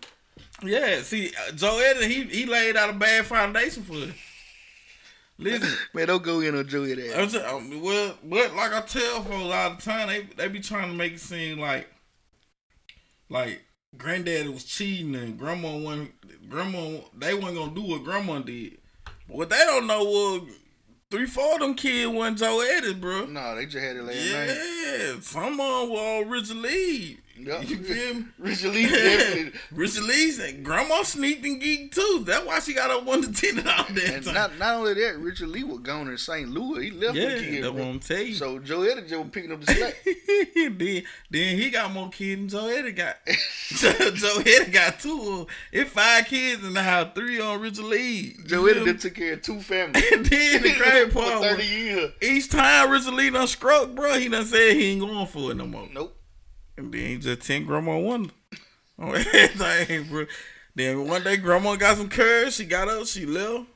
Yeah, see, uh, Joe Eddie, he he laid out a bad foundation for it. Listen, Man, don't go in on Joe Eddie. I'm just, um, well, but like I tell for a lot of time, they they be trying to make it seem like like granddaddy was cheating and grandma wasn't grandma they wasn't gonna do what grandma did. But what they don't know was three, four of them kids wasn't Joe Eddie, bro. No, they just had it last night. Yeah, some of them were all Richard Lee. Yup. You feel me? Richard Lee definitely. Richard Lee said grandma sneaked and geeked too. That's why she got a one to ten out there. And not not only that, Richard Lee was gone in St. Louis. He left yeah, the kid. that's bro. what I'm telling you. So Joe was picking up the slack. then, then he got more kids than Joe Eddie got. Joe Eddie got two. It's five kids in the house, three on Richard Lee. Joe feel Eddie done took care of two families. And then the crazy part 30 was, years. each time Richard Lee done struck, bro, he done said he ain't going for it no more. Nope. And then he just ten grandma wonder. On everything, bro. Then one day grandma got some courage. She got up, she left.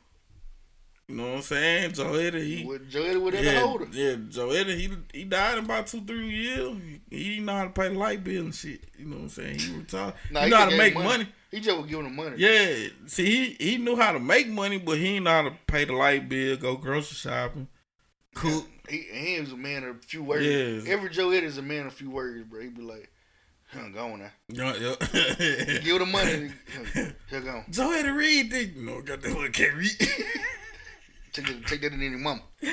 You know what I'm saying? Joe Eddie, he With Joe Eddie would have yeah, hold her. yeah, Joe Eddie, he he died in about two, three years. He, he didn't know how to pay the light bill and shit. You know what I'm saying? He retired. Nah, he he know how to make money. He just was giving them money. Yeah. See, he he knew how to make money, but he didn't know how to pay the light bill, go grocery shopping, cook. He, he was a man of a few words. Yes. Every Joe Eddie is a man of a few words, bro. He be like, I'm going now. Yeah, yeah. Give the money. Here go. Joe Eddie read this. You know, got that one can't read. Take that, take that in your mama.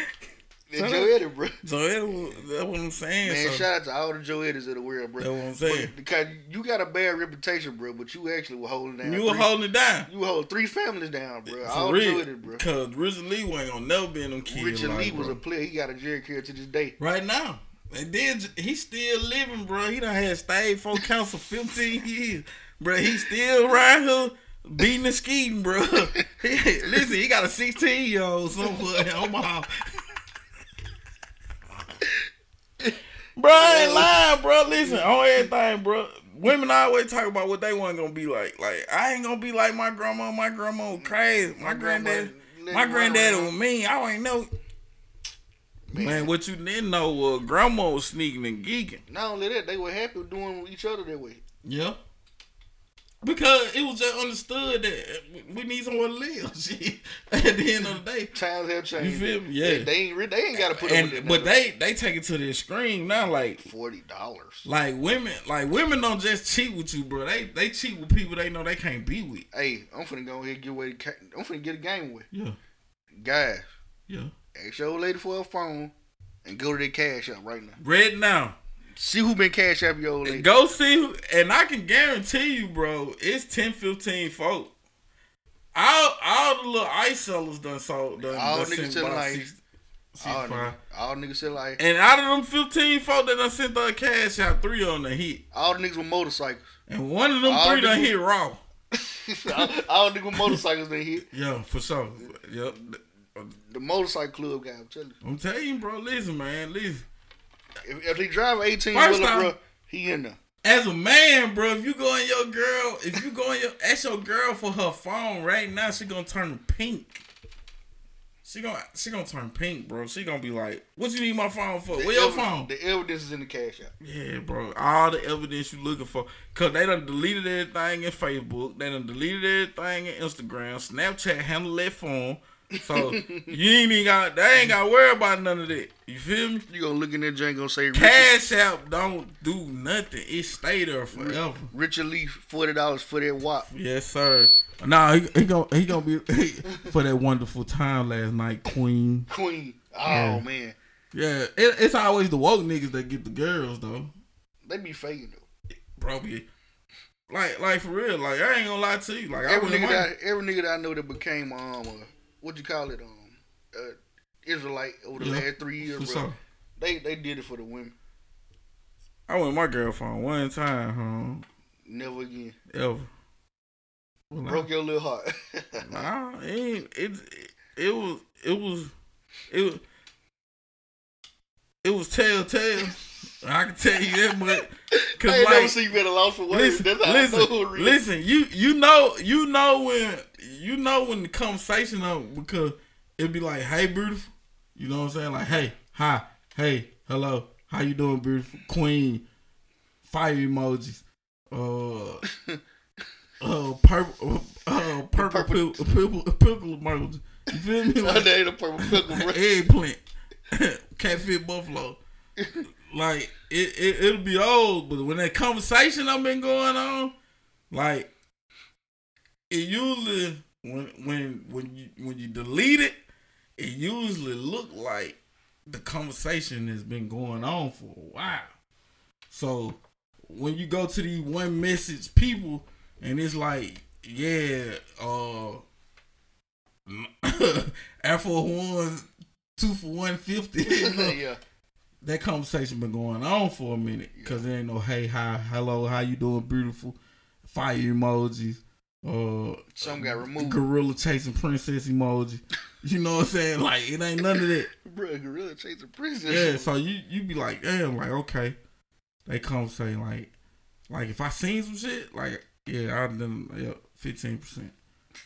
So That's Joe that- bro. Joe Eddie, was- that's what I'm saying. Man, so, shout out to all the Joe Eddies of the world, bro. That's what I'm saying. But because you got a bad reputation, bro, but you actually were holding down. you were three- holding it down. You hold three families down, bro. For all the Joe real. Eddies, bro. Cause Richard Lee wasn't gonna never be in them kids. Richard Lee was bro. a player. He got a Jheri Curl to this day. right now. And then he still living, bro. He done had stayed for council 15 years. Bro, he still right here beating and skeeting, bro. Listen, he got a 16 year old somewhere in Omaha. Bro, I ain't lying, bro. Listen, on everything, bro. Women always talk about what they want gonna be like. Like, I ain't gonna be like my grandma. My grandma was crazy. My granddad, my granddaddy was mean. I ain't know. Man, what you didn't know was grandma was sneaking and geeking. Not only that, they were happy doing each other that way. Yeah. Because it was just understood that we need somewhere to live. Shit. At the end of the day, times have changed. You feel me? Yeah. They, they ain't. They ain't got to put and, up with but they they take it to the extreme now. Like forty dollars. Like women, like women don't just cheat with you, bro. They they cheat with people they know they can't be with. Hey, I'm finna go ahead and get away. I'm finna get a game with. Yeah. Guys. Yeah. Ask your old lady for a phone and go to the cash app right now. Right now. See who been cash app your lady. Go see who, and I can guarantee you, bro, it's 10, 15 folk. All all the little ice sellers done sold. Done, All done niggas sent about six- six All, niggas, all niggas sell like And out of them 15 folk that done sent the cash out, three on the hit. all the niggas with motorcycles. And one of them All three done hit raw. all, all niggas with motorcycles they hit. Yeah, for sure. Yep. The motorcycle club guy, I'm telling you. I'm telling you, bro. Listen, man. Listen. If, if he drive an 18 wheeler, bro, he in there. As a man, bro, if you go in your girl, if you go in your ask your girl for her phone right now, she gonna turn pink. She gonna she gonna turn pink, bro. She gonna be like, "What you need my phone for? The Where your phone?" The evidence is in the cash app. Yeah, bro. All the evidence you looking for. Cause they done deleted everything in Facebook. They done deleted everything in Instagram. Snapchat handle that phone. So you ain't even got they ain't gotta worry about none of that. You feel me? You gonna look in there, Jane, gonna say Richard, Cash App don't do nothing. It stay there forever. Richard Lee, forty dollars for that wop. Yes, sir. Nah, he, he gonna he gonna be for that wonderful time last night, Queen. Queen. Oh Yeah. man, Yeah, it, it's always the woke niggas that get the girls though, they be faking though. bro. Be like like for real. Like I ain't gonna lie to you. Like Every nigga that every nigga that I know that became um what you call it um uh, Israelite over the Yeah, last three years, for bro. sure. They they did it for the women. I went with my girlfriend one time, huh? Never again. Ever. Well, Broke your little heart. Nah, it ain't. It, it it was it was it was it was telltale. I can tell you that, but I ain't never seen you at a loss for words. Listen, listen, I listen. You you know you know when you know when the conversation up because it'd be like, "Hey, beautiful," you know what I'm saying? Like, "Hey, hi, hey, hello, how you doing, beautiful queen?" Fire emojis. Uh, uh, purple, uh, purple, purple, purple, purple emoji. You feel me? Oh, that ain't a purple pickle, eggplant, catfish buffalo. Like it, it, it'll be old, but when that conversation I've been going on, like it usually when when when you when you delete it, it usually look like the conversation has been going on for a while. So when you go to the one message people and it's like, yeah, uh Force One, two for one fifty. Yeah. That conversation been going on for a minute because there ain't no hey, hi, hello, how you doing, beautiful, fire emojis, uh, Some got removed. gorilla chasing princess emoji. You know what I'm saying? Like it ain't none of that. Bro, gorilla chasing princess. Yeah, so you you be like, damn, like okay. They come say like, like if I seen some shit, like yeah, I done yeah, fifteen percent,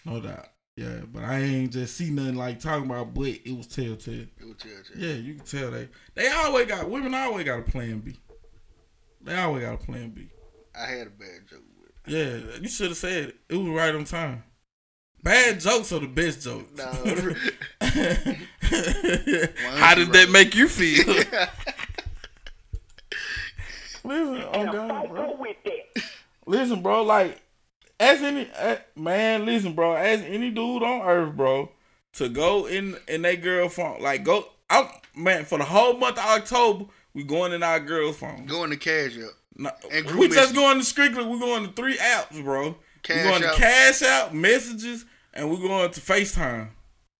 no doubt. Yeah, but I ain't just see nothing like talking about, but it was telltale. It was telltale. Yeah, you can tell they they always got women always got a plan B. They always got a plan B. I had a bad joke with it. Yeah, you should have said it. It was right on time. Bad jokes are the best jokes. Nah. How did that make you feel? Listen, oh God, bro. Listen, bro. Like, as any uh, man, listen, bro. As any dude on earth, bro, to go in in that girl phone, like go out, man. For the whole month of October, we going in our girl's phone. Going to Cash App. No, And we just going to strictly. We going to three apps, bro. Cash we going to Cash App, messages, and we going to FaceTime.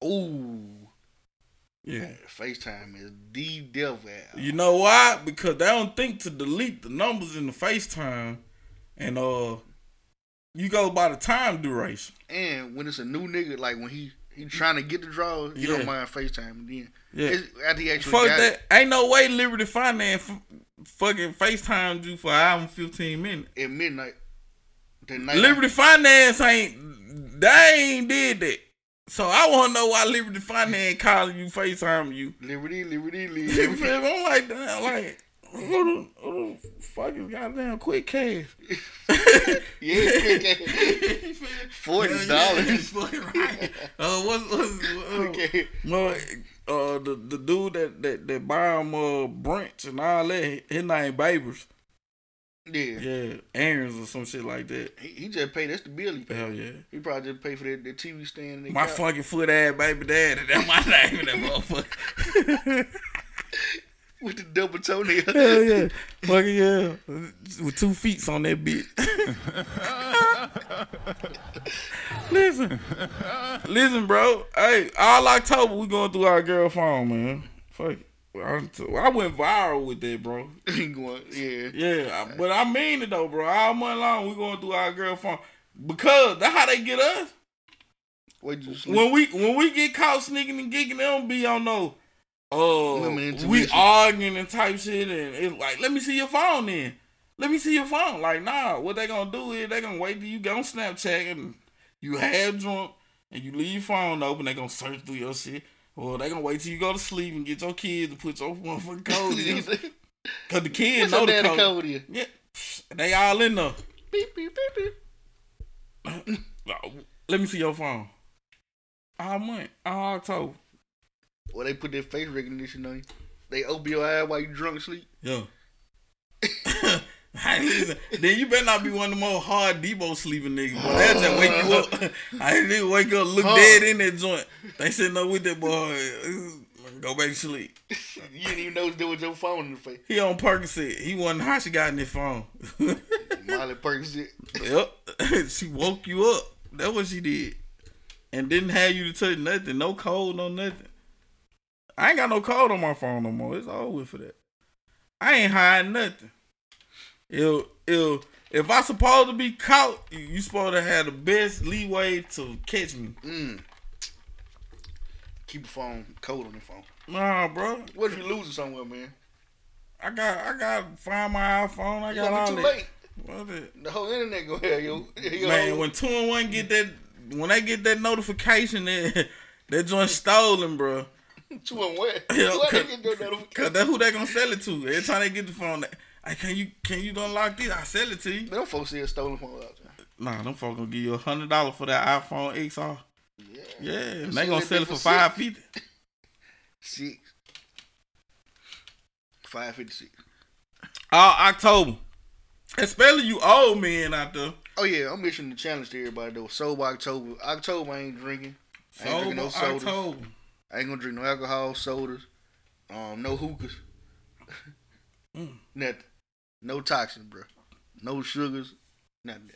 Ooh. Yeah. FaceTime is the devil. You know why? Because they don't think to delete the numbers in the FaceTime, and uh, you go by the time duration. And when it's a new nigga, like when he he trying to get the draw, you Yeah. don't mind FaceTime. Then Yeah. it's, after he actually Fuck that. it, Ain't no way Liberty Finance f- fucking FaceTime you for an hour and fifteen minutes. at midnight. The night Liberty Finance ain't they ain't did that. So I want to know why Liberty Finance calling you FaceTime you. Liberty, Liberty, Liberty. I'm like, damn, like, who the, who the fuck is goddamn quick cash? yeah, quick cash. Forty dollars. fucking right. Uh, what's, what's uh, Okay. well, uh, the the dude that that that buy him uh brunch and all that, his name Babers. Yeah. Yeah, Aaron's or some shit like that. He, he just paid. That's the bill he paid. Hell yeah. He probably just paid for that, that TV stand. and My couch. fucking foot ass baby daddy. That's my name in that motherfucker. with the double toenail. Hell yeah. Fucking yeah. With two feet on that bitch. Listen. Listen, bro. Hey, all October we going through our girl phone, man. Fuck it. I went viral with that, bro. Yeah. Yeah, but I mean it though, bro. All month long we going through our girl phone because that's how they get us. You? When we when we get caught sneaking and geeking, they don't be on no. Oh, we arguing and type shit, and it's like, let me see your phone then. Let me see your phone. Like, nah, what they gonna do is they gonna wait till you get on Snapchat and you have drunk and you leave your phone open. They gonna search through your shit. Well, they gonna wait till you go to sleep and get your kids to put your motherfucking code in. Cause the kids What's know the code. code is? Yeah, they all in there. Beep, beep, beep, beep. Let me see your phone. All month, all October. Or they put their face recognition on you. They open your eye while you drunk sleep. Yeah. Then you better not be one of the more hard Debo sleeping niggas. Boy, that just wake you up. I didn't wake up, look Huh. dead in that joint. They sitting up with that boy. Go back to sleep. You didn't even know there was your phone in the face. He on Percocet. He wasn't how she got in his phone. Molly Percocet. yep. she woke you up. That's what she did. And didn't have you to touch nothing. No code, no nothing. I ain't got no code on my phone no more. It's all with for that. I ain't hiding nothing. It'll, it'll, if I supposed to be caught, you, you supposed to have the best leeway to catch me. Mm. Keep a phone code on your phone. Nah, bro. What if you lose it somewhere, man? I got I got find my iPhone. I It's got all too that. late. What it? The whole internet have your, your Man, when two and one get that, when they get that notification that that joint stolen, bro. two and what? Yeah, cause, cause that's who they gonna sell it to. Every time they get the phone, they, hey, can you can you unlock this? I sell it to you. Them folks see a stolen phone out there. Nah, them folks gonna give you a hundred dollars for that iPhone XR. Yeah. Yeah, and they gonna sell it for five fifty. Six. Five fifty six. All uh, October, especially you old men out there. Oh yeah, I'm issuing the challenge to everybody though. Sober October. October I ain't drinking. I ain't drinking no Sober sodas. October. I ain't gonna drink no alcohol, sodas, um, no hookahs, Mm. nothing. No toxins, bro. No sugars, nothing.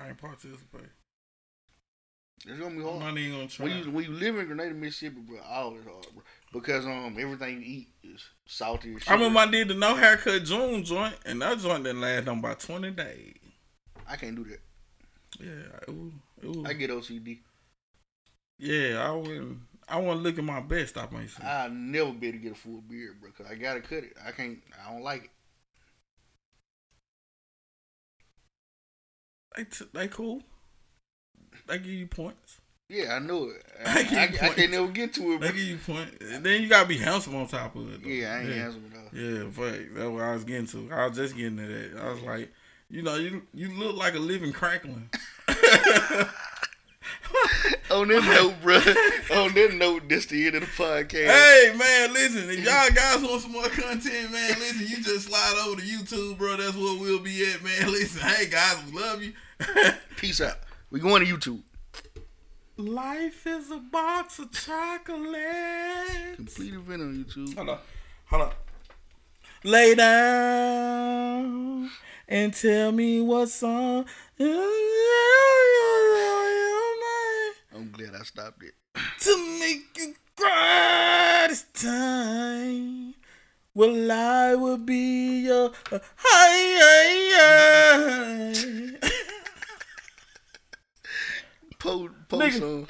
I ain't participate. It's gonna be hard. Money ain't gonna try. When you when you live in Grenada, Mississippi, bro, all is hard, bro. Because um everything you eat is salty as shit. I remember I did the no haircut June joint, and that joint didn't last them about twenty days. I can't do that. Yeah, ooh, ooh. I get OCD. yeah, I wouldn't. I want to look at my best. Stop say. I'll never be able to get a full beard, bro. Cause I gotta cut it. I can't. I don't like it. They t- they cool. They give you points. Yeah, I know it. I I, I, I can't never get to it, They give you points. And then you gotta be handsome on top of it. Though. Yeah, I ain't yeah. handsome enough. Yeah, fuck. That's what I was getting to. I was just getting to that. I was like, you know, you you look like a living crackling. On that note, bro. On that note, this the end of the podcast. Hey man, listen, if y'all guys want some more content, man, listen, you just slide over to YouTube, bro. That's where we'll be at, man. Listen, hey guys, we love you. Peace out. We going to YouTube. Life is a box of chocolate. Complete event on YouTube. Hold on. Hold on. Lay down and tell me what song. Glad I stopped it. To make you greatest time. Well, I will be your high. Po, po Nigga. song.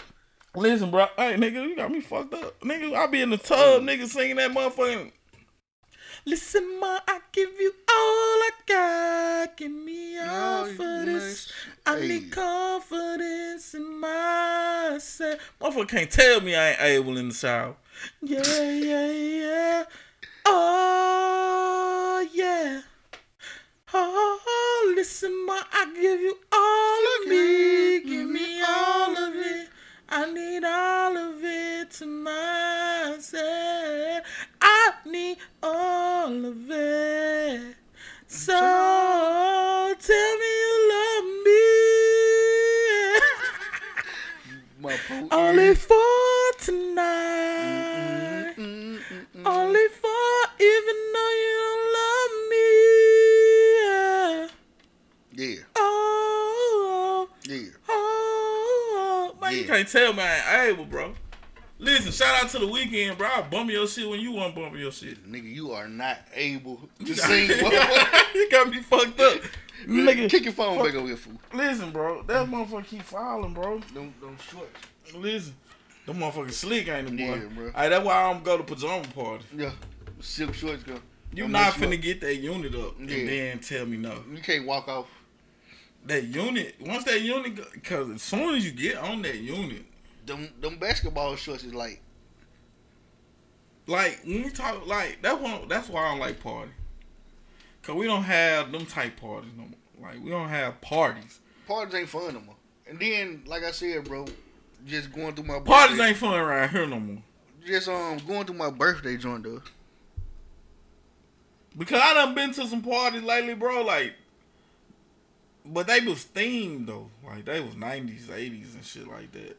Listen, bro. Hey, nigga, you got me fucked up. Nigga, I be in the tub, nigga, singing that motherfucking. Listen, ma, I give you all I got. Give me all Oh, for this. I Hey. need confidence in myself. Motherfucker can't tell me I ain't able in the shower. Yeah, yeah, yeah. Oh, yeah. Oh, listen, ma, I give you all of me. Give me all of it. I need all of it to myself. Need all of it. So tell me you love me. Only for tonight. Only for even though you don't love me. Yeah, Oh, oh yeah. oh, oh. man, you can't tell me I ain't able, bro. Listen, shout out to the Weeknd, bro. I'll bump your shit when you want to bump your shit. Nigga, you are not able to You sing. got- boy. you got me fucked up. Nigga, Kick your phone fuck- back over here, fool. Listen, bro. That motherfucker keep falling, bro. Them, them shorts. Listen. Them motherfucking slick ain't the boy. Yeah, bro. Hey, that's why I don't go to pajama party. Yeah, silk shorts go. You Don't not mess you finna up. get that unit up and Yeah. then tell me no. You can't walk off. That unit, once that unit, go- cause as soon as you get on that unit, Them, them basketball shorts is like, like when we talk, like that's one, that's why I don't like party. Cause we don't have them type parties no more. Like we don't have parties. parties ain't fun no more. And then, like I said, bro, just going through my Parties birthday- ain't fun around here no more. just um going through my birthday joint though. Because I done been to some parties lately, bro. Like, but they was themed though. Like they was nineties, eighties, and shit like that.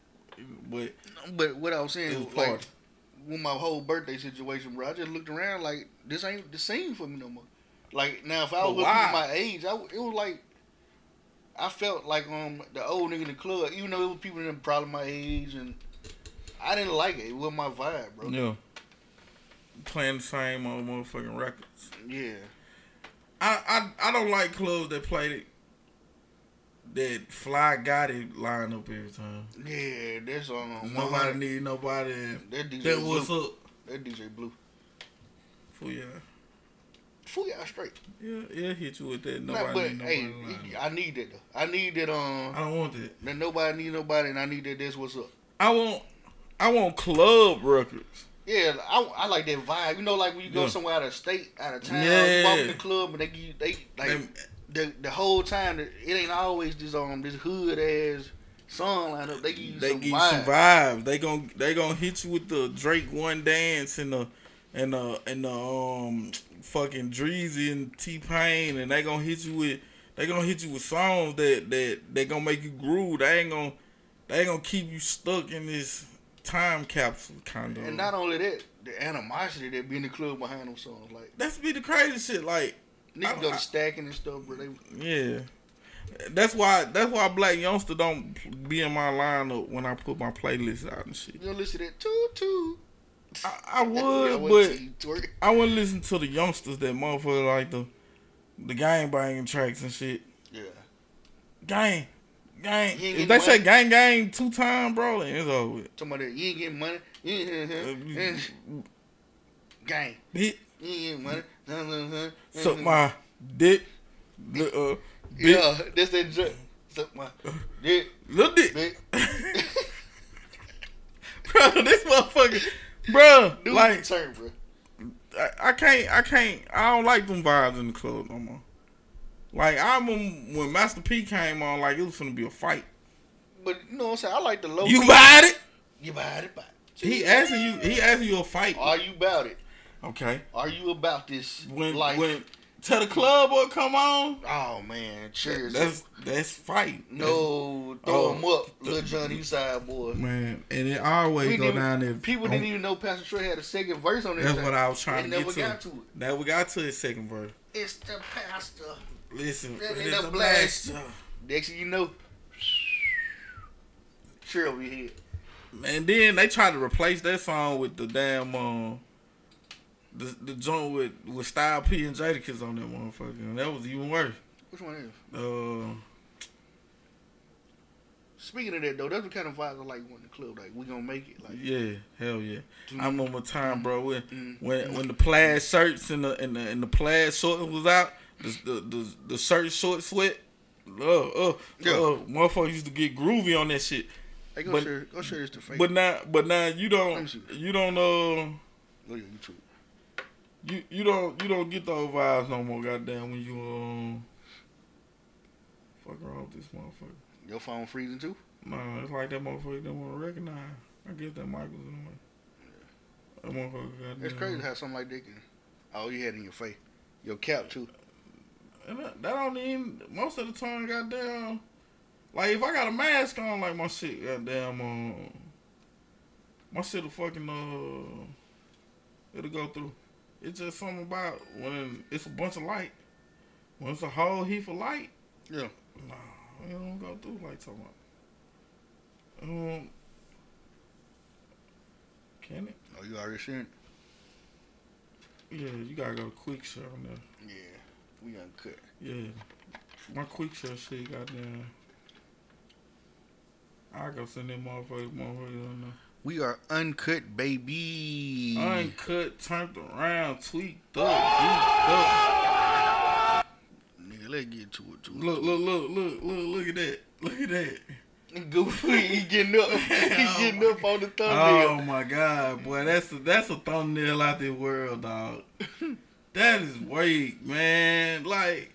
But But what I was saying, was like with my whole birthday situation, bro, I just looked around like this ain't the scene for me no more. Like now, if I was at my age, I, it was like I felt like um the old nigga in the club, even though it was people in probably my age, and I didn't like it. It wasn't my vibe, bro. yeah, playing the same old motherfucking records. Yeah, I I I don't like clubs that play it. That fly got it line up every time. yeah, that's um Nobody 100 need nobody. That DJ That what's Blue. up That DJ Blue. for ya. Fool y'all straight. Yeah, yeah, hit you with that. Nah, Nobody but need nobody. hey, line. I need that though. I need that um I don't want that. that nobody need nobody, and I need that. That's what's up. I want I want club records. Yeah, I, I like that vibe. You know, like when you go Yeah. somewhere out of state, out of town, Yeah. walk in the club and they give you, they like the the whole time. It ain't always this um this hood ass song lineup. They give you they some give some vibes. They gon' they gonna hit you with the Drake one dance and the and the and the um fucking Dreezy and T Pain and they gonna hit you with they gonna hit you with songs that that they gonna make you groove. They ain't gonna they ain't gonna keep you stuck in this time capsule kind of. And not only that, the animosity that be in the club behind them songs. Like That's be the crazy shit. Like niggas go to stacking and stuff, bro. They Yeah. That's why that's why Blac Youngsta don't be in my lineup when I put my playlist out and shit. you don't listen to that toot toot. I, I I would, wouldn't but see you twerk. I wouldn't listen to the youngsters that motherfucker like the the gang banging tracks and shit. Yeah. Gang. Gang. If getting they say gang gang two time, bro, then it's over with. Talking about that, you ain't getting money. You ain't, Uh, gang. Hit You ain't getting money. Suck my dick. Li- Uh, Yeah, that's that joke. Suck my dick. little dick. Dick. Bro, this motherfucker Bro, Dude, like turn, bro. I, I can't, I can't, I don't like them vibes in the club no more. Like I remember when Master P came on, like it was gonna be a fight. But you know what I'm saying? I like the low. You about it? You about it, about it. He asking you, he asking you a fight. Are you about it? Okay. Are you about this When life? when tell the club or come on, oh man, cheers. that's that's fight. no, throw Oh. him up, little Johnny Side boy. man, and it always We go down there. People didn't even know Pastor Troy had a second verse on this. That's thing. what I was trying They to never get to. got to it. Now we got to his second verse. It's the pastor. Listen, That it ain't is no a blast. blast. Next thing you know, over your head. And then they tried to replace that song with the damn um the the joint with with Styles P and Jadakiss on that motherfucker. And that was even worse. Which one is? Uh, Speaking of that though, that's the kind of vibes I like when the club. Like we gonna make it. Like yeah, hell yeah. I remember a time, bro, when Mm. when when the plaid shirts and the and the, and the plaid shorts was out, the the the, the shirt short sweat. Uh, uh, Yeah. uh, motherfuckers used to get groovy on that shit. Hey, go But- share, go share this to Facebook. But now, but now you don't, you don't, uh, Go to YouTube. You you don't, you don't get those vibes no more. Goddamn, when you um, fuck around with this motherfucker. Your phone freezing too? Nah, it's like that motherfucker don't want to recognize. I guess that Michael's in the way. That motherfucker goddamn. It's crazy how something like that can. Oh, you had it in your face. Your cap too. And that, that don't even most of the time, goddamn. Like if I got a mask on, like my shit, goddamn, um, my shit'll fucking uh, it'll go through. It's just something about when it's a bunch of light. When it's a whole heap of light, Yeah. nah, it don't go through like talking about. Um, can it? Oh, you already seen it? Yeah, you gotta go to quick share on there. Yeah. We gonna cut. Yeah. My quick share shit goddamn. I go send that motherfucker motherfucker on We are uncut, baby. Uncut, turned around, tweaked up, geeked up. Nigga, let's get to it too. Look, look, look, look, look, look at that. Look at that. Goofy, he getting up. he oh getting up on the thumbnail. Oh my god, boy, that's a, that's a thumbnail out the world, dog. that is weak, man. Like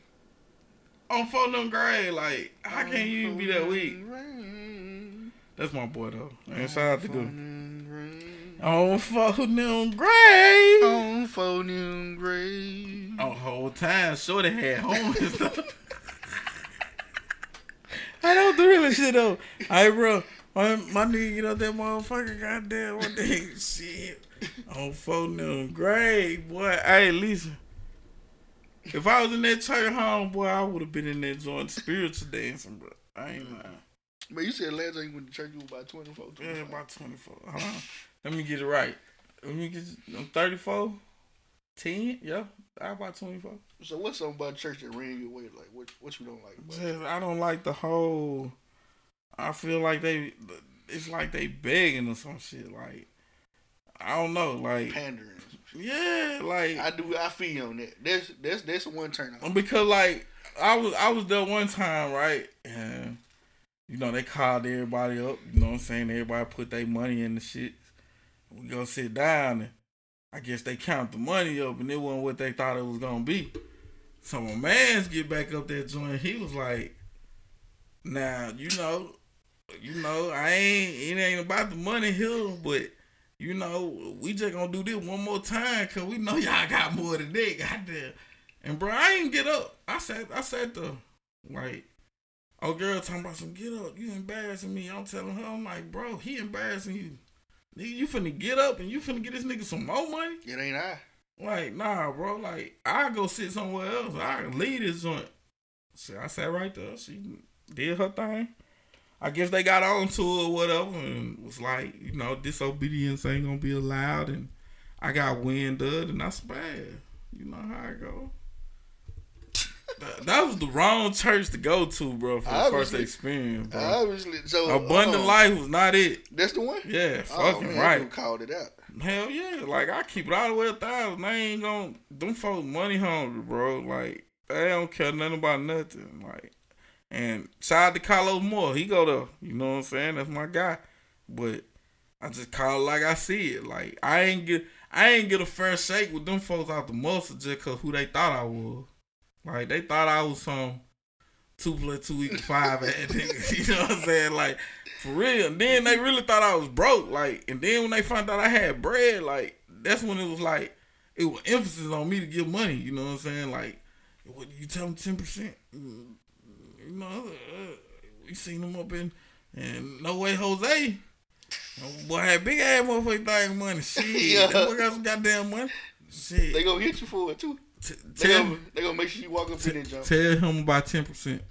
on phone them grade, like how can you be that weak? That's my boy though. And shout out to good. On phone them grade. On phone grade. On whole time, shorty had home and stuff. I don't do really shit though. Hey, bro, my, my nigga get up that motherfucker, goddamn, what the shit. On phone them grade, boy. Hey, Lisa. If I was in that church home, boy, I would have been in there joint spiritual dancing, bro. I ain't lying. But you said last time you went to church, you was about 24, 25. Yeah, about 24. Hold on. Let me get it right. Let me get I'm 34. 10? Yeah. I about 24. So what's something about church that ran your way? Like, what what you don't like about? Just, I don't like the whole. I feel like they. It's like they begging or some shit. Like, I don't know. Like, Pandering. yeah, like I do. I feel on that. That's that's that's one turn off. because like I was I was there one time, right? And you know they called everybody up. You know what I'm saying? Everybody put their money in the shit. We go sit down and I guess they count the money up and it wasn't what they thought it was gonna be. So my man's get back up that joint. He was like, "Now you know, you know, I ain't it ain't about the money here, but." You know, we just gonna do this one more time cause we know y'all got more than that. Goddamn. And bro, I ain't get up. I sat I sat there like oh girl talking about some get up. You embarrassing me. I'm telling her, I'm like, bro, he embarrassing you. Nigga, you finna get up and you finna get this nigga some more money? It ain't I. Like, nah, bro. Like, I go sit somewhere else. I can leave this joint. So I sat right there. She did her thing. I guess they got on to it or whatever and was like, you know, disobedience ain't gonna be allowed. And I got wind of it and I spared. You know how I go. That, that was the wrong church to go to, bro, for the first experience, bro. Obviously, so Abundant uh, life was not it. That's the one. Yeah, Oh, fucking man, right. Called it out. Hell yeah, like I keep it all the way a thousand. I ain't gonna them folks money hungry, bro. Like they don't care nothing about nothing. Like and shout out to Carlos Moore. He go to You know what I'm saying? That's my guy. But I just call it like I see it. Like I ain't get I ain't get a fair shake with them folks out the muscle just cause who they thought I was. Like they thought I was some two plus two equal five ass nigga. You know what I'm saying? Like for real. And then they really thought I was broke. Like, and then when they found out I had bread, like that's when it was like it was emphasis on me to give money. You know what I'm saying? Like, what you tell them ten percent? You know, uh, we seen them up in and no way Jose. Boy had big ass motherfucker thing money. Shit, Yeah. that boy got some goddamn money. Shit. They gonna hit you for it too. T- They tell, gonna, they gonna make sure you walk up in and jump. tell him about ten percent.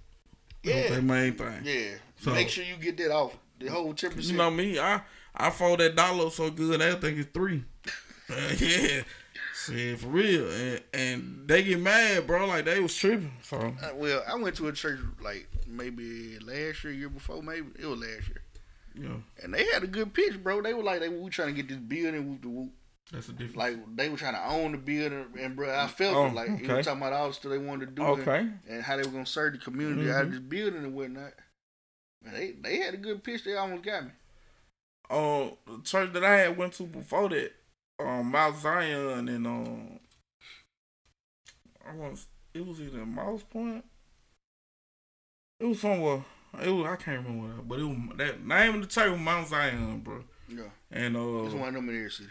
Yeah. That's main thing. Yeah. So- Make sure you get that off. The whole ten percent. You know me, I I fold that dollar so good, I think it's three. Uh, yeah, shit for real, and and they get mad, bro. Like they was tripping. So Uh, well, I went to a church like maybe last year, year before, maybe it was last year, yeah, and they had a good pitch, bro. They were like, they we trying to get this building, whoop the whoop. That's a different. Like they were trying to own the building, and bro, I felt Oh, it. Like okay. was talking about all the stuff they wanted to do, Okay. and, and how they were gonna serve the community out of Mhm. this building and whatnot. Man, they they had a good pitch. They almost got me. uh, the church that I had went to before that, um, Mount Zion and um, I was it was either Mouse Point. It was somewhere. It was I can't remember, where, but it was that name of the church was Mount Zion, bro. Yeah, And uh, it's one of them in here, city.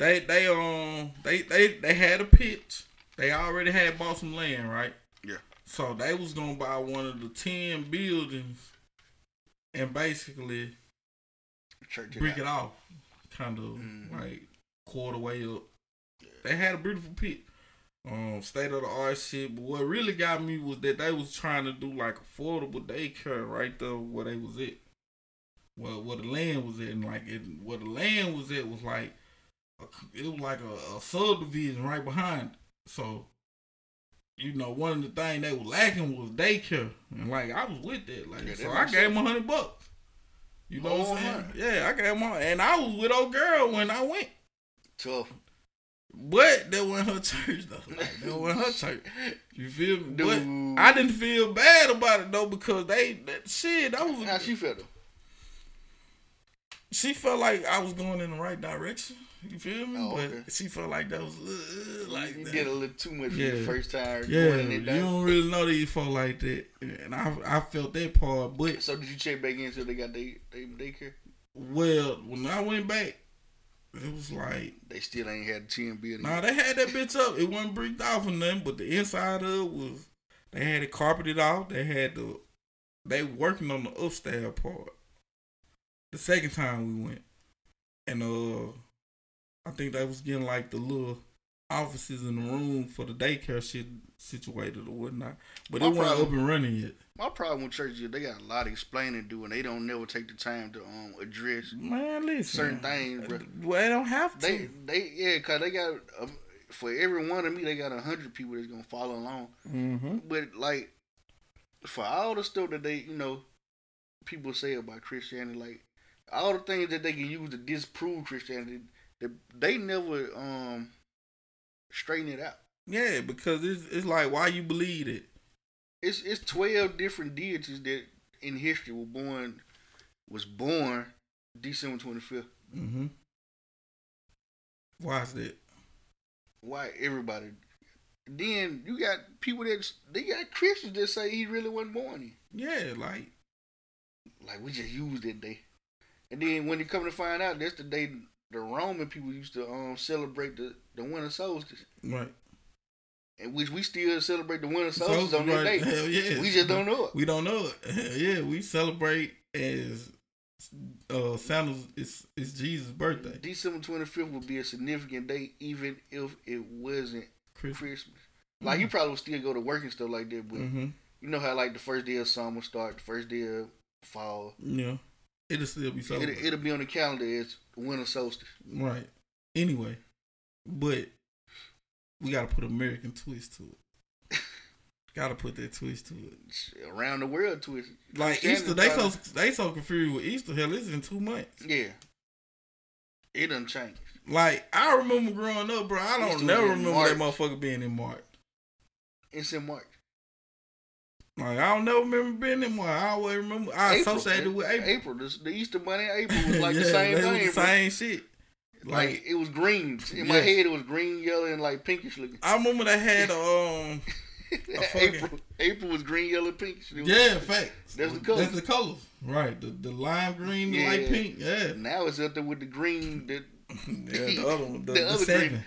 They they um they they they had a pitch. They already had bought some land, right? Yeah. So they was gonna buy one of the ten buildings and basically Church brick out. it off, kind of Mhm. like quarter way up. They had a beautiful pit, um, state of the art shit. But what really got me was that they was trying to do like affordable daycare right there where they was at. Well, where the land was at, and like it, where the land was at was like, it was like a, a subdivision right behind. It. So, you know, one of the things they was lacking was daycare, and like I was with that. Like, Yeah, so I gave them a hundred bucks. You know what I'm saying? Yeah, I gave all, and I was with old girl when I went. Tough. But that wasn't her church though. Like, that wasn't her church. You feel me? Dude. But I didn't feel bad about it though because they that shit. That was How she felt though? she felt like I was going in the right direction. You feel me? Oh, but okay. she felt like that was uh, like you that. did a little too much Yeah. the first time. yeah, you don't really know these folk like that, and I I felt that part. But So did you check back in until they got they they daycare? well, when I went back, it was like They still ain't had the ten building. Nah, they had that bitch up. It wasn't bricked off or nothing, but the inside of it was they had it carpeted off. They had the they working on the upstairs part. The second time we went. And uh I think they was getting like the little offices in the room for the daycare shit situated or whatnot. But My it wasn't up and running yet. My problem with churches is they got a lot of explaining to do, and they don't never take the time to um address Man, listen. certain things, bro. Well, they don't have to. They they yeah, cause they got um, for every one of me, they got a hundred people that's gonna follow along. mm-hmm. But like for all the stuff that they you know people say about Christianity, like all the things that they can use to disprove Christianity, they, they never um straighten it out. Yeah, because it's it's like why you believe it. It's it's twelve different deities that in history were born was born December twenty fifth. Mm-hmm. Why is that? Why everybody? Then you got people that they got Christians that say he really wasn't born here. Yeah, like Like we just used that day. And then when you come to find out, that's the day the Roman people used to um celebrate the, the winter solstice. right. And which we still celebrate the winter solstice So, on that right, day. Hell yeah. We just don't know it. We don't know it. Hell yeah, we celebrate as uh Santa's it's it's Jesus' birthday. December twenty fifth would be a significant day even if it wasn't Christmas. Christmas. Like you probably would still go to work and stuff like that, but Mm-hmm. you know how like the first day of summer start, the first day of fall. Yeah. It'll still be It'll, it'll be on the calendar as winter solstice. right. Anyway. But we gotta put American twist to it. gotta put that twist to it. Around the world twist. Like Easter, they so they so confused with Easter. Hell, it's in two months. Yeah. It done changed. Like I remember growing up, bro. I don't never remember that motherfucker being in March. It's in March. Like I don't never remember being in March. I always remember I April, associated with April. April. The, the Easter bunny April was like the same thing. the same shit. Like, Like it was green. In my head, it was green, yellow, and like pinkish looking. I remember they had a um fucking- April, April was green, yellow, pinkish. It was- yeah, facts. That's the colors. That's the colors. Right. The the lime green, the light pink. Yeah. Now it's up there with the green, the Yeah, the other one, the, The the, other seven. green.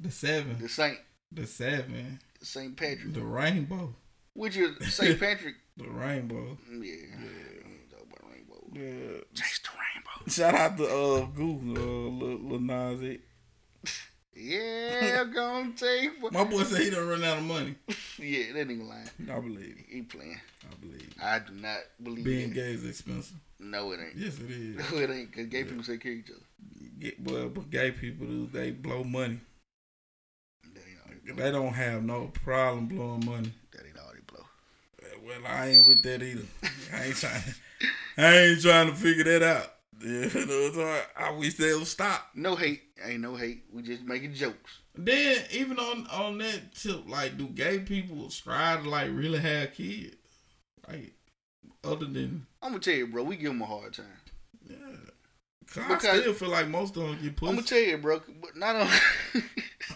The seven. the Saint The seven. Saint Patrick, The rainbow. Which is Saint Patrick. The rainbow. Yeah, yeah. Talk about rainbow. Yeah. Chase the rainbow. Shout out to uh Google, uh Lil, Lil Nas X. Yeah, I'm gonna take. what- My boy said he done run out of money. Yeah, that nigga lying. I believe. it. He playing. I believe. it. I do not believe Being that. gay is expensive. No, it ain't. Yes, it is. No, it ain't. Cause gay people take care of each other. Get, well, but gay people do they blow money. That ain't all they. They don't have no problem blowing money. That ain't all they blow. Well, I ain't with that either. I ain't trying. I ain't trying to figure that out. You know, so I, I wish they would stop. No hate. Ain't no hate. We just making jokes. Then even on on that tip, like, do gay people strive to like really have kids? Like, other than I'm gonna tell you, bro. We give them a hard time. yeah, 'Cause Because- I still feel like most of them get pussy. I'm gonna tell you, bro. But not on.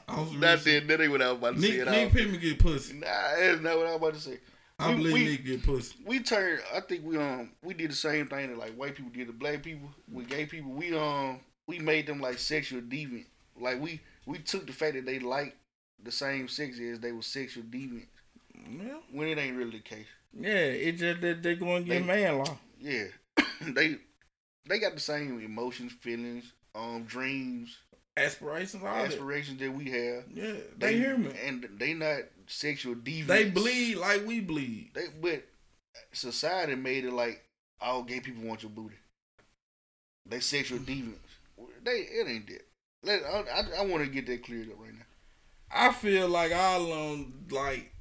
I was not that. That ain't what I was about to say Nick, at Nick all. Pittman get pussy. Nah, that's not what I was about to say. I We- believe we- get pussy. we turned. I think we um we did the same thing that like white people did to black people with gay people. We um we made them like sexual deviant. Like we we took the fact that they like the same sex as they were sexual deviant Yeah, when it ain't really the case. yeah. It's just that they're going to They- get man law. Yeah, they they got the same emotions, feelings, um dreams, Aspirations, all that. aspirations that we have. Yeah, they, hear me. and they not sexual deviants. They bleed like we bleed. They but society made it like all gay people want your booty. They sexual deviants. They it ain't that. Let I I, I want to get that cleared up right now. I feel like all um like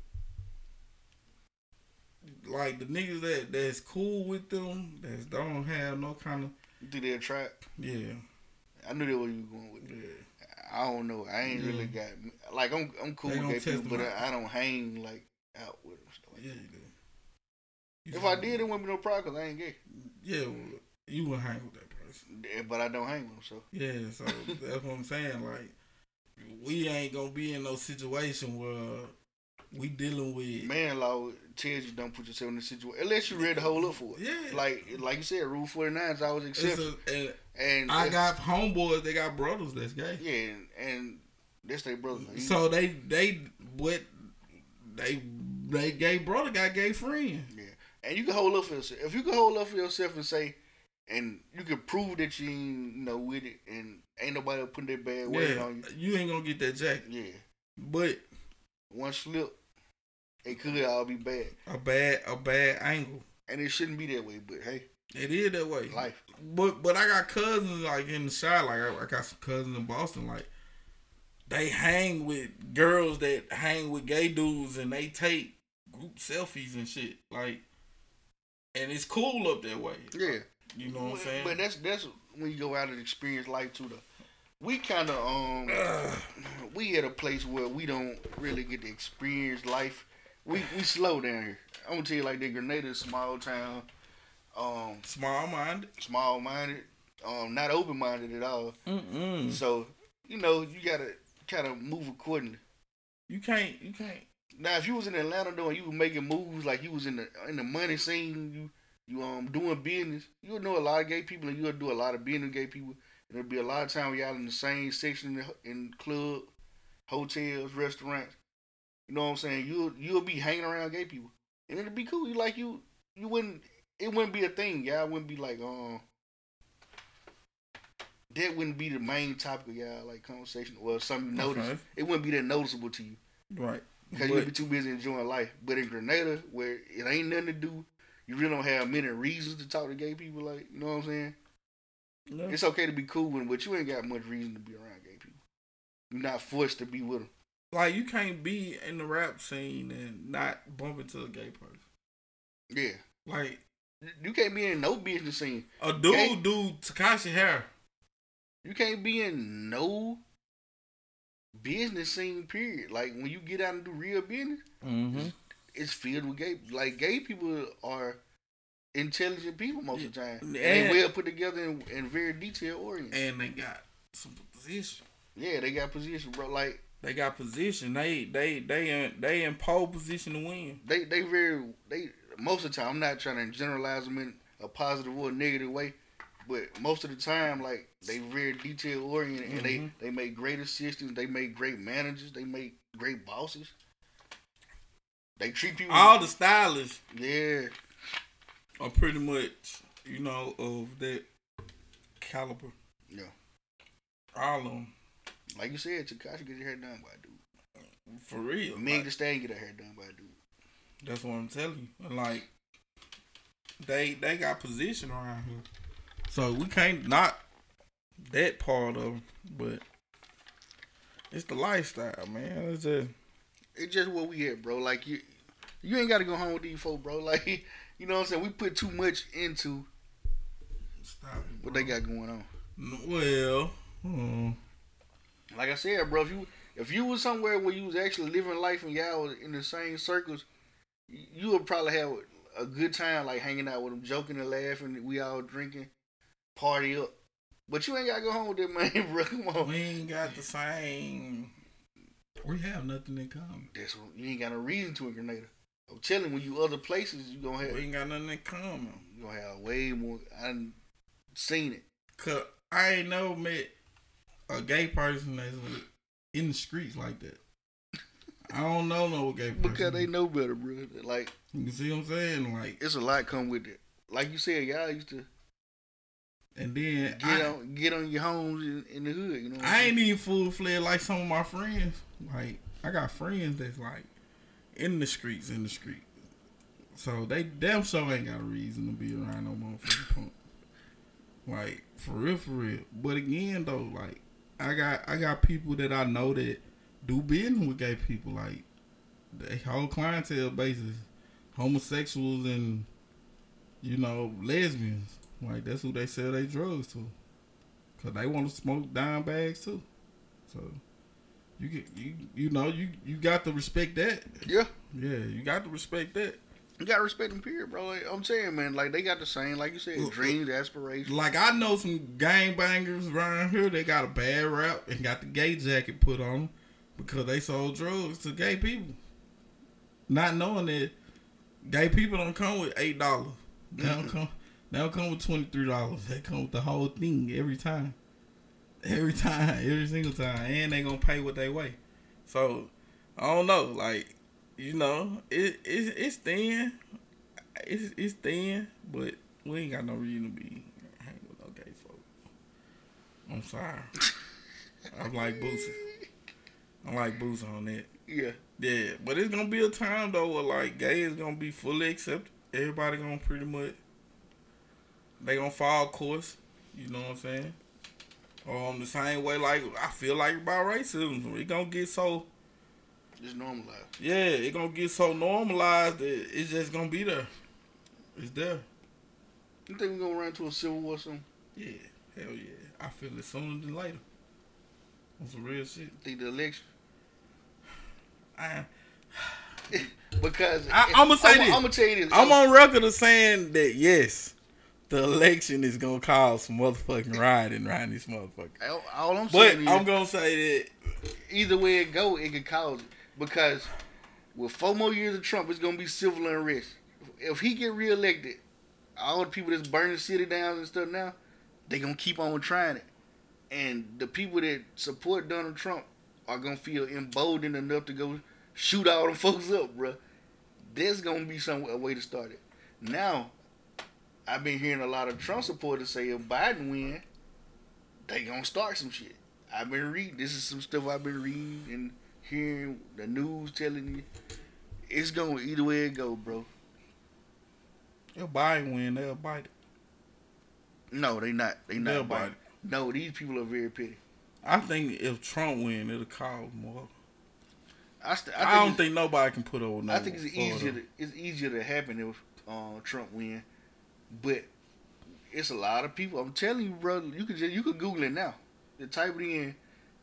like the niggas that that's cool with them that don't have no kind of they'll try? it? yeah I knew that what you were going with. yeah. I don't know. I ain't really got like I'm I'm cool with gay people, but. I, I don't hang like out with them. Stuff like Yeah, you do. You If I did, it wouldn't be no problem because I ain't gay. yeah, well, you would hang with that person. Yeah, But I don't hang with them, so Yeah, so that's what I'm saying. Like, we ain't gonna be in no situation where we dealing with. man law tells you don't put yourself in the situation unless you ready to hold up for it. Yeah. Like like you said, Rule 49 is always It's exception. a, and and I got homeboys. They got brothers that's gay. Yeah, and, and that's their brother. He- So they they what they they gay brother got gay friend. yeah, and you can hold up for yourself. If you can hold up for yourself and say, and you can prove that you ain't you know with it, and ain't nobody putting that bad weight Yeah, on you. you ain't gonna get that jacket. Yeah, But one slip, it could all be bad, a bad a bad angle. and it shouldn't be that way. But hey, It is that way. life. But but I got cousins like in the shop. Like I, I got some cousins in Boston. Like they hang with girls that hang with gay dudes, and they take group selfies and shit. Like, and it's cool up that way. Yeah, You know what I'm saying? But that's that's when you go out and experience life too. Though we kind of um we at a place where we don't really get to experience life. We we slow down here. I'm gonna tell you like that. Grenada is a small town, um, Small minded. small minded, um, not open minded at all. Mm-mm. So you know you gotta kind of move accordingly. You can't. You can't. Now, if you was in Atlanta though, and you were making moves like you was in the in the money scene, you you um doing business, you would know a lot of gay people, and you would do a lot of business with gay people. And there'd be a lot of time y'all in the same section in, the, in club, hotels, restaurants. You know what I'm saying? You'll you'll be hanging around gay people, and it'd be cool. You like you you wouldn't it wouldn't be a thing. Y'all wouldn't be like um. That wouldn't be the main topic of y'all like conversation. or something you notice. Okay. It wouldn't be that noticeable to you Right. because you'd be too busy enjoying life. But in Grenada, where it ain't nothing to do, you really don't have many reasons to talk to gay people. Like you know what I'm saying? No. It's okay to be cool with them, but you ain't got much reason to be around gay people. You're not forced to be with them. Like you can't be in the rap scene and not bump into a gay person. Yeah, Like you can't be in no business scene. a dude Gay- do Tekashi hair. You can't be in no business scene. Period. Like when you get out and do real business, Mm-hmm. it's filled with gay. Like gay people are intelligent people most of the time. And And- they well put together and, and very detail oriented. And they got some position. Yeah, they got position, bro. Like They got position. They they they in they in pole position to win. they they very they most of the time. I'm not trying to generalize them in a positive or negative way, but most of the time, like they very detail oriented and they mm-hmm. they make great assistants. They make great managers. They make great bosses. They treat people. All the stylists yeah, are pretty much you know of that caliber. yeah, All of them. Like you said, Tekashi get your hair done by a dude. For real. Meg Like, Stallion get her hair done by a dude. that's what I'm telling you. And, Like they they got position around here, so we can't not that part of 'em, but it's the lifestyle, man. It's just It's just what we at, bro. Like you, you ain't got to go home with these folk, bro. Like you know what I'm saying. We put too much into stop it, what they got going on. Well, hmm. Like I said, bro, if you if you was somewhere where you was actually living life and y'all was in the same circles, you- would probably have a good time, like hanging out with them, joking and laughing. We all drinking, party up. But you ain't gotta go home with that man, bro. Come on. we ain't got the same. We have nothing in common. That's what, you ain't got no reason to in Grenada. I'm telling you, when you other places, you gonna have We ain't got nothing in common. you gonna have way more. I done seen it. Cause I ain't never met a gay person that's in the streets like that. I don't know no gay person. Because they know better, bro. Like You see what I'm saying? Like, it's a lot come with it. Like you said, y'all used to and then get I, on get on your homes in, in the hood. You know, I ain't even full fledged like some of my friends. Like, I got friends that's like in the streets, in the street. So they damn sure ain't got a reason to be around no motherfucking punk. Like for real, for real. But again though, like I got I got people that I know that do business with gay people. Like the whole clientele basis, homosexuals and you know lesbians. Like that's who they sell their drugs to. Cause they want to smoke dime bags too. So you get you you know you you got to respect that. Yeah, Yeah, you got to respect that. you gotta respect them, period, bro. Like, I'm saying, man, like they got the same, like you said, Look, dreams, aspirations. Like I know some gangbangers around here. They got a bad rap and got the gay jacket put on 'em because they sold drugs to gay people, not knowing that gay people don't come with eight dollars. They don't come. They don't come with twenty three dollars. They come with the whole thing every time. Every time, every single time, and they gonna pay what they weigh. So I don't know. Like you know, it, it it's thin. It's it's thin, but we ain't got no reason to be hanging with no gay folk. I'm sorry. I'm like Boosie. I'm like Boosie on that. yeah, Yeah, but it's gonna be a time though where like gay is gonna be fully accepted. Everybody gonna pretty much they gonna follow course. You know what I'm saying? Um, the same way like I feel like about racism, it gonna get so just normalized. yeah, it gonna get so normalized that it's just gonna be there. It's there. You think we gonna run into a civil war soon? Yeah, hell yeah. I feel it sooner than later. On some real shit. Think the election? I, Because I- I'ma say I'm, this. I'm gonna tell you this. I'm on record of saying that yes, the election is gonna cause some motherfucking rioting around this motherfucker. All, I'm But saying is, I'm gonna say that either way it go, it could cause it. Because with four more years of Trump, it's gonna be civil unrest. If he get reelected, all the people that's burning the city down and stuff now, they gonna keep on trying it. And the people that support Donald Trump are gonna feel emboldened enough to go shoot all them folks up, bruh. There's gonna be some a way to start it. Now, I've been hearing a lot of Trump supporters say if Biden win, they gonna start some shit. I've been reading. This is some stuff I've been reading and hearing the news telling you. It's going either way it go, bro. if Biden win, they'll bite it. No, they not. They They'll not. bite Biden. No, these people are very petty. I think if Trump win, it'll cause more. I, st- I, I, don't think nobody can put over. No I think it's easier. To, it's easier to happen if uh, Trump win, but it's a lot of people. I'm telling you, brother. You could just you could Google it now. The type it in.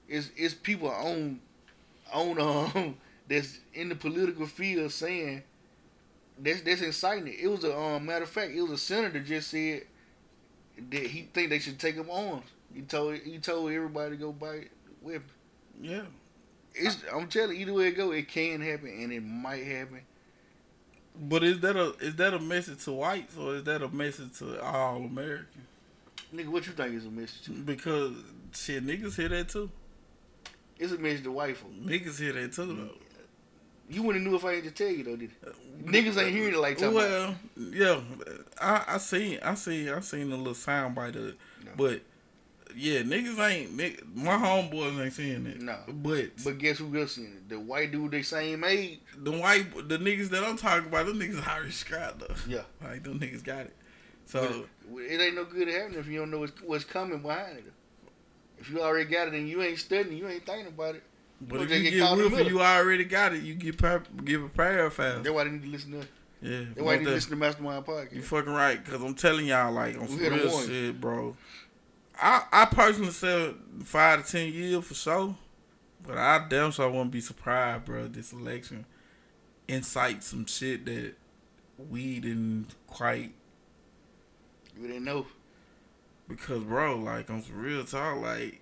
It's it's people on on um that's in the political field saying that's that's inciting it. It was a um, matter of fact. It was a senator just said that he think they should take him on. He told he told everybody to go buy weapons. Yeah, It's, I'm telling you, either way it go, it can happen and it might happen. But is that a is that a message to whites or is that a message to all Americans? Nigga, what you think is a message to? Because shit, niggas hear that too. It's a message to white folks. Niggas hear that too though. You wouldn't knew if I ain't just tell you though, did you? Uh, niggas ain't hearing it like about. Well, yeah, I I seen I seen I seen a little sound bite of it, but yeah, niggas ain't nigg- my homeboys ain't seeing it. No. but But guess who else seen it? The white dude they same age. the white the niggas that I'm talking about, them niggas already scrapped though. Yeah. Like them niggas got it. So But it ain't no good happening if you don't know what's, what's coming behind it. If you already got it and you ain't studying, you ain't thinking about it. but if you get get caught in the with it, middle. you already got it. You get pre- get prepared fast. That's why they need to listen to. Yeah, That's why they need to listen to Mastermind podcast. You fucking right, cause I'm telling y'all, like on real shit, bro. I I personally said five to ten years for sure, but I damn sure I wouldn't be surprised, bro. This election incite some shit that we didn't quite You didn't know. because, bro, like on some real talk, like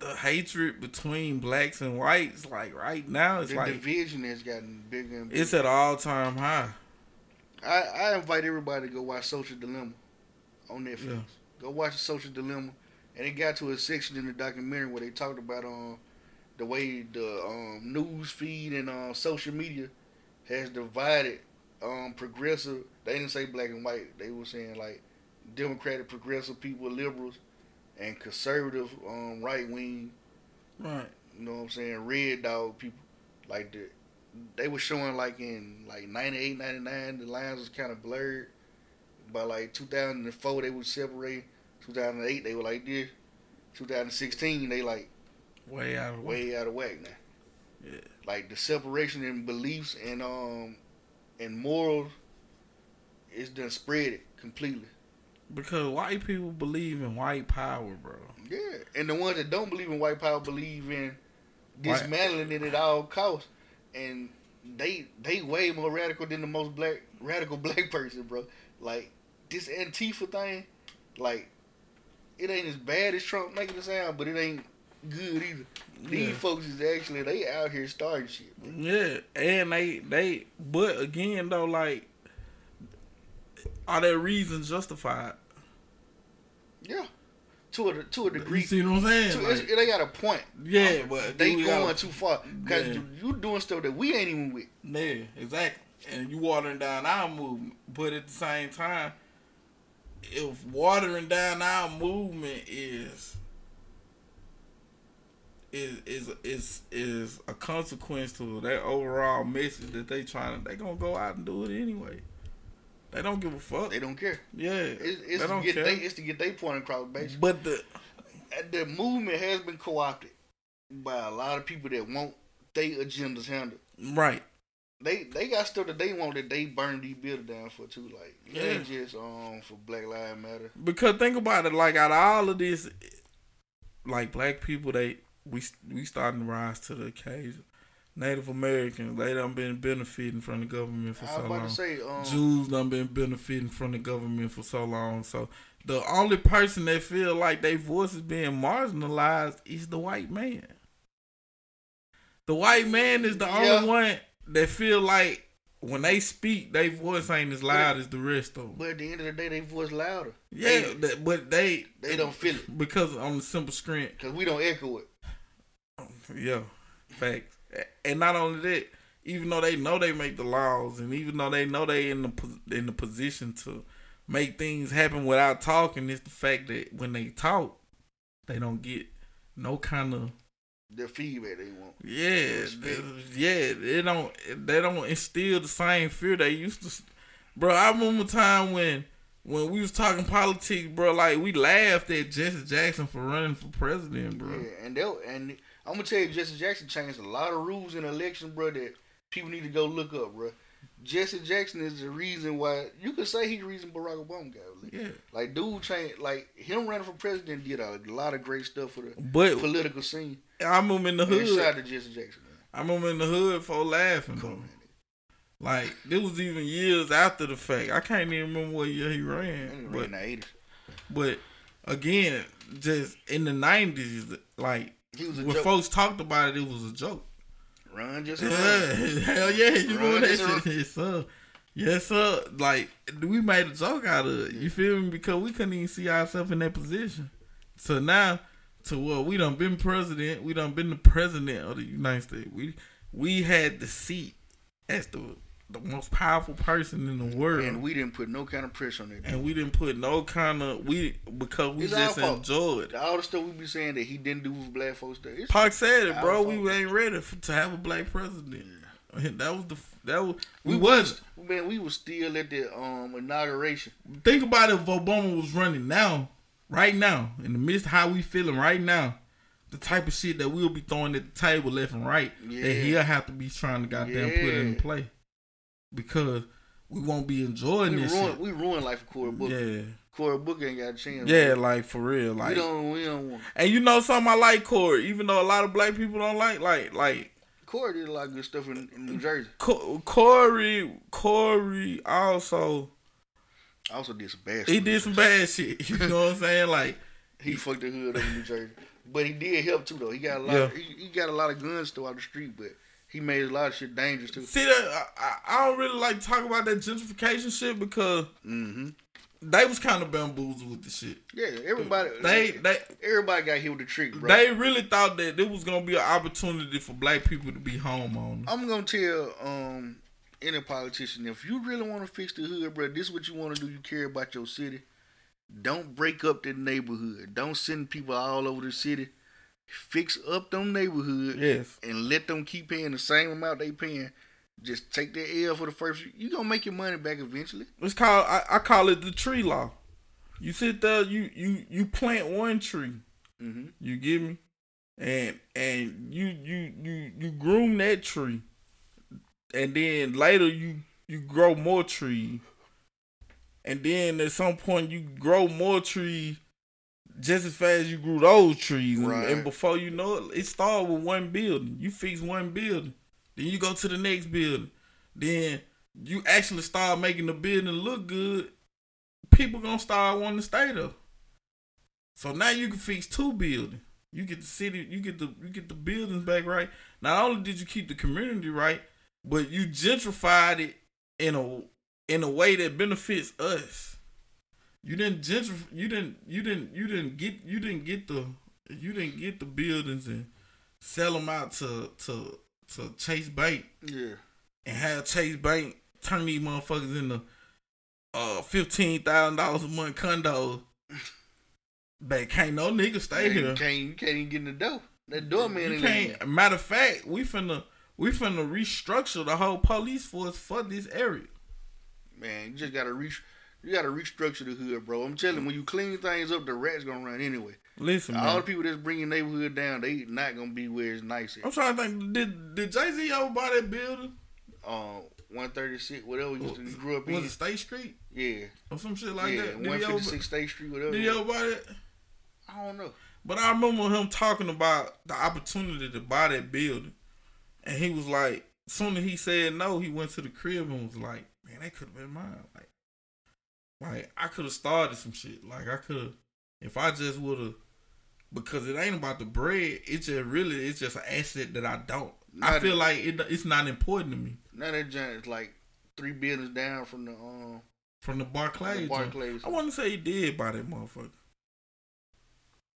the hatred between blacks and whites, like right now, it's the like division has gotten bigger and bigger. it's at all time high. I, I invite everybody to go watch Social Dilemma on Netflix. Yeah. Go watch the Social Dilemma, and it got to a section in the documentary where they talked about um the way the um, news feed and uh, social media has divided um progressive. They didn't say black and white. They were saying like Democratic progressive people, liberals, and conservative um right wing. Right. You know what I'm saying? Red dog people. Like the they were showing like in like 98, 99, the lines was kind of blurred. By like 2004, they were separate. 2008, they were like this. 2016, they like Way out of way. way out of whack now. Yeah. Like the separation in beliefs and um and morals is done spread it completely. Because white people believe in white power, bro. Yeah, and the ones that don't believe in white power believe in White- dismantling it at all costs, and they they way more radical than the most black radical black person, bro. Like this Antifa thing, like it ain't as bad as Trump making it sound, but it ain't good either. These Yeah. folks is actually they out here starting shit. Bro. Yeah, and they they but again though, like are their reasons justified? Yeah, to a to a degree. You see what I'm saying? To- Like, they got a point. yeah, um, but They going gotta- too far because Yeah. you, you doing stuff that we ain't even with. Yeah, exactly. And you watering down our movement, but at the same time, if watering down our movement is is is is is a consequence to their overall message that they trying to, they gonna go out and do it anyway. They don't give a fuck. They don't care. yeah, It's, it's they to don't get care. they, it's to get their point across, basically. but the the movement has been co-opted by a lot of people that want their agendas handled. right, They they got stuff that they want that they burn these buildings down for too. Like it ain't Yeah. just um for Black Lives Matter. Because think about it, like out of all of this, like black people, they we we starting to rise to the occasion. Native Americans, they done been benefiting from the government for I so about long. to say um Jews done been benefiting from the government for so long. So the only person that feel like their voice is being marginalized is the white man. The white man is the Yeah. only one that feel like when they speak, their voice ain't as loud as the rest of them. but at the end of the day, they voice louder. Yeah, they, that- but they they don't feel it because on the simple screen. because we don't echo it. Yeah, facts. And not only that, even though they know they make the laws, and even though they know they in the in the position to make things happen without talking, it's the fact that when they talk, they don't get no kind of The feedback they want. yeah, Respect. yeah. They don't they don't instill the same fear they used to. Bro, I remember a time when when we was talking politics, bro. Like we laughed at Jesse Jackson for running for president, bro. Yeah, and they and I'm gonna tell you, Jesse Jackson changed a lot of rules in election, bro. That people need to go look up, bro. Jesse Jackson is the reason why you could say he's the reason Barack Obama got elected. Yeah. Like dude changed, like him running for president did a lot of great stuff for the But political scene. I remember in the And shout hood. to Jesse Jackson. Man. I remember in the hood for laughing, Come bro. on, man. Like this was even years after the fact. I can't even remember what year he ran. But ran the eighties. but again, just in the nineties, like He was a when joke. folks talked about it, it was a joke. Run just Yeah, run. hell yeah, you Run remember that just shit? Yes, sir. Yes, sir. Like we made a joke out of it. You feel me? Because we couldn't even see ourselves in that position. So now, to what we done been president, we done been the president of the United States. We we had the seat as the the most powerful person in the world, And we didn't put no kind of pressure on it. and we didn't put no kind of we because we It's just enjoyed. All the stuff we be saying that he didn't do with black folks. There, it's Pac said it, bro. We ain't ready for, to have a black president. And That was the that was we, We wasn't. Man, we was still at the um inauguration. Think about it if Obama was running now, right now, in the midst of how we feeling right now, the type of shit that we'll be throwing at the table left and right that he'll have to be trying to goddamn put in play. Because we won't be enjoying We this ruined, we ruined life for Cory Booker. Yeah. Cory Booker ain't got a chance. Yeah, like for real. Like we don't we don't want. And you know something I like Cory, even though a lot of black people don't like like like Cory did a lot of good stuff in, in New Jersey. Co- Cory Cory also Also did some bad. he did some bad shit. You know what I'm saying? Like He fucked the hood up in New Jersey, but he did help too though. He got a lot. Yeah. Of, he, he got a lot of guns still out the street, but he made a lot of shit dangerous too. see that I, I I don't really like to talk about that gentrification shit because hmm they was kind of bamboozled with the shit. Yeah, everybody. They they everybody got hit with the trick, bro. they really thought that there was gonna be an opportunity for black people to be homeowners. I'm gonna tell um any politician if you really want to fix the hood, bro. This is what you want to do. You care about your city. Don't break up the neighborhood. Don't send people all over the city. Fix up them neighborhood Yes. and let them keep paying the same amount they paying. Just take that L for the first. You gonna make your money back eventually. It's called I, I call it the tree law. You sit there, you you you plant one tree. Mm-hmm. You get me? And and you you you you groom that tree. And then later you you grow more trees. And then at some point you grow more trees just as fast as you grew those trees. And, and before you know it, it started with one building. You fix one building. Then you go to the next building. Then you actually start making the building look good. People gonna start wanting to stay there. So now you can fix two buildings. You get the city, you get the you get the buildings back right. Not only did you keep the community right, but you gentrified it in a in a way that benefits us. You didn't gentrify. You didn't. You didn't. You didn't get. You didn't get the. You didn't get the buildings and sell them out to to to Chase Bank Yeah. and have Chase Bank turn these motherfuckers into uh fifteen thousand dollars a month condos. But can't no nigga stay Man, here. You can't. You can't even get in the door. That doorman You ain't letting can't. Matter of fact, we finna we finna restructure the whole police force for this area. Man, you just gotta re- you gotta restructure the hood, bro. I'm telling you, when you clean things up, the rats gonna run anyway. Listen, All man. the people that's bringing neighborhood down, they not gonna be where it's nice at. I'm trying to think. Did did Jay Z ever buy that building? Uh, 136, whatever you, you grew up Was in. it State Street Yeah, or some shit like yeah, that? He, ever, 156 State Street, whatever. did he ever buy that? I don't know. But I remember him talking about the opportunity to buy that building, and he was like, as soon as he said no, he went to the crib and was like, "Man, that could have been mine. Like, like I could have started some shit. Like I could, have if I just would have, because it ain't about the bread. It's just really, it's just an asset that I don't. I feel a- like it, it's not important to me. Now that joint is like three buildings down from the um From the Barclays, The. Barclays. I want to say he did buy that motherfucker.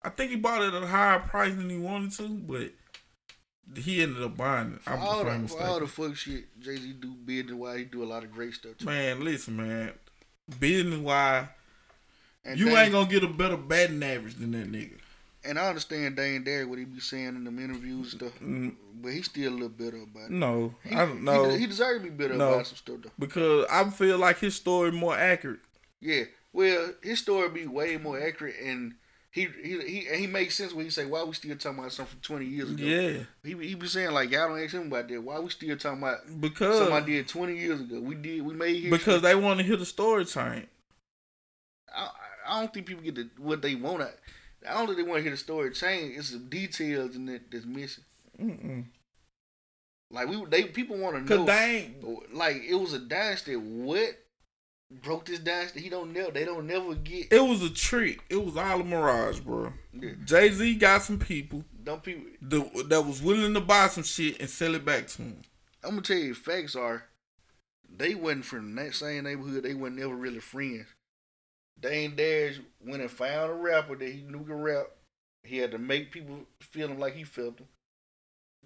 I think he bought it at a higher price than he wanted to, but he ended up buying it. I'm all, the, all the fuck shit Jay Z do business why he do a lot of great stuff. Too. Man, listen, man. Business wise, you Dame- ain't gonna get a better batting average than that nigga. And I understand Dane Derrick what he be saying in them interviews and stuff, Mm. but he's still a little bitter about it. No, He, I don't know. He, he deserves to be bitter No. about some stuff though. because I feel like his story more accurate. Yeah, well, his story be way more accurate, and he he he, and he makes sense when he say why we still talking about something from twenty years ago. Yeah, he be- he be saying like y'all don't ask him about that. Why we still talking about because something I did twenty years ago? We did we made history. because they want to hear the story chain. I, I don't think people get the, what they want. to I don't think they want to hear the story change. It's the details in it that's missing. Mm-mm. Like we they people want to know. they ain't like it was a dynasty. What broke this dynasty? He don't know. They don't never get. It was a trick. It was all a mirage, bro. Yeah. Jay Z got some people Don't people? that, that was willing to buy some shit and sell it back to him. I'm gonna tell you, facts are they wasn't from that same neighborhood. They wasn't never really friends. Dame Dash went and found a rapper that he knew could rap. He had to make people feel him like he felt them.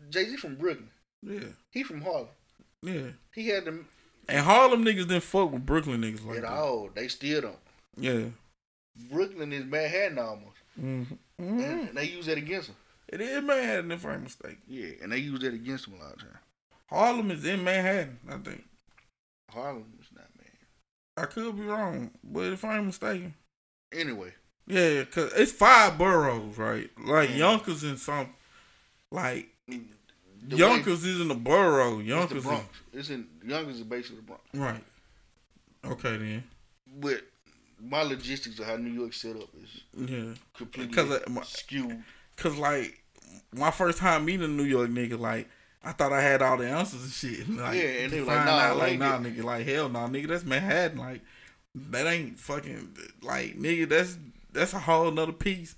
Jay Z from Brooklyn. Yeah, He from Harlem. yeah. He had to And Harlem niggas didn't fuck with Brooklyn niggas like At that. all. They still don't. Yeah. Brooklyn is Manhattan almost. Mm-hmm. And, and they use that against them. It is Manhattan, if I'm mistaken. Yeah, and they use that against them a lot of times. Harlem is in Manhattan, I think. Harlem is not man. I could be wrong, but if I'm mistaken. Anyway, Yeah, cause it's five boroughs, right? Like Yeah. Yonkers and some, like the Yonkers is in the borough. way, it's the Yonkers, is. It's in Yonkers is basically the Bronx. right? Okay then. But my logistics of how New York set up is Yeah, completely because uh, my- skewed. cause like my first time meeting a New York nigga, like I thought I had all the answers and shit. Like, Yeah, and they were like, nah, out, like nah, nigga, like hell, nah, nigga, that's Manhattan, like that ain't fucking like nigga, that's that's a whole nother piece.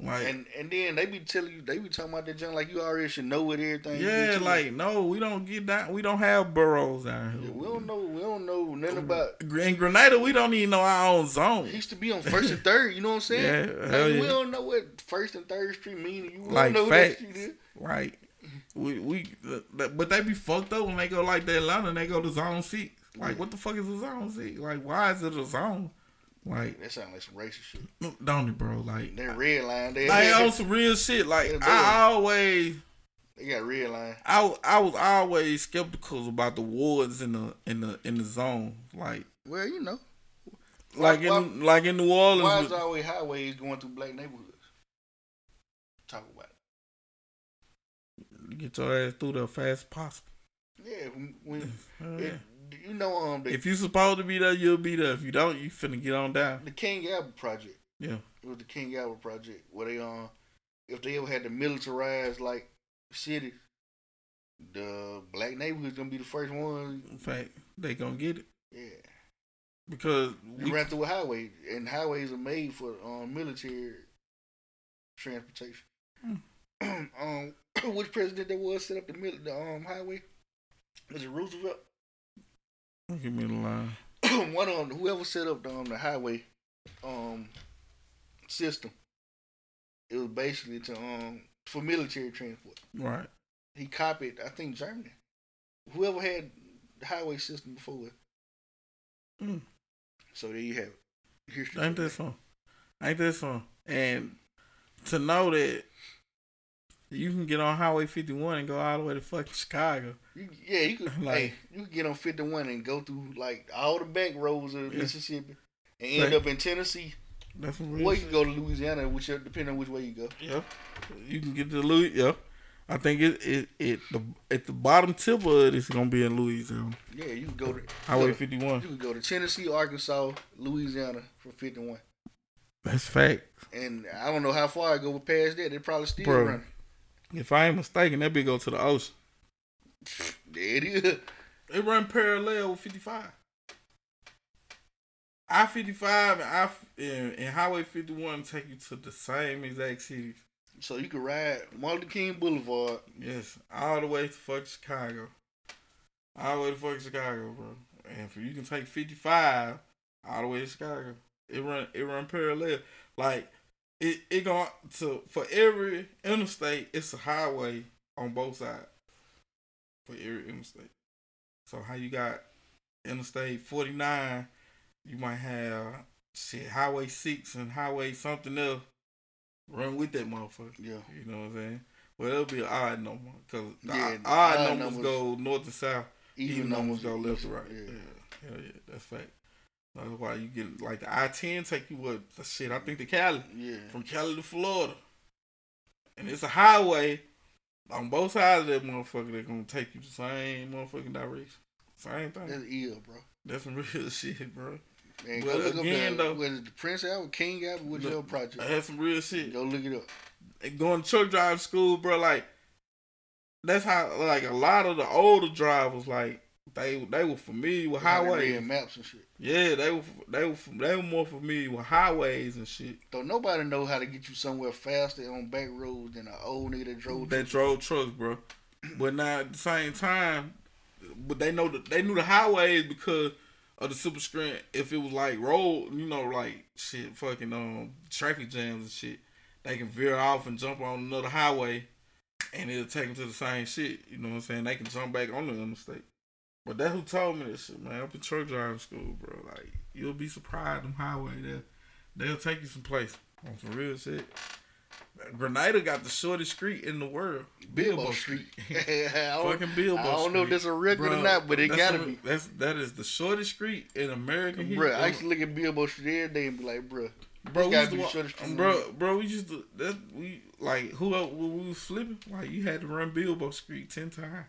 Like And and then they be telling you, they be talking about that junk like you already should know what everything. yeah, like no, we don't get down. We don't have boroughs down Yeah, here. we don't know. We don't know nothing about. In Grenada, we don't even know our own zone. It used to be on first and third. You know what I'm saying? Yeah, Like, hell We don't know what first and third street mean. You don't Like know that facts, street is. right? We we, but they be fucked up when they go like to Atlanta and they go to zone six. Like, what the fuck is a zone six? Like, why is it a zone? Like, That sound like some racist shit. don't it, bro? Like, That red line. They, like on some real shit. Like, I always, they got red line. I I was always skeptical about the wards in the in the in the zone. Like, Well, you know. like why- in like in New Orleans. Why is with- always highways going through black neighborhoods? Talk about get your ass through there fast as possible. Yeah, when, when it, yeah. You know um the, If you supposed to be there, you'll be there. If you don't, you finna get on down. the King Albert project. Yeah. It was the King Albert project where they um if they ever had to militarize like cities, the black neighborhoods gonna be the first one. In fact, they gonna get it Yeah. because We ran through a highway, and highways are made for um, military transportation. um, which president that was set up the mil- the um highway? Was it Roosevelt? Give me the line. One of them, whoever set up the, um, the highway um system, it was basically to um for military transport. Right. He copied, I think, Germany. Whoever had the highway system before it. Mm. So there you have it. History. Ain't that something? Ain't that something? And to know that you can get on Highway 51 and go all the way to fucking Chicago. You, yeah, you could Like- hey, you could get on fifty one and go through like all the back roads of Yeah. Mississippi and end Right. up in Tennessee. That's real Or you can go to Louisiana, which uh, depending on which way you go. Yeah. You can get to Louis. Yeah. I think it it, it the at the bottom tip of it is gonna be in Louisiana. Yeah, you can go to Highway go to- 51. You can go to Tennessee, Arkansas, Louisiana for fifty one. That's fact. And I don't know how far I go past that. They probably still Bro. running. If I ain't mistaken, that big go to the ocean. There it is. It run parallel with 55. I 55 and I and, and Highway 51 take you to the same exact cities. So you can ride Martin King Boulevard. Yes, all the way to fuck Chicago. All the way to fuck Chicago, bro. And if you can take 55 all the way to Chicago, it run it run parallel. Like it it going to for every interstate, it's a highway on both sides. For every interstate. So how you got Interstate 49, you might have shit Highway 6 and Highway something else run with that motherfucker. Yeah. You know what I'm saying? Well, it'll be an odd number because the Yeah, odd, odd numbers, numbers- go north to south. Even Even, numbers, numbers go left to right. yeah. Yeah. Hell yeah, that's fact. That's why you get like the I ten take you what the shit I think to Cali Yeah. from Cali to Florida, and it's a highway on both sides of that motherfucker. They're gonna take you the same motherfucking direction. Same thing. That's ill, bro. That's some real shit, bro. Man, But go look again, up the, though- it, the Prince Albert, King Albert, whichever Look, project. I had some real shit. Go look it up. and going to truck drive school, bro, like that's how like a lot of the older drivers like they they were familiar with highway read maps and shit. Yeah, they were they were they were more familiar with highways and shit. Don't nobody know how to get you somewhere faster on back roads than an old nigga that drove. That drove trucks, bro. But now at the same time, but they know that they knew the highways because of the super screen. If it was like road, you know, like shit, fucking um traffic jams and shit, they can veer off and jump on another highway, and it'll take them to the same shit. You know what I'm saying? They can jump back on the interstate. But that who told me this shit, man. Up in truck driving school, bro. Like you'll be surprised them highway there. They'll take you some place on some real shit. Grenada got the shortest street in the world. Bilbo Street. Fucking Bilbo I don't know if that's a record or not, but it gotta a- be. That's that is the shortest street in America. Bro, I used to look at Bilbo Street every day and be like, bro, Bro, we used to walk, shortest street in the bro, bro, we used to that we like who else we was flipping, like you had to run Bilbo Street ten times.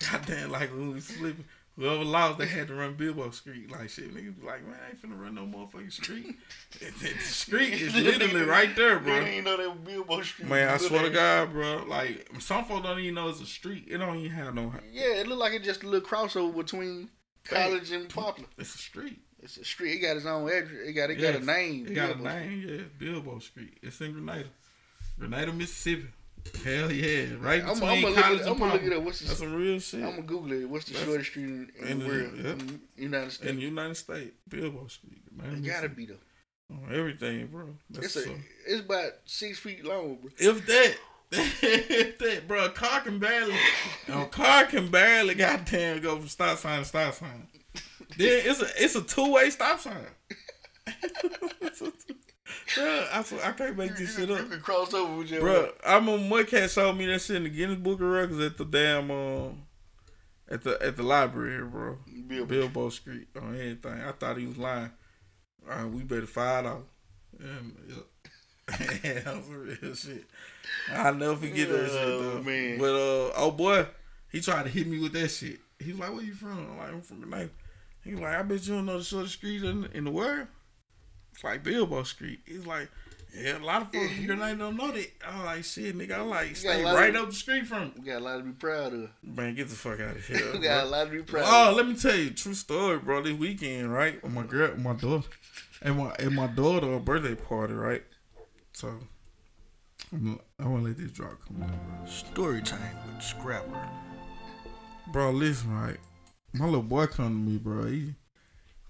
Goddamn, like when we was flipping, whoever lost, they had to run Bilbo Street. Like shit, niggas be like, man, I ain't finna run no motherfucking street. the street is literally right there, bro. didn't even know that Bilbo Street. Man, I swear to. God, bro. Like some folks don't even know it's a street. It don't even have no. Yeah, it look like it's just a little crossover between college and Poplar. It's a street. It's a street. It got its own address. It got it got a name. It got a Bilbo name, yeah. Bilbo Street. It's in Grenada. Grenada, Mississippi. Hell yeah. Right I'm- between I'm gonna look college it- I'm gonna look it up. What's the- That's some real shit. I'm gonna Google it. What's the That's- shortest street in, in, the world? yeah. In United States. in the United States, Bilbo Street. Man, it gotta be though. On everything, bro. That's It's a, so- it's about six feet long, bro. if that, if that, bro, a car can barely, a oh, car can barely, goddamn, go from stop sign to stop sign. Then it's a, it's a two way stop sign. It's a two- Bro, I, I can't make this shit up. You can cross over with your Bro, I'm a Mudcat showed me that shit in the Guinness Book of Records at the damn um at the at the library, bro. Bilbo. Bilbo Street on anything. I thought he was lying. All right, we better find out. Yeah, that was real shit. I'll never forget that shit Oh, though. man. But uh, oh boy, he tried to hit me with that shit. He's like, "Where you from?" I'm like, "I'm from Grenada." He was like, "I bet you don't know the shortest street in in the world." It's like Bilbo Street. It's like, "Yeah, a lot of folks in Grenada don't know that." I'm like, "Shit, nigga, I'm like, stay right of- up the street from." We got a lot to be proud of. Man, get the fuck out of here. we bro. got a lot to be proud Oh, of. let me tell you, true story, bro. This weekend, right? With my girl, my daughter, and my and my daughter a birthday party, right? So I'm gonna, I'm gonna let this drop come on, bro. Story time with Scrapper. Bro, listen, right? My little boy come to me, bro. He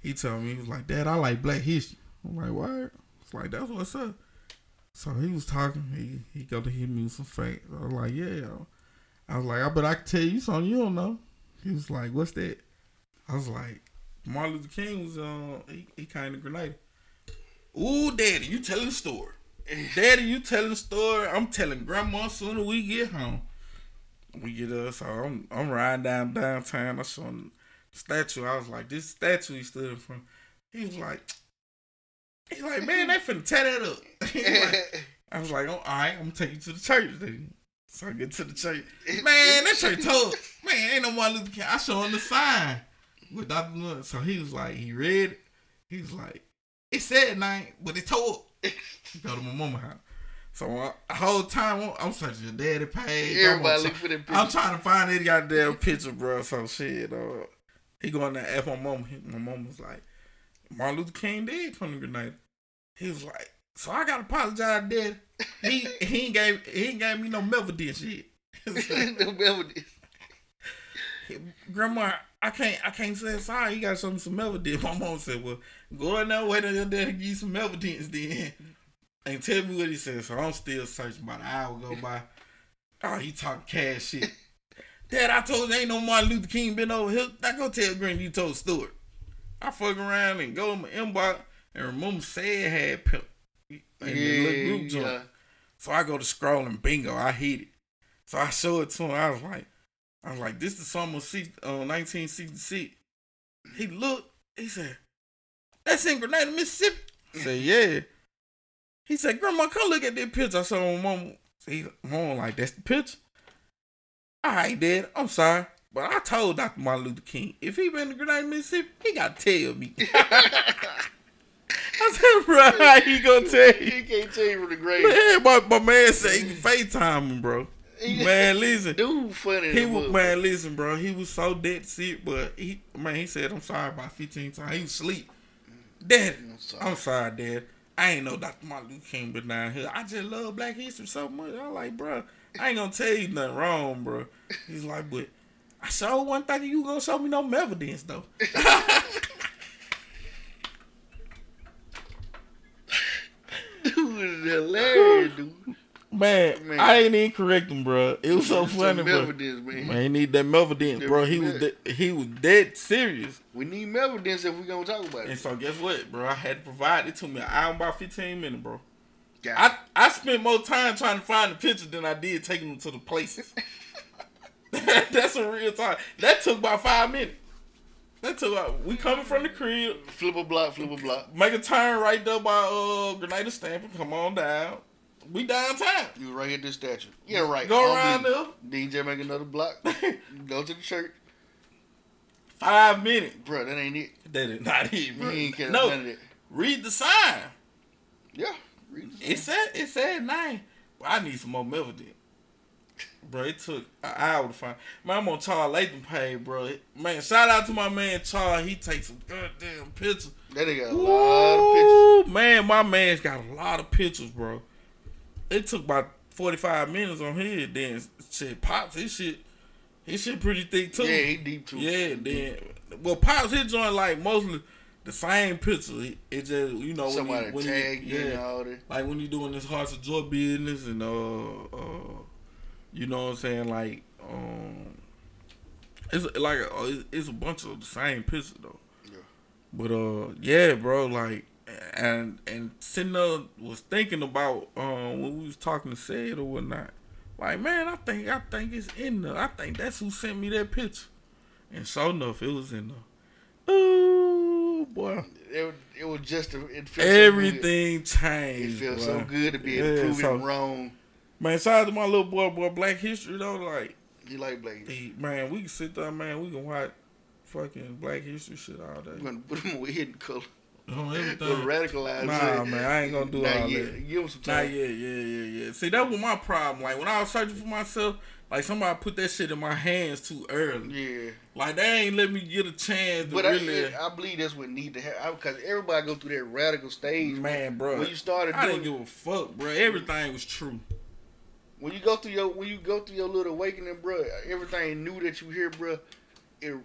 he told me he was like, Dad, I like Black History. I'm like, what? It's like that's what's up. So he was talking. He he got to hit me with some facts. I was like, yeah. I was like, I bet I can tell you something you don't know. He was like, what's that? I was like, Martin Luther King was uh he, he kind of grenade. Ooh, Daddy, you telling the story. Daddy, you telling the story. I'm telling Grandma soon as we get home. We get us. So I'm I'm riding down downtown. I saw him statue. I was like, this statue he stood in front. He was like, he's like, man, they finna tear that up. Like- I was like, oh, all right, I'm gonna take you to the church. Then. So I get to the church. Man, that church told, man, ain't no Martin Luther King. I show him the sign with Dr. So he was like, he read it. He was like, it said night, but it told. Go to my mama house. So uh, the whole time I'm searching your daddy page. I'm Everybody look for that I'm trying to find that goddamn picture, bro. So shit, uh, he going to ask my. He, my mom was like, Martin Luther King did come to Grenada. He was like, so I gotta apologize, Dad. He he ain't gave he ain't gave me no Melvin shit. No Melvin. Grandma, I can't I can't say sorry. He got something some Melvin My mom said, well, go in there, wait your daddy give you some Melvin then. And tell me what he said. So I'm still searching. About an hour go by. Oh, he talk cash shit. Dad, I told you ain't no Martin Luther King been over here. I go tell Granny you told Stewart. I fuck around and go in my inbox and remember said had pimp the little group Yeah, joint. yeah. So I go to scroll scrolling, bingo, I hit it. So I show it to him. I was like, I was like, this is the summer of uh, 1966. He looked, he said, that's in Grenada, Mississippi. I said, yeah. He said, Grandma, come look at this picture. I saw my mom. He, mom like, that's the picture? All right, Dad, I'm sorry. But I told Dr. Martin Luther King, if he been to Grenada, Mississippi, he got to tell me. I said, bro, how he gonna tell you? He can't tell you from the grave. Man, my, my man said he can FaceTime him, bro. Man, listen. Dude, funny. He was man, listen, bro. He was so dead sick, but he man, he said I'm sorry about 15 times. He was asleep. Dad, I'm sorry, Dad. I ain't know Dr. Martin Luther King been down here. I just love Black History so much. I'm like, bro, I ain't gonna tell you nothing wrong, bro. He's like, but I saw oh, one thing you gonna show me no evidence though. Dude is hilarious, dude. Man, Man. I ain't even correct him, bro. It was so funny, bro. evidence, man. Man, he need that Melvin, bro. He was de- he was dead serious. We need evidence if we gonna talk about And it. And so guess what, bro? I had to provide it to me an hour about fifteen minutes, bro. God. I I spent more time trying to find the picture than I did taking them to the places. That's a real time. That took about five minutes. That took about, we coming from the crib, flip a block, flip a block. make a turn right there by uh Grenada Stamping, come on down. We downtown. You right at this statue. Yeah, right. Go around don't. DJ make another block. go to the church. Five minutes. Bro, that ain't it. That is not it, bro. ain't care No, none of that. read the sign. Yeah. Read the It said it said nine. But I need some more Melvin. Bro, it took an hour to find. Man, I'm on Charles Latham page, bro. Man, shout out to my man Charles. He takes some goddamn pictures. That nigga got a lot of pictures. Man, my man's got a lot of pictures, bro. It took about 45 minutes on here. Then shit, pops his shit. His shit pretty thick too. Yeah, he deep too. Yeah, then well, pops his joint like mostly the same picture. It- just you know when Somebody you, when you, yeah, and all that. like when you doing this hearts of joy business and uh uh you know what I'm saying like um it's like uh, it's- a bunch of the same pictures though. Yeah. But uh yeah, bro, like and and sitting there was thinking about um when we was talking to said or whatnot. Like man, I think I think it's in there. I think that's who sent me that picture. And so enough, it was in there. Ooh boy, It, it was just a, it So good. everything changed. It feels so good to be able to prove so- it wrong. Man, shout out to my little boy, boy, Black History though. Like, You like Blake. he, man, we can sit there, man. We can watch fucking Black History shit all day. Gonna put him with hidden color. Gonna everything. radicalize Nah, man, I ain't gonna do Not all yet. that. Give him some time. yet, yeah, yeah, yeah. See, that was my problem. Like when I was searching for myself, like somebody put that shit in my hands too early. Yeah. Like they ain't let me get a chance to But really. I, I believe that's what need to happen because everybody go through that radical stage. man, bro, when you started I doing, didn't give a fuck, bro. Everything was true. When you go through your when you go through your little awakening, bro, everything new that you hear, bro, it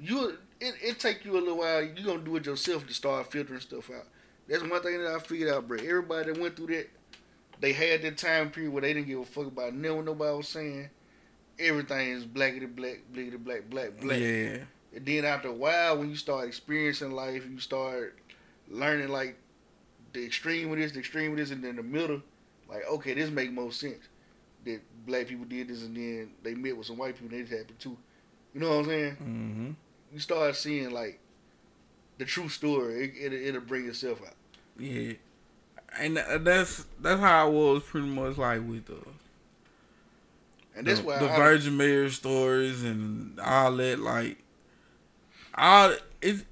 you it, it take you a little while. You gonna do it yourself to start filtering stuff out. That's one thing that I figured out, bro. Everybody that went through that, they had that time period where they didn't give a fuck about nothing what nobody was saying. Everything is blackity black, blackity black, black, black. Yeah, And then after a while, when you start experiencing life, you start learning like the extreme of this, the extreme of this, and then the middle. Like, okay, this make more sense. That black people did this, and then they met with some white people, and it happened too. You know what I'm saying? mm-hmm. You start seeing like the true story. It, it, it'll bring itself out. yeah. And that's that's how I was pretty much like with the And that's the, why the I, Virgin Mary stories and all that. Like, all it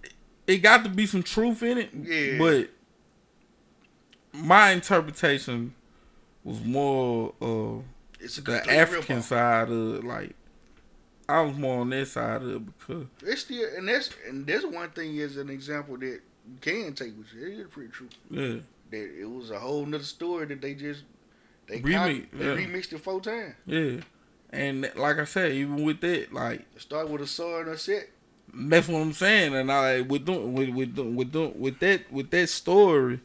it got to be some truth in it. Yeah. But my interpretation was more uh it's a the African rip-off. side of like. I was more on that side of it because It's still, and that's and there's one thing is an example that you can take with you. It is pretty true. yeah, that it was a whole nother story that they just they Remix, they yeah. remixed it four times. yeah, and like I said, even with that, like It started with a sword and a set. That's what I'm saying, and I like with doing with with doing- with doing, with that with that story,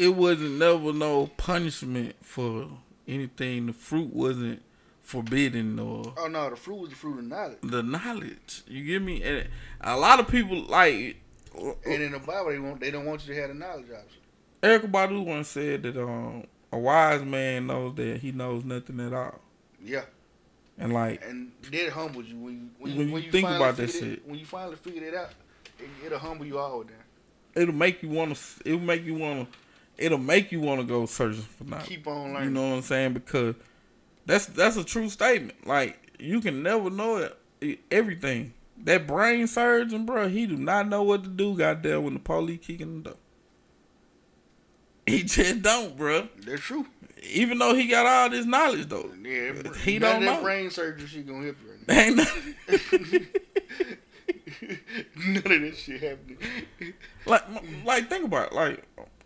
it wasn't never no punishment for anything. The fruit wasn't forbidden or Oh no, the fruit was the fruit of knowledge. the knowledge. You get me? And a lot of people like And in the Bible, they want they don't want you to have the knowledge obviously. Erykah Badu once said that um a wise man knows that he knows nothing at all, Yeah, and like and that humbles you when you when, When you, when you think about that shit. When you finally figure it out, it, it'll humble you all down. it'll make you want to. It'll make you want to. It'll make you want to go searching for knowledge. Keep on learning. You know what I'm saying? Because that's that's a true statement. Like you can never know it, everything. That brain surgeon, bro, he do not know what to do. Goddamn, when the police kicking the door, he just don't, bro. That's true. Even though he got all this knowledge, though, Yeah, He don't know. brain surgery she gonna help you right ain't nothing. now. None of that shit happening. like, like think about it. like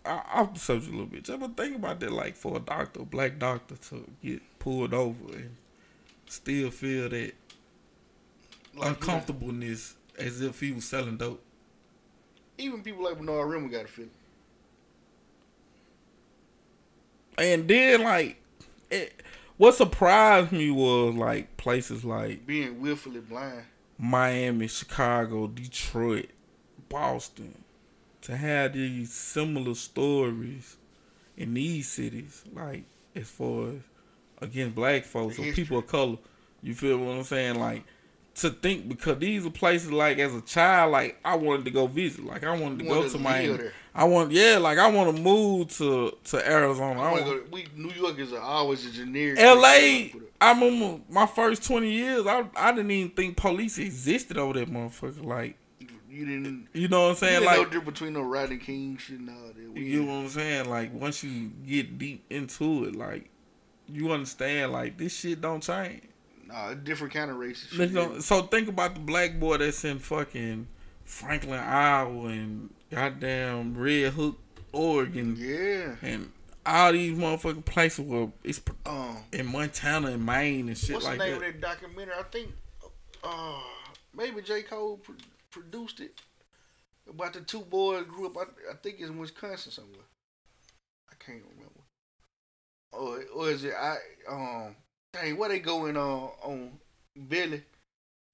off the subject a little bit. Just but think about that. Like for a doctor, a black doctor, to get pulled over and still feel that Like, uncomfortableness as if he was selling dope. Even people like Bernard Rimmer got a feeling. And then like, it, what surprised me was like places like Being willfully blind. Miami, Chicago, Detroit, Boston, to have these similar stories in these cities, like as far as against black folks or people of color. You feel what I'm saying? Like to think because these are places like as a child, like I wanted to go visit. Like I wanted to You go to to Miami. there. I want yeah, like I want to move to to Arizona. I I wanna go, we New York is always a generic. L.A. I remember my first twenty years. I I didn't even think police existed over that motherfucker. Like You didn't. you know what I'm saying? Like know difference between no Rodney King shit and all that. We- You know what I'm saying? Like once you get deep into it, like you understand, like this shit don't change. Nah, a different kind of racist shit. So think about the black boy that's in fucking Franklin, Iowa, and goddamn Red Hook, Oregon, Yeah. and all these motherfucking places where it's Um, in Montana and Maine and shit what's like the name that. of that documentary? I think, uh, maybe J Cole produced it about the two boys grew up. I, I think it's in Wisconsin somewhere. I can't remember. Or or is it I um dang where they going on on Billy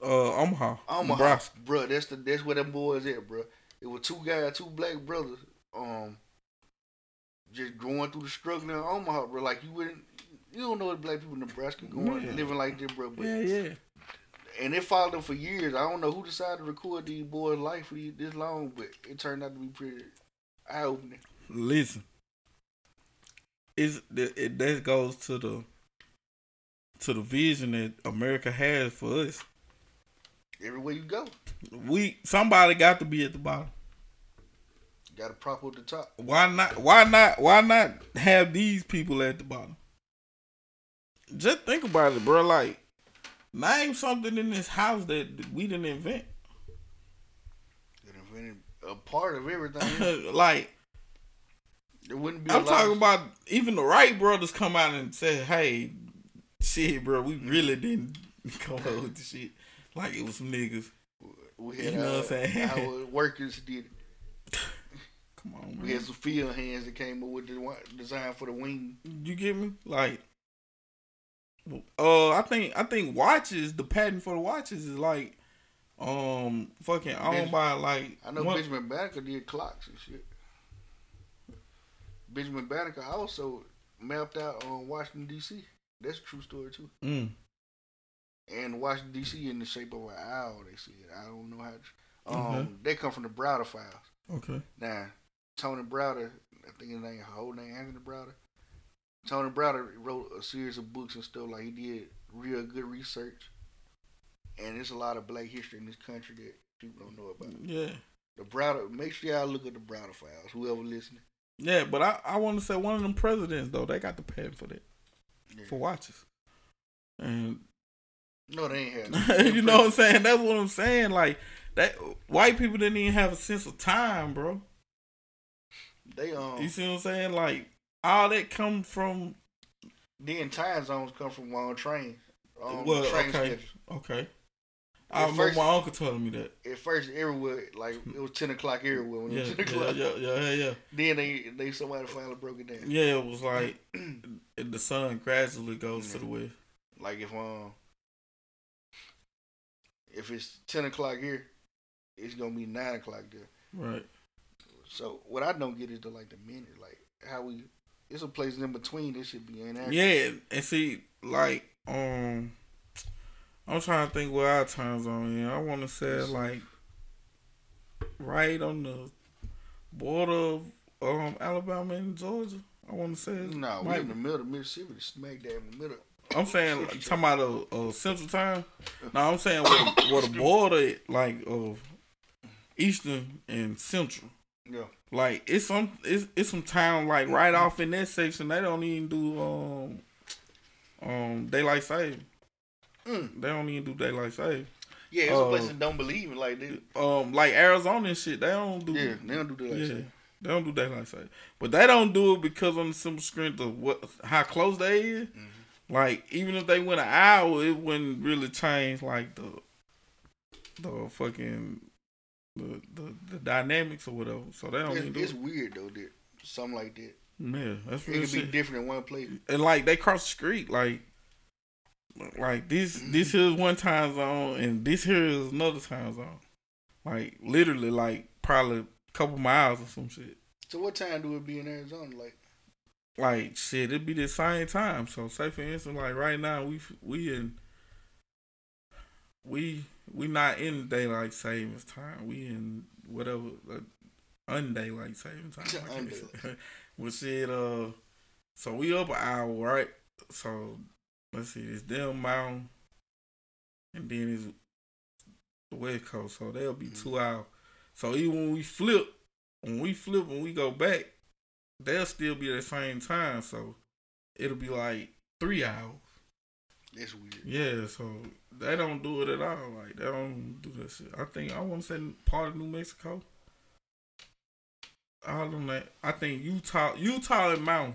Uh, Omaha, Omaha, Nebraska. bro. That's the that's where them boys at, bro. It was two guys, two black brothers, um, just going through the struggle in Omaha, bro. Like you wouldn't, you don't know what black people in Nebraska going Yeah. living like this, bro. But Yeah, yeah. And it followed them for years. I don't know who decided to record these boys' life this long, but it turned out to be pretty eye opening. Listen, is it that goes to the to the vision that America has for us. Everywhere you go, We somebody got to be at the bottom. got to prop up the top. Why not? Why not? Why not have these people at the bottom? Just think about it, bro. Like, name something in this house that we didn't invent. It invented a part of everything. like, it wouldn't be. I'm talking of- about even the Wright brothers come out and say, "Hey, shit, bro, we mm-hmm. really didn't come up with the shit. Like it was some niggas." We had you know our, what I'm uh, saying? our workers did. it. Come on, We had some field hands that came up with the design for the wing. You get me? Like, uh, I think I think watches the patent for the watches is like, um, fucking owned by like. I know one- Benjamin Banneker did clocks and shit. Benjamin Banneker also mapped out on Washington D.C. That's a true story too. Mm. And Washington D.C. in the shape of an owl. They said I don't know how. To, um, Okay. they come from the Browder files. Okay. Now, Tony Browder, I think his name, whole name Anthony Browder. Tony Browder wrote a series of books and stuff. Like he did real good research, and there's a lot of Black history in this country that people don't know about. Yeah. The Browder, make sure y'all look at the Browder files. Whoever listening, Yeah, but I, I want to say one of them presidents though they got the patent for that for watches, and no, they ain't had. you know what I'm saying. That's what I'm saying. Like that, white people didn't even have a sense of time, bro. They um. You see what I'm saying? Like all that come from Then time zones come from on train. Um, well, train okay, schedule. okay. I At remember first- my uncle telling me that. At first, everywhere like it was ten o'clock everywhere. When Yeah, it was 10 o'clock. yeah, yeah, yeah, yeah. Then they they somebody finally broke it down. Yeah, it was like the sun gradually goes to the west. Like if um if it's ten o'clock here, it's gonna be nine o'clock there. Right. So what I don't get is the like the minute, like how we it's a place in between. This should be inaccurate. Yeah, and see, like, um, I'm trying to think what our time zone is. I want to say like right on the border of um Alabama and Georgia. I want to say No, we might- in the middle of Mississippi, smack dab in the middle. I'm saying like, talking about a, a central time. No, I'm saying what the border like of eastern and central. Yeah. Like it's some it's it's some town like right off in that section. They don't even do um um daylight saving. Mm. They don't even do daylight saving. Yeah, it's a Uh, place that don't believe it. Like they, Um, like Arizona and shit, they don't do. Yeah, they don't do daylight saving. They don't do daylight saving, but they don't do it because on the simple strength of what how close they is. Mm-hmm. Like even if they went an hour, it wouldn't really change like the the fucking the the, the dynamics or whatever. So they don't it's, even do it's it. weird though that something like that Yeah, that's It could be different in one place. and like they cross the street, like like this this mm-hmm. here is one time zone and this here is another time zone. Like literally like probably a couple miles or some shit. So what time do it be in Arizona? Like Like shit, it'd be the same time. So say for instance, like right now we we in we we not in daylight savings time. We in whatever like, undaylight savings time. Say. Well, shit. Uh, so we up an hour, right? So let's see, it's them mountain, and then it's the west coast. So they'll be two hours. So even when we flip, when we flip, when we go back, they'll still be at the same time. So it'll be like three hours. That's weird. Yeah, so they don't do it at all. Like they don't do that shit. I think I want to say part of New Mexico. I don't know. I think Utah, Utah and Mountain.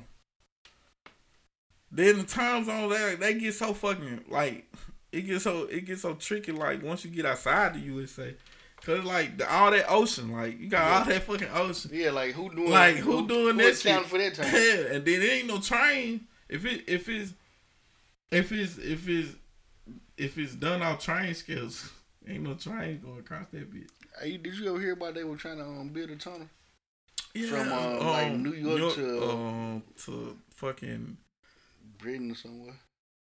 Then the time zone there, they get so fucking like it gets so it gets so tricky. Like once you get outside the USA, cause like the, all that ocean, like you got all that fucking ocean. Yeah, like who doing Like who doing that accounting shit? for that time? Yeah, and then there ain't no train. If it if it's if it's if it's if it's done off train skills, ain't no train going across that bitch. Hey, did you ever hear about they were trying to um, build a tunnel Yeah, from um, like um, New York, to um to fucking Britain or somewhere?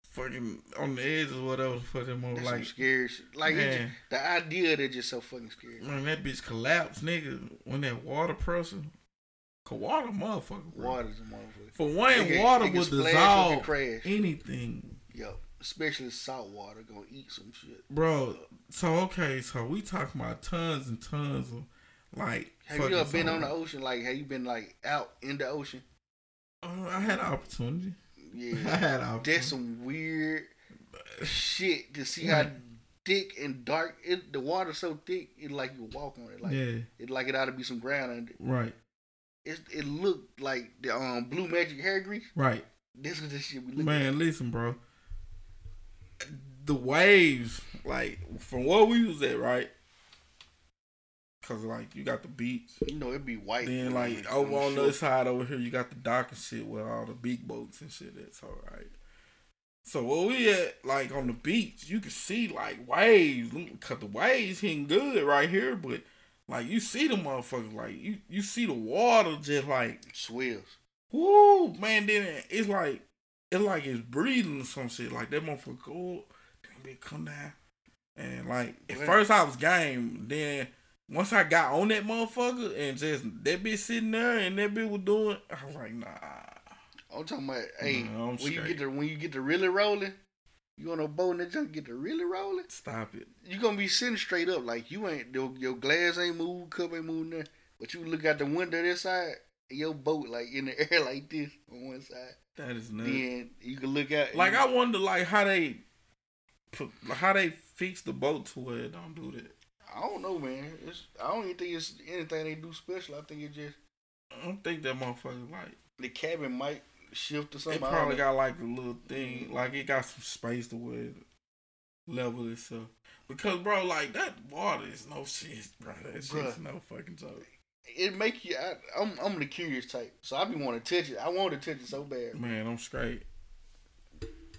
fucking on the edge or whatever for them more like scary shit. Like just, the idea it just so fucking scary. When that bitch collapsed, nigga. When that water pressure, water motherfucker, bro. Water's a motherfucker. For one, It water it can would dissolve crash. anything. Yo, especially salt water gonna eat some shit. Bro, so okay, so we talking about tons and tons of like. Have you ever been on the ocean? Like, have you been like out in the ocean? Uh, I had an opportunity. Yeah, I had an opportunity. that's some weird shit to see how thick and dark it. The water's so thick, it like you walk on it. Like Yeah. it like it ought to be some ground under it. Right, It it looked like the um blue magic hair grease. right. This is the shit we look Man, listen, bro. The waves, like from where we was at, right? Cause like you got the beach, You know, it'd be white. then like over on the other side over here, you got the dock and shit where all the big boats and shit. That's all right. So where we at, like on the beach, you can see like waves, mm, cause the waves hitting good right here, but like you see the motherfuckers, like you you see the water just like swells. Woo, man, then it's like it's like it's breathing or some shit. Like that motherfucker go up, then it come down. And like at Well- first I was game, then once I got on that motherfucker and just that bitch sitting there and that bitch was doing, I was like, nah. I'm talking about, hey, Nah, when you get to when you get to really rolling, you on a boat and that junk get to really rolling. Stop it. You gonna be sitting straight up like you ain't your, your glass ain't moved, cup ain't moving there, but you look out the window this side, your boat like in the air like this on one side. That is nuts. Then you can look out. Like I wonder like how they how they fix the boat to where it don't do that. I don't know, man. It's, I don't even think it's anything they do special. I think it just I don't think that motherfucker like the cabin might shift or something. I probably got like a little thing, like it got some space to where it level itself. Because bro, like that water is no shit, bro. That shit's no fucking joke. It make you. I, I'm I'm the curious type, so I be want to touch it. I want to touch it so bad. Man, I'm straight.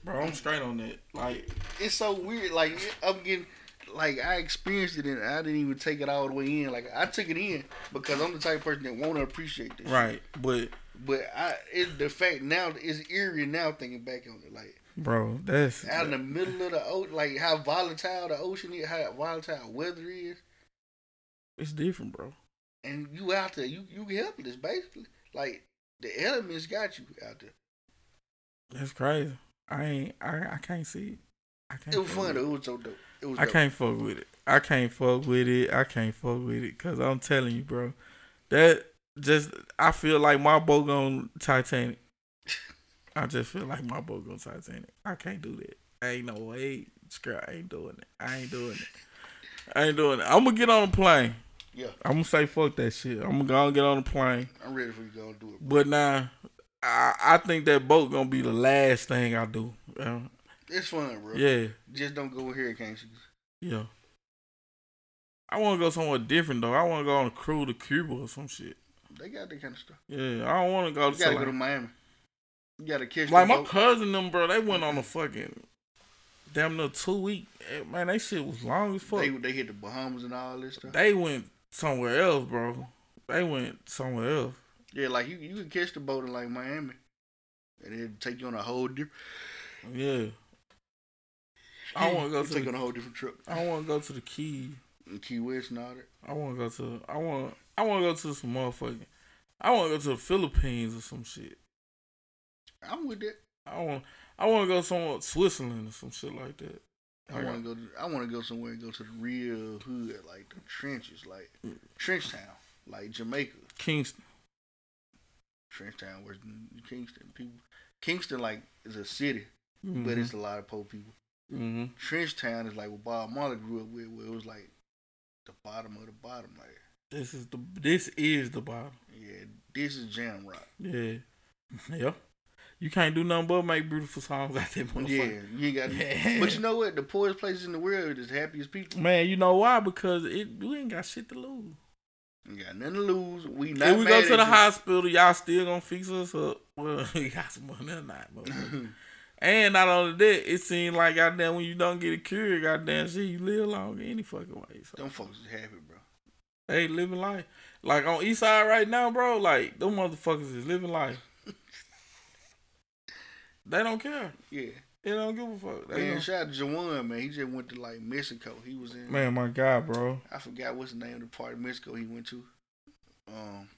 Bro, I'm straight on that. Like, It's so weird. Like I'm getting. Like I experienced it and I didn't even take it all the way in. Like I took it in because I'm the type of person that want to appreciate this. right, but But I, it, the fact now is eerie now thinking back on it. Like bro, that's out in the middle of the ocean, like how volatile the ocean is, how volatile weather is, it's different, bro. And you out there, you you helpless basically. Like the elements got you out there. That's crazy. I ain't. I I can't see it. I can't. It was fuck fun with. It was so dope. It was. I dope. can't fuck with it. I can't fuck with it. I can't fuck with it. Cause I'm telling you, bro, that just I feel like my boat on Titanic. I just feel like my boat on Titanic. I can't do that. Ain't no way. Scrap. I ain't doing it. I ain't doing it. I ain't doing it. I'm gonna get on a plane. Yeah, I'm gonna say fuck that shit. I'm gonna go and get on the plane. I'm ready for you to go and do it. But now, I I think that boat gonna be the last thing I do. It's fun, bro. yeah. Just don't go with hurricane season. Yeah. I want to go somewhere different though. I want to go on a cruise to Cuba or some shit. They got that kind of stuff. Yeah, I don't want to go You to gotta like, go to Miami. You gotta catch like my boat. cousin them, bro. They went on a fucking damn near two week. eh, Man, they shit was long as fuck. They They, they hit the Bahamas and all this stuff. They went somewhere else, bro. They went somewhere else. Yeah, like you you can catch the boat in like Miami, and it take you on a whole different. Yeah. I want to go to take the, on a whole different trip. I want to go to the Key. Key West all that. I want to go to. I want. I want to go to some motherfucking. I want to go to the Philippines or some shit. I'm with that. I want. I want to go somewhere Switzerland or some shit like that. I want to go. I want to go somewhere and go to the real hood, like the trenches, like Mm. Trench Town, like Jamaica, Kingston. Trench Town, where's Kingston people. Kingston like is a city, Mhm. but it's a lot of poor people. Mhm. Trench Town is like what Bob Marley grew up with, where it was like the bottom of the bottom. Like, This is the. This is the bottom. yeah, this is jam rock. Yeah. Yeah. You can't do nothing but make beautiful songs out there, Yeah, you ain't got. Yeah. But you know what? The poorest places in the world is the happiest people. Man, you know why? Because it we ain't got shit to lose. You got nothing to lose. We not If we go to the you. hospital, y'all still gonna fix us up. Well, you got some money or not. And not only that, it seems like goddamn when you don't get a cure, goddamn shit, you live longer any fucking way. So Them folks is happy, bro. they living life. Like on East Side right now, bro, like them motherfuckers is living life. They don't care. Yeah. They don't give a fuck. They Man, don't- shout out to Jawan, man. He just went to like Mexico. He was in Man, my God, bro. I forgot what's the name of the part of Mexico he went to. Um,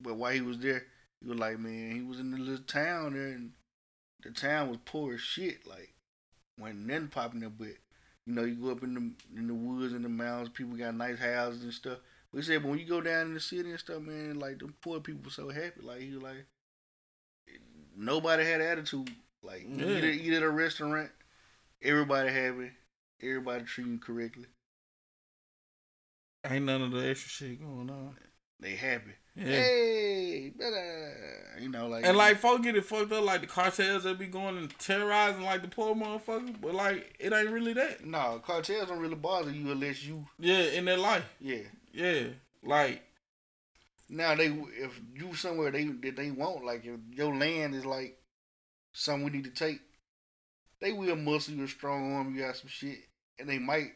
but while he was there, he was like, man, he was in the little town there, and the town was poor as shit. Like, wasn't nothing popping there, but you know, you go up in the in the woods and the mountains, people got nice houses and stuff. We said, but when you go down in the city and stuff, man, like the poor people were so happy. Like he was like, nobody had attitude. Like you Yeah. eat, at, eat at a restaurant, everybody happy, everybody treating you correctly. Ain't none of the extra shit going on. They happy. Yeah. Hey, better. You know, like And like folk get it fucked up, like the cartels that be going and terrorizing like the poor motherfuckers, but like it ain't really that. no, cartels don't really bother you unless you, Yeah, in their life. yeah. Yeah, like Now they, if you somewhere they that they want, like if your land is like something we need to take, they will muscle you, a strong arm you, got some shit, and they might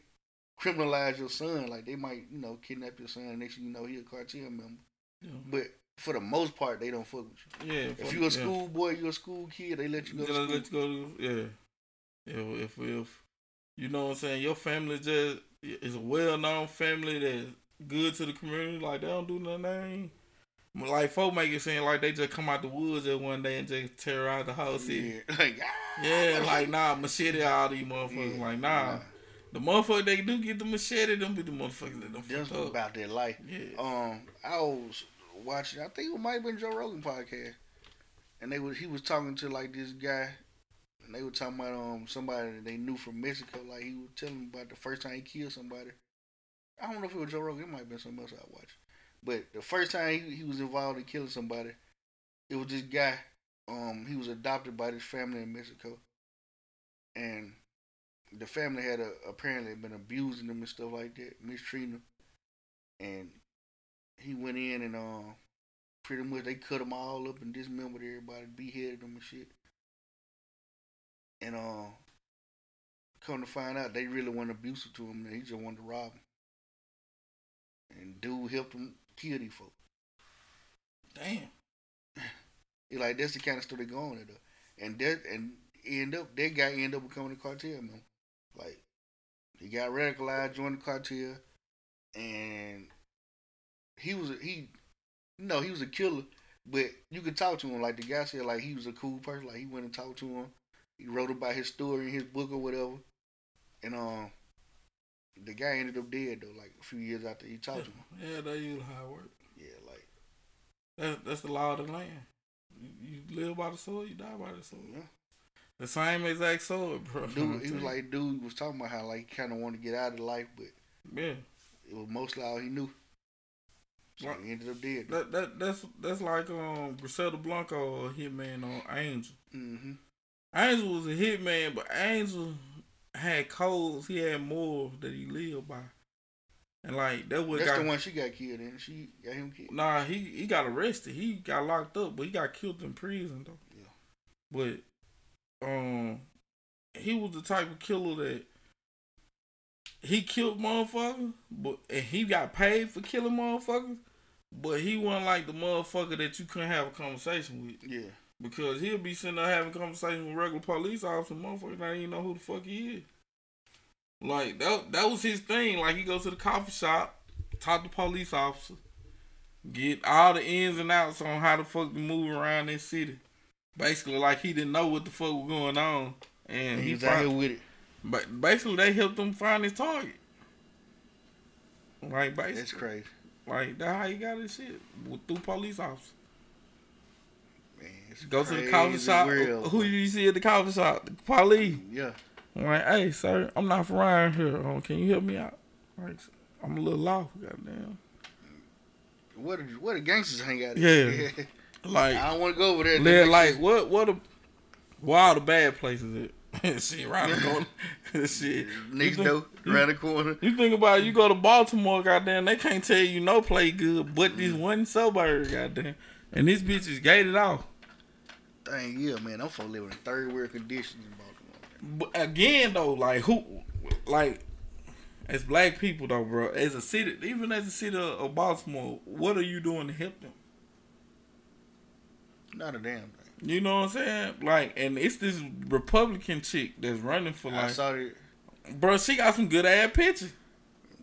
criminalize your son. Like they might, you know, kidnap your son. Next thing you know, he a cartel member. Yeah. But for the most part, they don't fuck with you. yeah. If you a yeah. schoolboy, you a school kid, they let you go to school. let you go to yeah. Yeah, if if you know what I'm saying, your family just is a well known family that's good to the community, like they don't do nothing. Like folk make it seem like they just come out the woods just one day and just terrorize the whole city. Yeah, like ah, Yeah, like nah, machete all these motherfuckers. Yeah, like nah. nah. The motherfucker they do get the machete, them be the motherfuckers that don't Just fuck up. about their life. Yeah. Um, I was watching. I think it might have been Joe Rogan podcast, and they was he was talking to like this guy, and they were talking about um somebody that they knew from Mexico. Like he was telling about the first time he killed somebody. I don't know if it was Joe Rogan. It might have been something else I watched. But the first time he, he was involved in killing somebody, it was this guy. Um, he was adopted by this family in Mexico, and the family had a, apparently been abusing him and stuff like that, mistreating him, and he went in and uh, pretty much they cut him all up and dismembered everybody, beheaded them and shit. And uh, come to find out, they really weren't abusive to him. He just wanted to rob him. And dude helped him kill these folks. Damn. He like that's the kind of stuff they go on. And that and end up that guy end up becoming a cartel member. Like he got radicalized, joined the cartel, and he was a, he, no, he was a killer. But you could talk to him like the guy said, like he was a cool person. Like he went and talked to him. He wrote about his story in his book or whatever. And um, the guy ended up dead though, like a few years after he talked to him. Yeah, that's usually how it works. Yeah, like That, that's the law of the land. You, you live by the sword, you die by the sword. yeah. The same exact sword, bro. dude, he was like, dude was talking about how like he kind of wanted to get out of life, but yeah. it was mostly all he knew. So Right. he ended up dead. That that that's that's like um Griselda Blanco or Hitman on Angel. Mm-hmm. Angel was a hitman, but Angel had codes. He had more that he lived by. And like that was That's got, the one she got killed in. She got him killed. Nah, he he got arrested. He got locked up, but he got killed in prison though. Yeah. But um, he was the type of killer that he killed motherfuckers, but and he got paid for killing motherfuckers. But he wasn't like the motherfucker that you couldn't have a conversation with Yeah. Because he'll be sitting there having conversation with regular police officers, motherfuckers not even know who the fuck he is. Like that that was his thing. Like he goes to the coffee shop, talk to police officer, get all the ins and outs on how the fuck to move around this city. Basically, like he didn't know what the fuck was going on, and, And he, he was out here with it. But basically, they helped him find his target. Like basically, That's crazy. like that's how he got his shit with, through police officer. It's Go to the coffee shop. world. Who you see at the coffee shop? Police. Yeah. I'm like, hey, sir, I'm not from around here. Um, can you help me out? Like, I'm a little lost. Goddamn. What the, what the gangsters hang out? Yeah. Like, I don't want to go over there. They're like, what, what, a, the bad places at? Shit, around the corner. Shit. Next door, around the corner. You think about it, you go to Baltimore, goddamn, they can't tell you no play good, but this one suburb, goddamn. And this bitch is gated off. Dang, yeah, man. I'm for living in third world conditions in Baltimore. But again, though, like who, like, as black people, though, bro, as a city, even as a city of, Baltimore, what are you doing to help them? Not a damn thing. You know what I'm saying? Like, and it's this Republican chick that's running for I like, saw it, bro, she got some good ass pictures.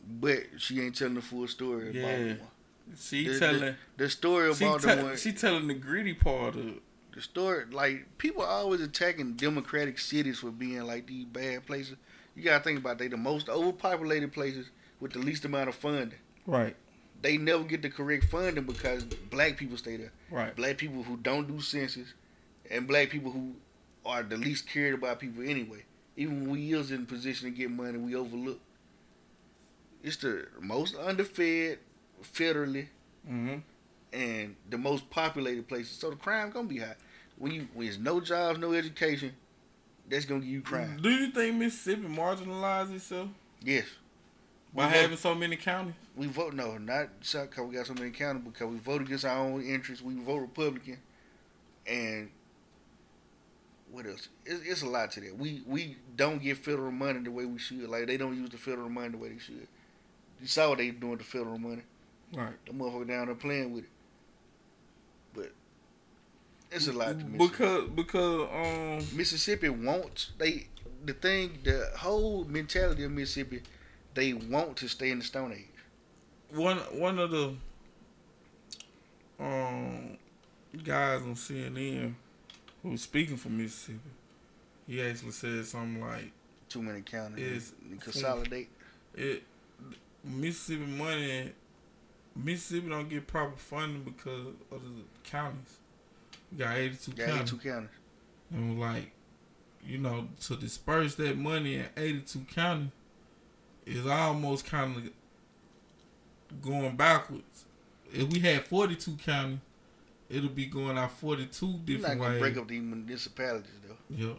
but she ain't telling the full story of Yeah. Baltimore. She The- the- telling, The story she, about tell- Baltimore. she telling the gritty part of. The story like people always attacking democratic cities for being like these bad places. You gotta think about they the most overpopulated places with the least amount of funding. Right, They never get the correct funding because black people stay there. right, Black people who don't do census, and black people who are the least cared about people anyway. Even when we is in position to get money, we overlook. It's the most underfed federally mm-hmm. and the most populated places. So the crime gonna be high. When you when there's no jobs, no education, that's gonna give you crime. Do you think Mississippi marginalized itself Yes. by We having vote, so many counties? we vote no, not because we got so many counties, because we vote against our own interests. We vote Republican, and what else? It's, it's a lot to that. We we don't get federal money the way we should. Like they don't use the federal money the way they should. You saw what they doing with the federal money. Right. The motherfucker down there playing with it. It's a lot to Mississippi. Because because um Mississippi wants they the thing the whole mentality of Mississippi they want to stay in the Stone Age. one one of the um guys on CNN who was speaking for Mississippi, he actually said something like Too many counties. Is- consolidate. it Mississippi money Mississippi don't get proper funding because of the counties. Got eighty two Got counties. 82 counties. And like, you know, to disperse that money in 82 counties is almost kind of going backwards. If we had 42 counties, it'll be going out 42 You're not different gonna ways. break up these municipalities though. Yep.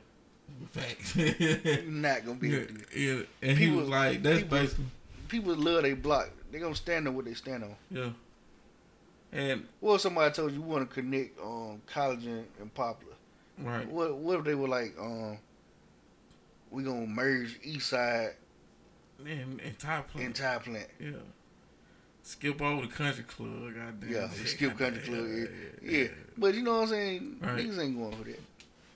Facts. You're not gonna be yeah, yeah. And he was like, that's people, basically, people love they block. They gonna stand on what they stand on. yeah. And, What if somebody told you you want to connect um college and, popular? right. What what if they were like um we gonna merge East Side And, and top plant. and Tie Plant? Yeah. Skip over the country club, goddamn. Yeah, shit. skip country club. Yeah, Yeah, yeah. But you know what I'm saying? Right. Niggas ain't going for that.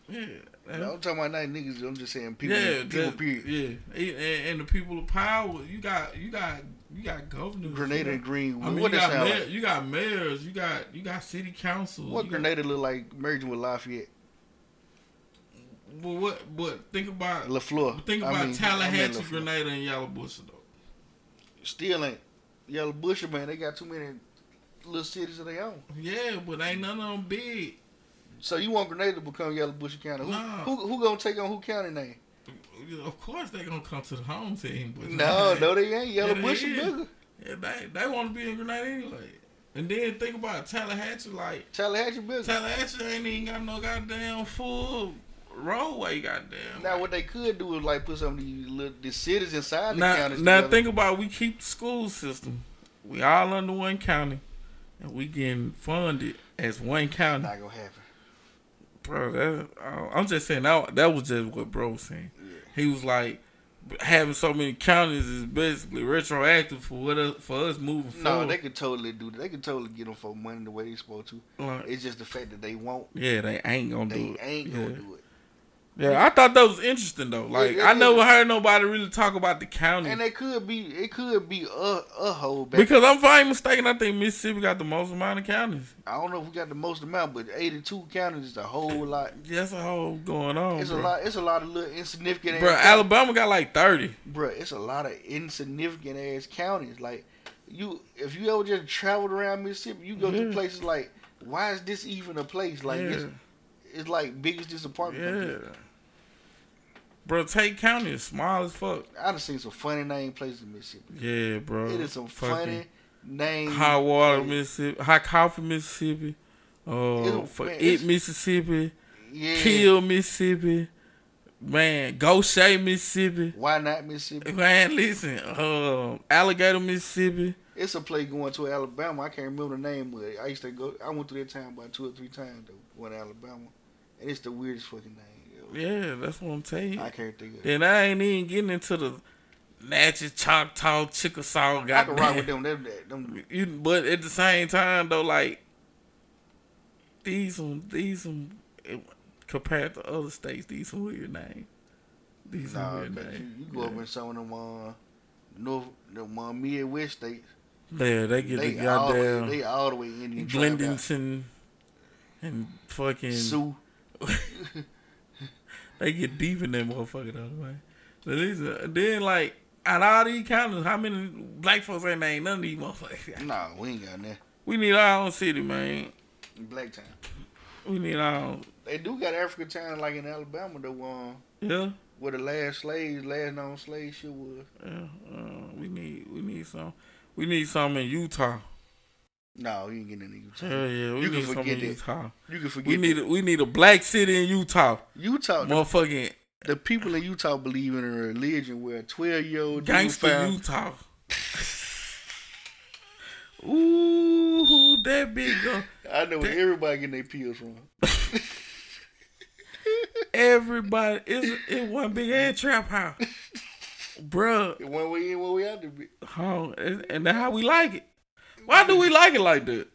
Yeah. I'm talking about not niggas. I'm just saying people. yeah, people. that- period. Yeah, and, and the people of power. You got, you got, you got governors. Grenada you and got, Greenwood. I mean, what you got, mayor, like? you got mayors. You got, you got city councils. What you got- Grenada look like merging with Lafayette? But what? But think about Leflore. Think about mean- I mean Tallahatchie, Leflore. Grenada, and Yalobusha though. Still ain't. Yalobusha, man, they got too many little cities of their own. Yeah, but ain't none of them big. So you want Grenada to become Yalobusha County? Who, Nah. who, who gonna take on who county name? Of course they gonna come to the home team, but No, no, they ain't. Yellow Yeah, Bush they is is. bigger. Yeah, they they want to be in Grenada anyway. And then think about Tallahatchie, like Tallahatchie bigger. Tallahatchie ain't even got no goddamn full roadway. Goddamn. Now what they could do is like put some of these little the cities inside the Now, counties. now together. think about we keep the school system. We all under one county, and we getting funded as one county. not gonna happen. Bro, that I'm just saying that that was just what bro was saying. He was like having so many counties is basically retroactive for what us, for us moving No, forward. they could totally do that. They could totally get them for money the way they supposed to. Like- it's just the fact that they won't. yeah, they ain't gonna They do it. They ain't yeah. gonna do it. Yeah, I thought that was interesting though. Like yeah, I never yeah. heard nobody really talk about the county. And it could be, it could be a a whole. Back. because I'm fine mistaken, I think Mississippi got the most amount of counties. I don't know if we got the most amount, but 82 counties is a whole lot. That's a whole going on. It's bro. a lot. It's a lot of little insignificant. Bro. Alabama got like thirty. Bro, it's a lot of insignificant ass counties. Like you, if you ever just traveled around Mississippi, you go to places like, why is this even a place? Like Yeah. It's like biggest disappointment. Yeah. Bro, Tate County is small as fuck. I done seen some funny name places in Mississippi. Yeah, bro. It is some Fucking funny name. Hot water, Mississippi. Hot coffee, Mississippi. Oh, for man, it, Mississippi. Yeah. Kill, Mississippi. Man, Go Goshen, Mississippi. Why not Mississippi? Man, listen. Um, Alligator, Mississippi. It's a place going to Alabama. I can't remember the name of it. I used to go. I went through that town about two or three times though. Going to Alabama, and it's the weirdest fucking name. Yeah, that's what I'm telling you. I can't think of it. Then I ain't even getting into the Natchez, Choctaw, Chickasaw. I can rock with them. Them, them, You, but at the same time though, like these some these some eh, compared to other states, these some weird names. These some Nah, weird 'cause you, names. you go up in some of them uh, north, them uh, Midwest states. Yeah, they get They the all the way, goddamn they all the way in out. And fucking Sioux. they get deep in that motherfucker though, man. But listen, then like out of all these counties, how many black folks ain't named none of these motherfuckers? Nah, we ain't got that. We need our own city, man. Black town. We need our own. They do got African town like in Alabama though. Um, Yeah. where the last slaves, last known slave shit was. Yeah, uh, we need we need some we need some in Utah. No, you ain't getting into Utah. Yeah, yeah, we you need can forget in that. Utah. You can forget We need that. a, we need a black city in Utah. Utah. The, Motherfucking the people in Utah believe in a religion where a twelve year old gangster Utah. Ooh, that big girl. I know where everybody getting their pills from. Everybody is it one big ass trap house, bruh. One way in, one way out. the bit. Oh, and, and that's how we like it. Why do we like it like that?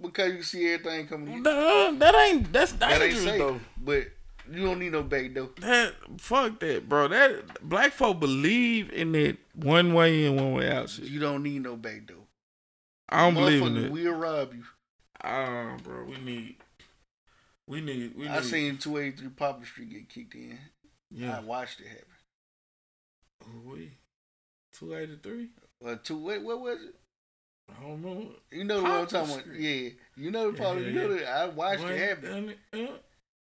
Because you see everything coming in. Nah, that ain't that's That ain't dangerous safe. though. But you don't need no back door. That fuck that, bro. That black folk believe in that one way in, one way out shit. You don't need no back door. I don't believe in it. will rob you. Ah, bro, we need, we need, we need. I seen 283 Poplar Street get kicked in. Yeah. I watched it happen. Ooh, we two eighty three. Uh, two, wait, what was it? I don't know. You know what I'm talking about? Yeah. You know the Yeah, yeah, You know yeah. that I watched Wayne it happen. it,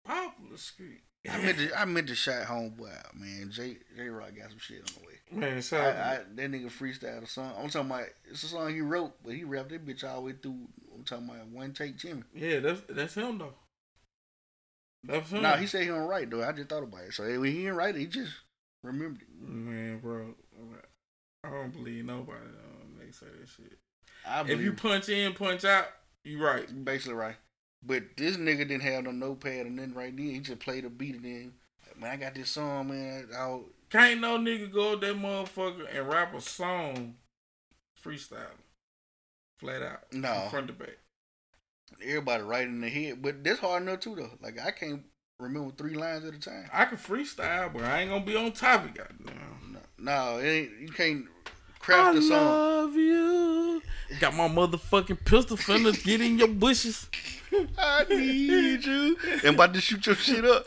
Poplar Street. I meant to I meant to shot homeboy out, man. J J Rock got some shit on the way. Man, I, I, that nigga freestyled a song. I'm talking about it's a song he wrote, but he rapped that bitch all the way through. I'm talking about one take Jimmy. Yeah, that's that's him though. That's him. No, he said he don't write though. I just thought about it. So when he didn't write it, he just remembered it. Man, bro, I don't believe nobody they say that shit. I If you punch in, punch out, you right. basically right. But this nigga didn't have no notepad and nothing right there. He just played a beat and then, man, I got this song, man. I'll, Can't no nigga go up that motherfucker and rap a song freestyle. Flat out. No. Front to back. everybody right in the head. But that's hard enough too though. Like I can't remember three lines at a time. I can freestyle, but I ain't gonna be on topic. Goddamn. No, no it ain't, you can't craft I the song. love you. Got my motherfucking pistol finna get in your bushes. I need you. And about to shoot your shit up.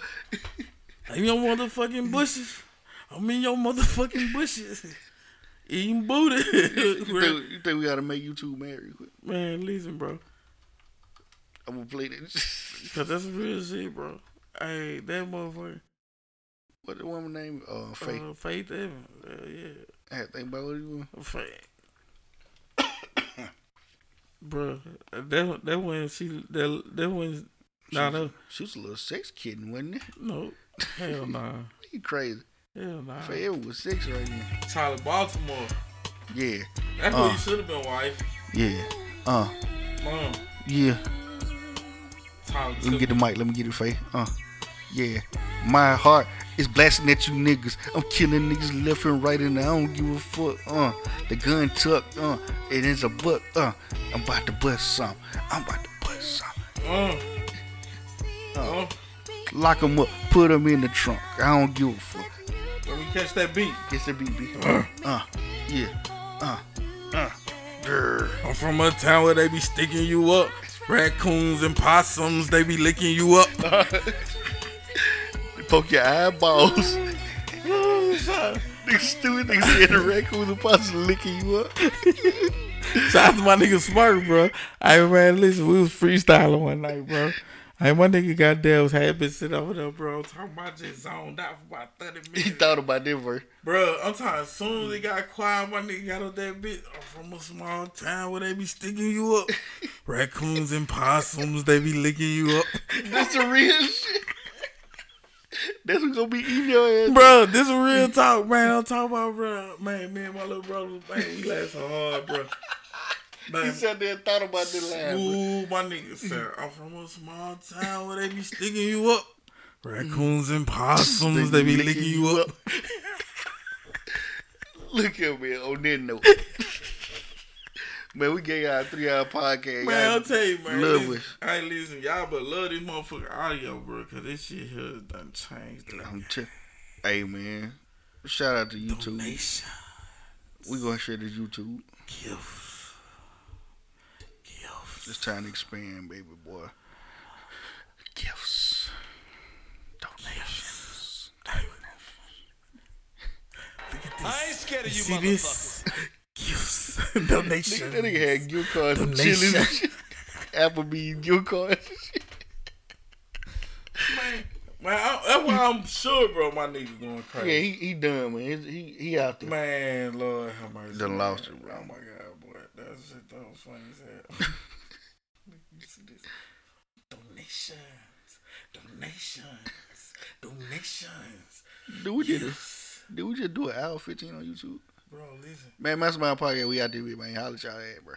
In your motherfucking bushes. I'm in your motherfucking bushes. Eating booty. you, think, you think we gotta make YouTube married quick? Man, listen, bro. I'm gonna play this. Cause that's real shit, bro. Hey, that motherfucker. What the woman name? Uh, Faith. Uh, Faith Evans. Uh, yeah. I had to think about what you want. Faith. Bro, that that when she that that when Nah, was, no. she was a little sex kitten, wasn't it? No. Hell nah. You crazy. Hell nah. Forever was six right now. Tyler Baltimore. Yeah. That's Uh. what you should have been, wife. Yeah. Uh. Mom. Yeah. Tyler Let me get the mic. Let me get it face. Uh. Yeah. My heart is blasting at you niggas. I'm killing niggas left and right, and I don't give a fuck. Uh. The gun tucked. Uh. It is a buck. Uh. I'm about to bust some. I'm about to bust some. Uh. Uh. Lock 'em up. Put 'em in the trunk. I don't give a fuck. Let me catch that beat. Catch that beat, beat. Uh. Uh. Yeah. Uh. Uh. Grr. I'm from a town where they be sticking you up. Raccoons and possums, they be licking you up. Poke your eyeballs. Nigga stupid nigga said the raccoon and possum licking you up. Shout out to my nigga Smart, bro. Hey man, listen, we was freestyling one night, bro. Hey, my nigga goddamn was had been sitting over there, bro. Talking about just zoned out for about 30 minutes. He thought about that verse. Bro, I'm talking as soon as it got quiet, my nigga got up that bitch. I'm from a small town where they be sticking you up. Raccoons and possums, they be licking you up. That's the real shit. That's what's gonna be eating your ass. Bro, this is real talk, man. I'm talking about, bro. Man, me and my little brother, man, so hard, bro. He sat there and thought about that line. Ooh, my nigga said, I'm from a small town where they be sticking you up. Raccoons and possums, they be licking you up. Look at me on that note. Man, we gave y'all a three hour podcast. Man, Y'all I'll tell you, man. Love listen, us. I ain't listen, y'all, but love this motherfucking audio, bro, because this shit here done changed. Like, I'm t- hey, man. Shout out to YouTube. Donation. We gonna share this YouTube. Gifts. Gifts. It's time to expand, baby boy. Gifts. Donations. Donations. I ain't scared of you, See this? Gifts. Donations. Nigga, that nigga had gift cards for Donation. chilling and shit. Applebee's gift cards. Man, man I, that's why I'm sure, bro, my nigga going crazy. Yeah, he, he done, man. He, he, he out there. Man, Lord have mercy. Done man. lost it, bro. Oh my God, boy. That shit that was funny as hell. you see this? Donations. Donations. Donations. Do we just, do we just do an hour 15 on YouTube? Bro, listen. Man, Mastermind Podcast, we out there, man. Holla at y'all at, bro.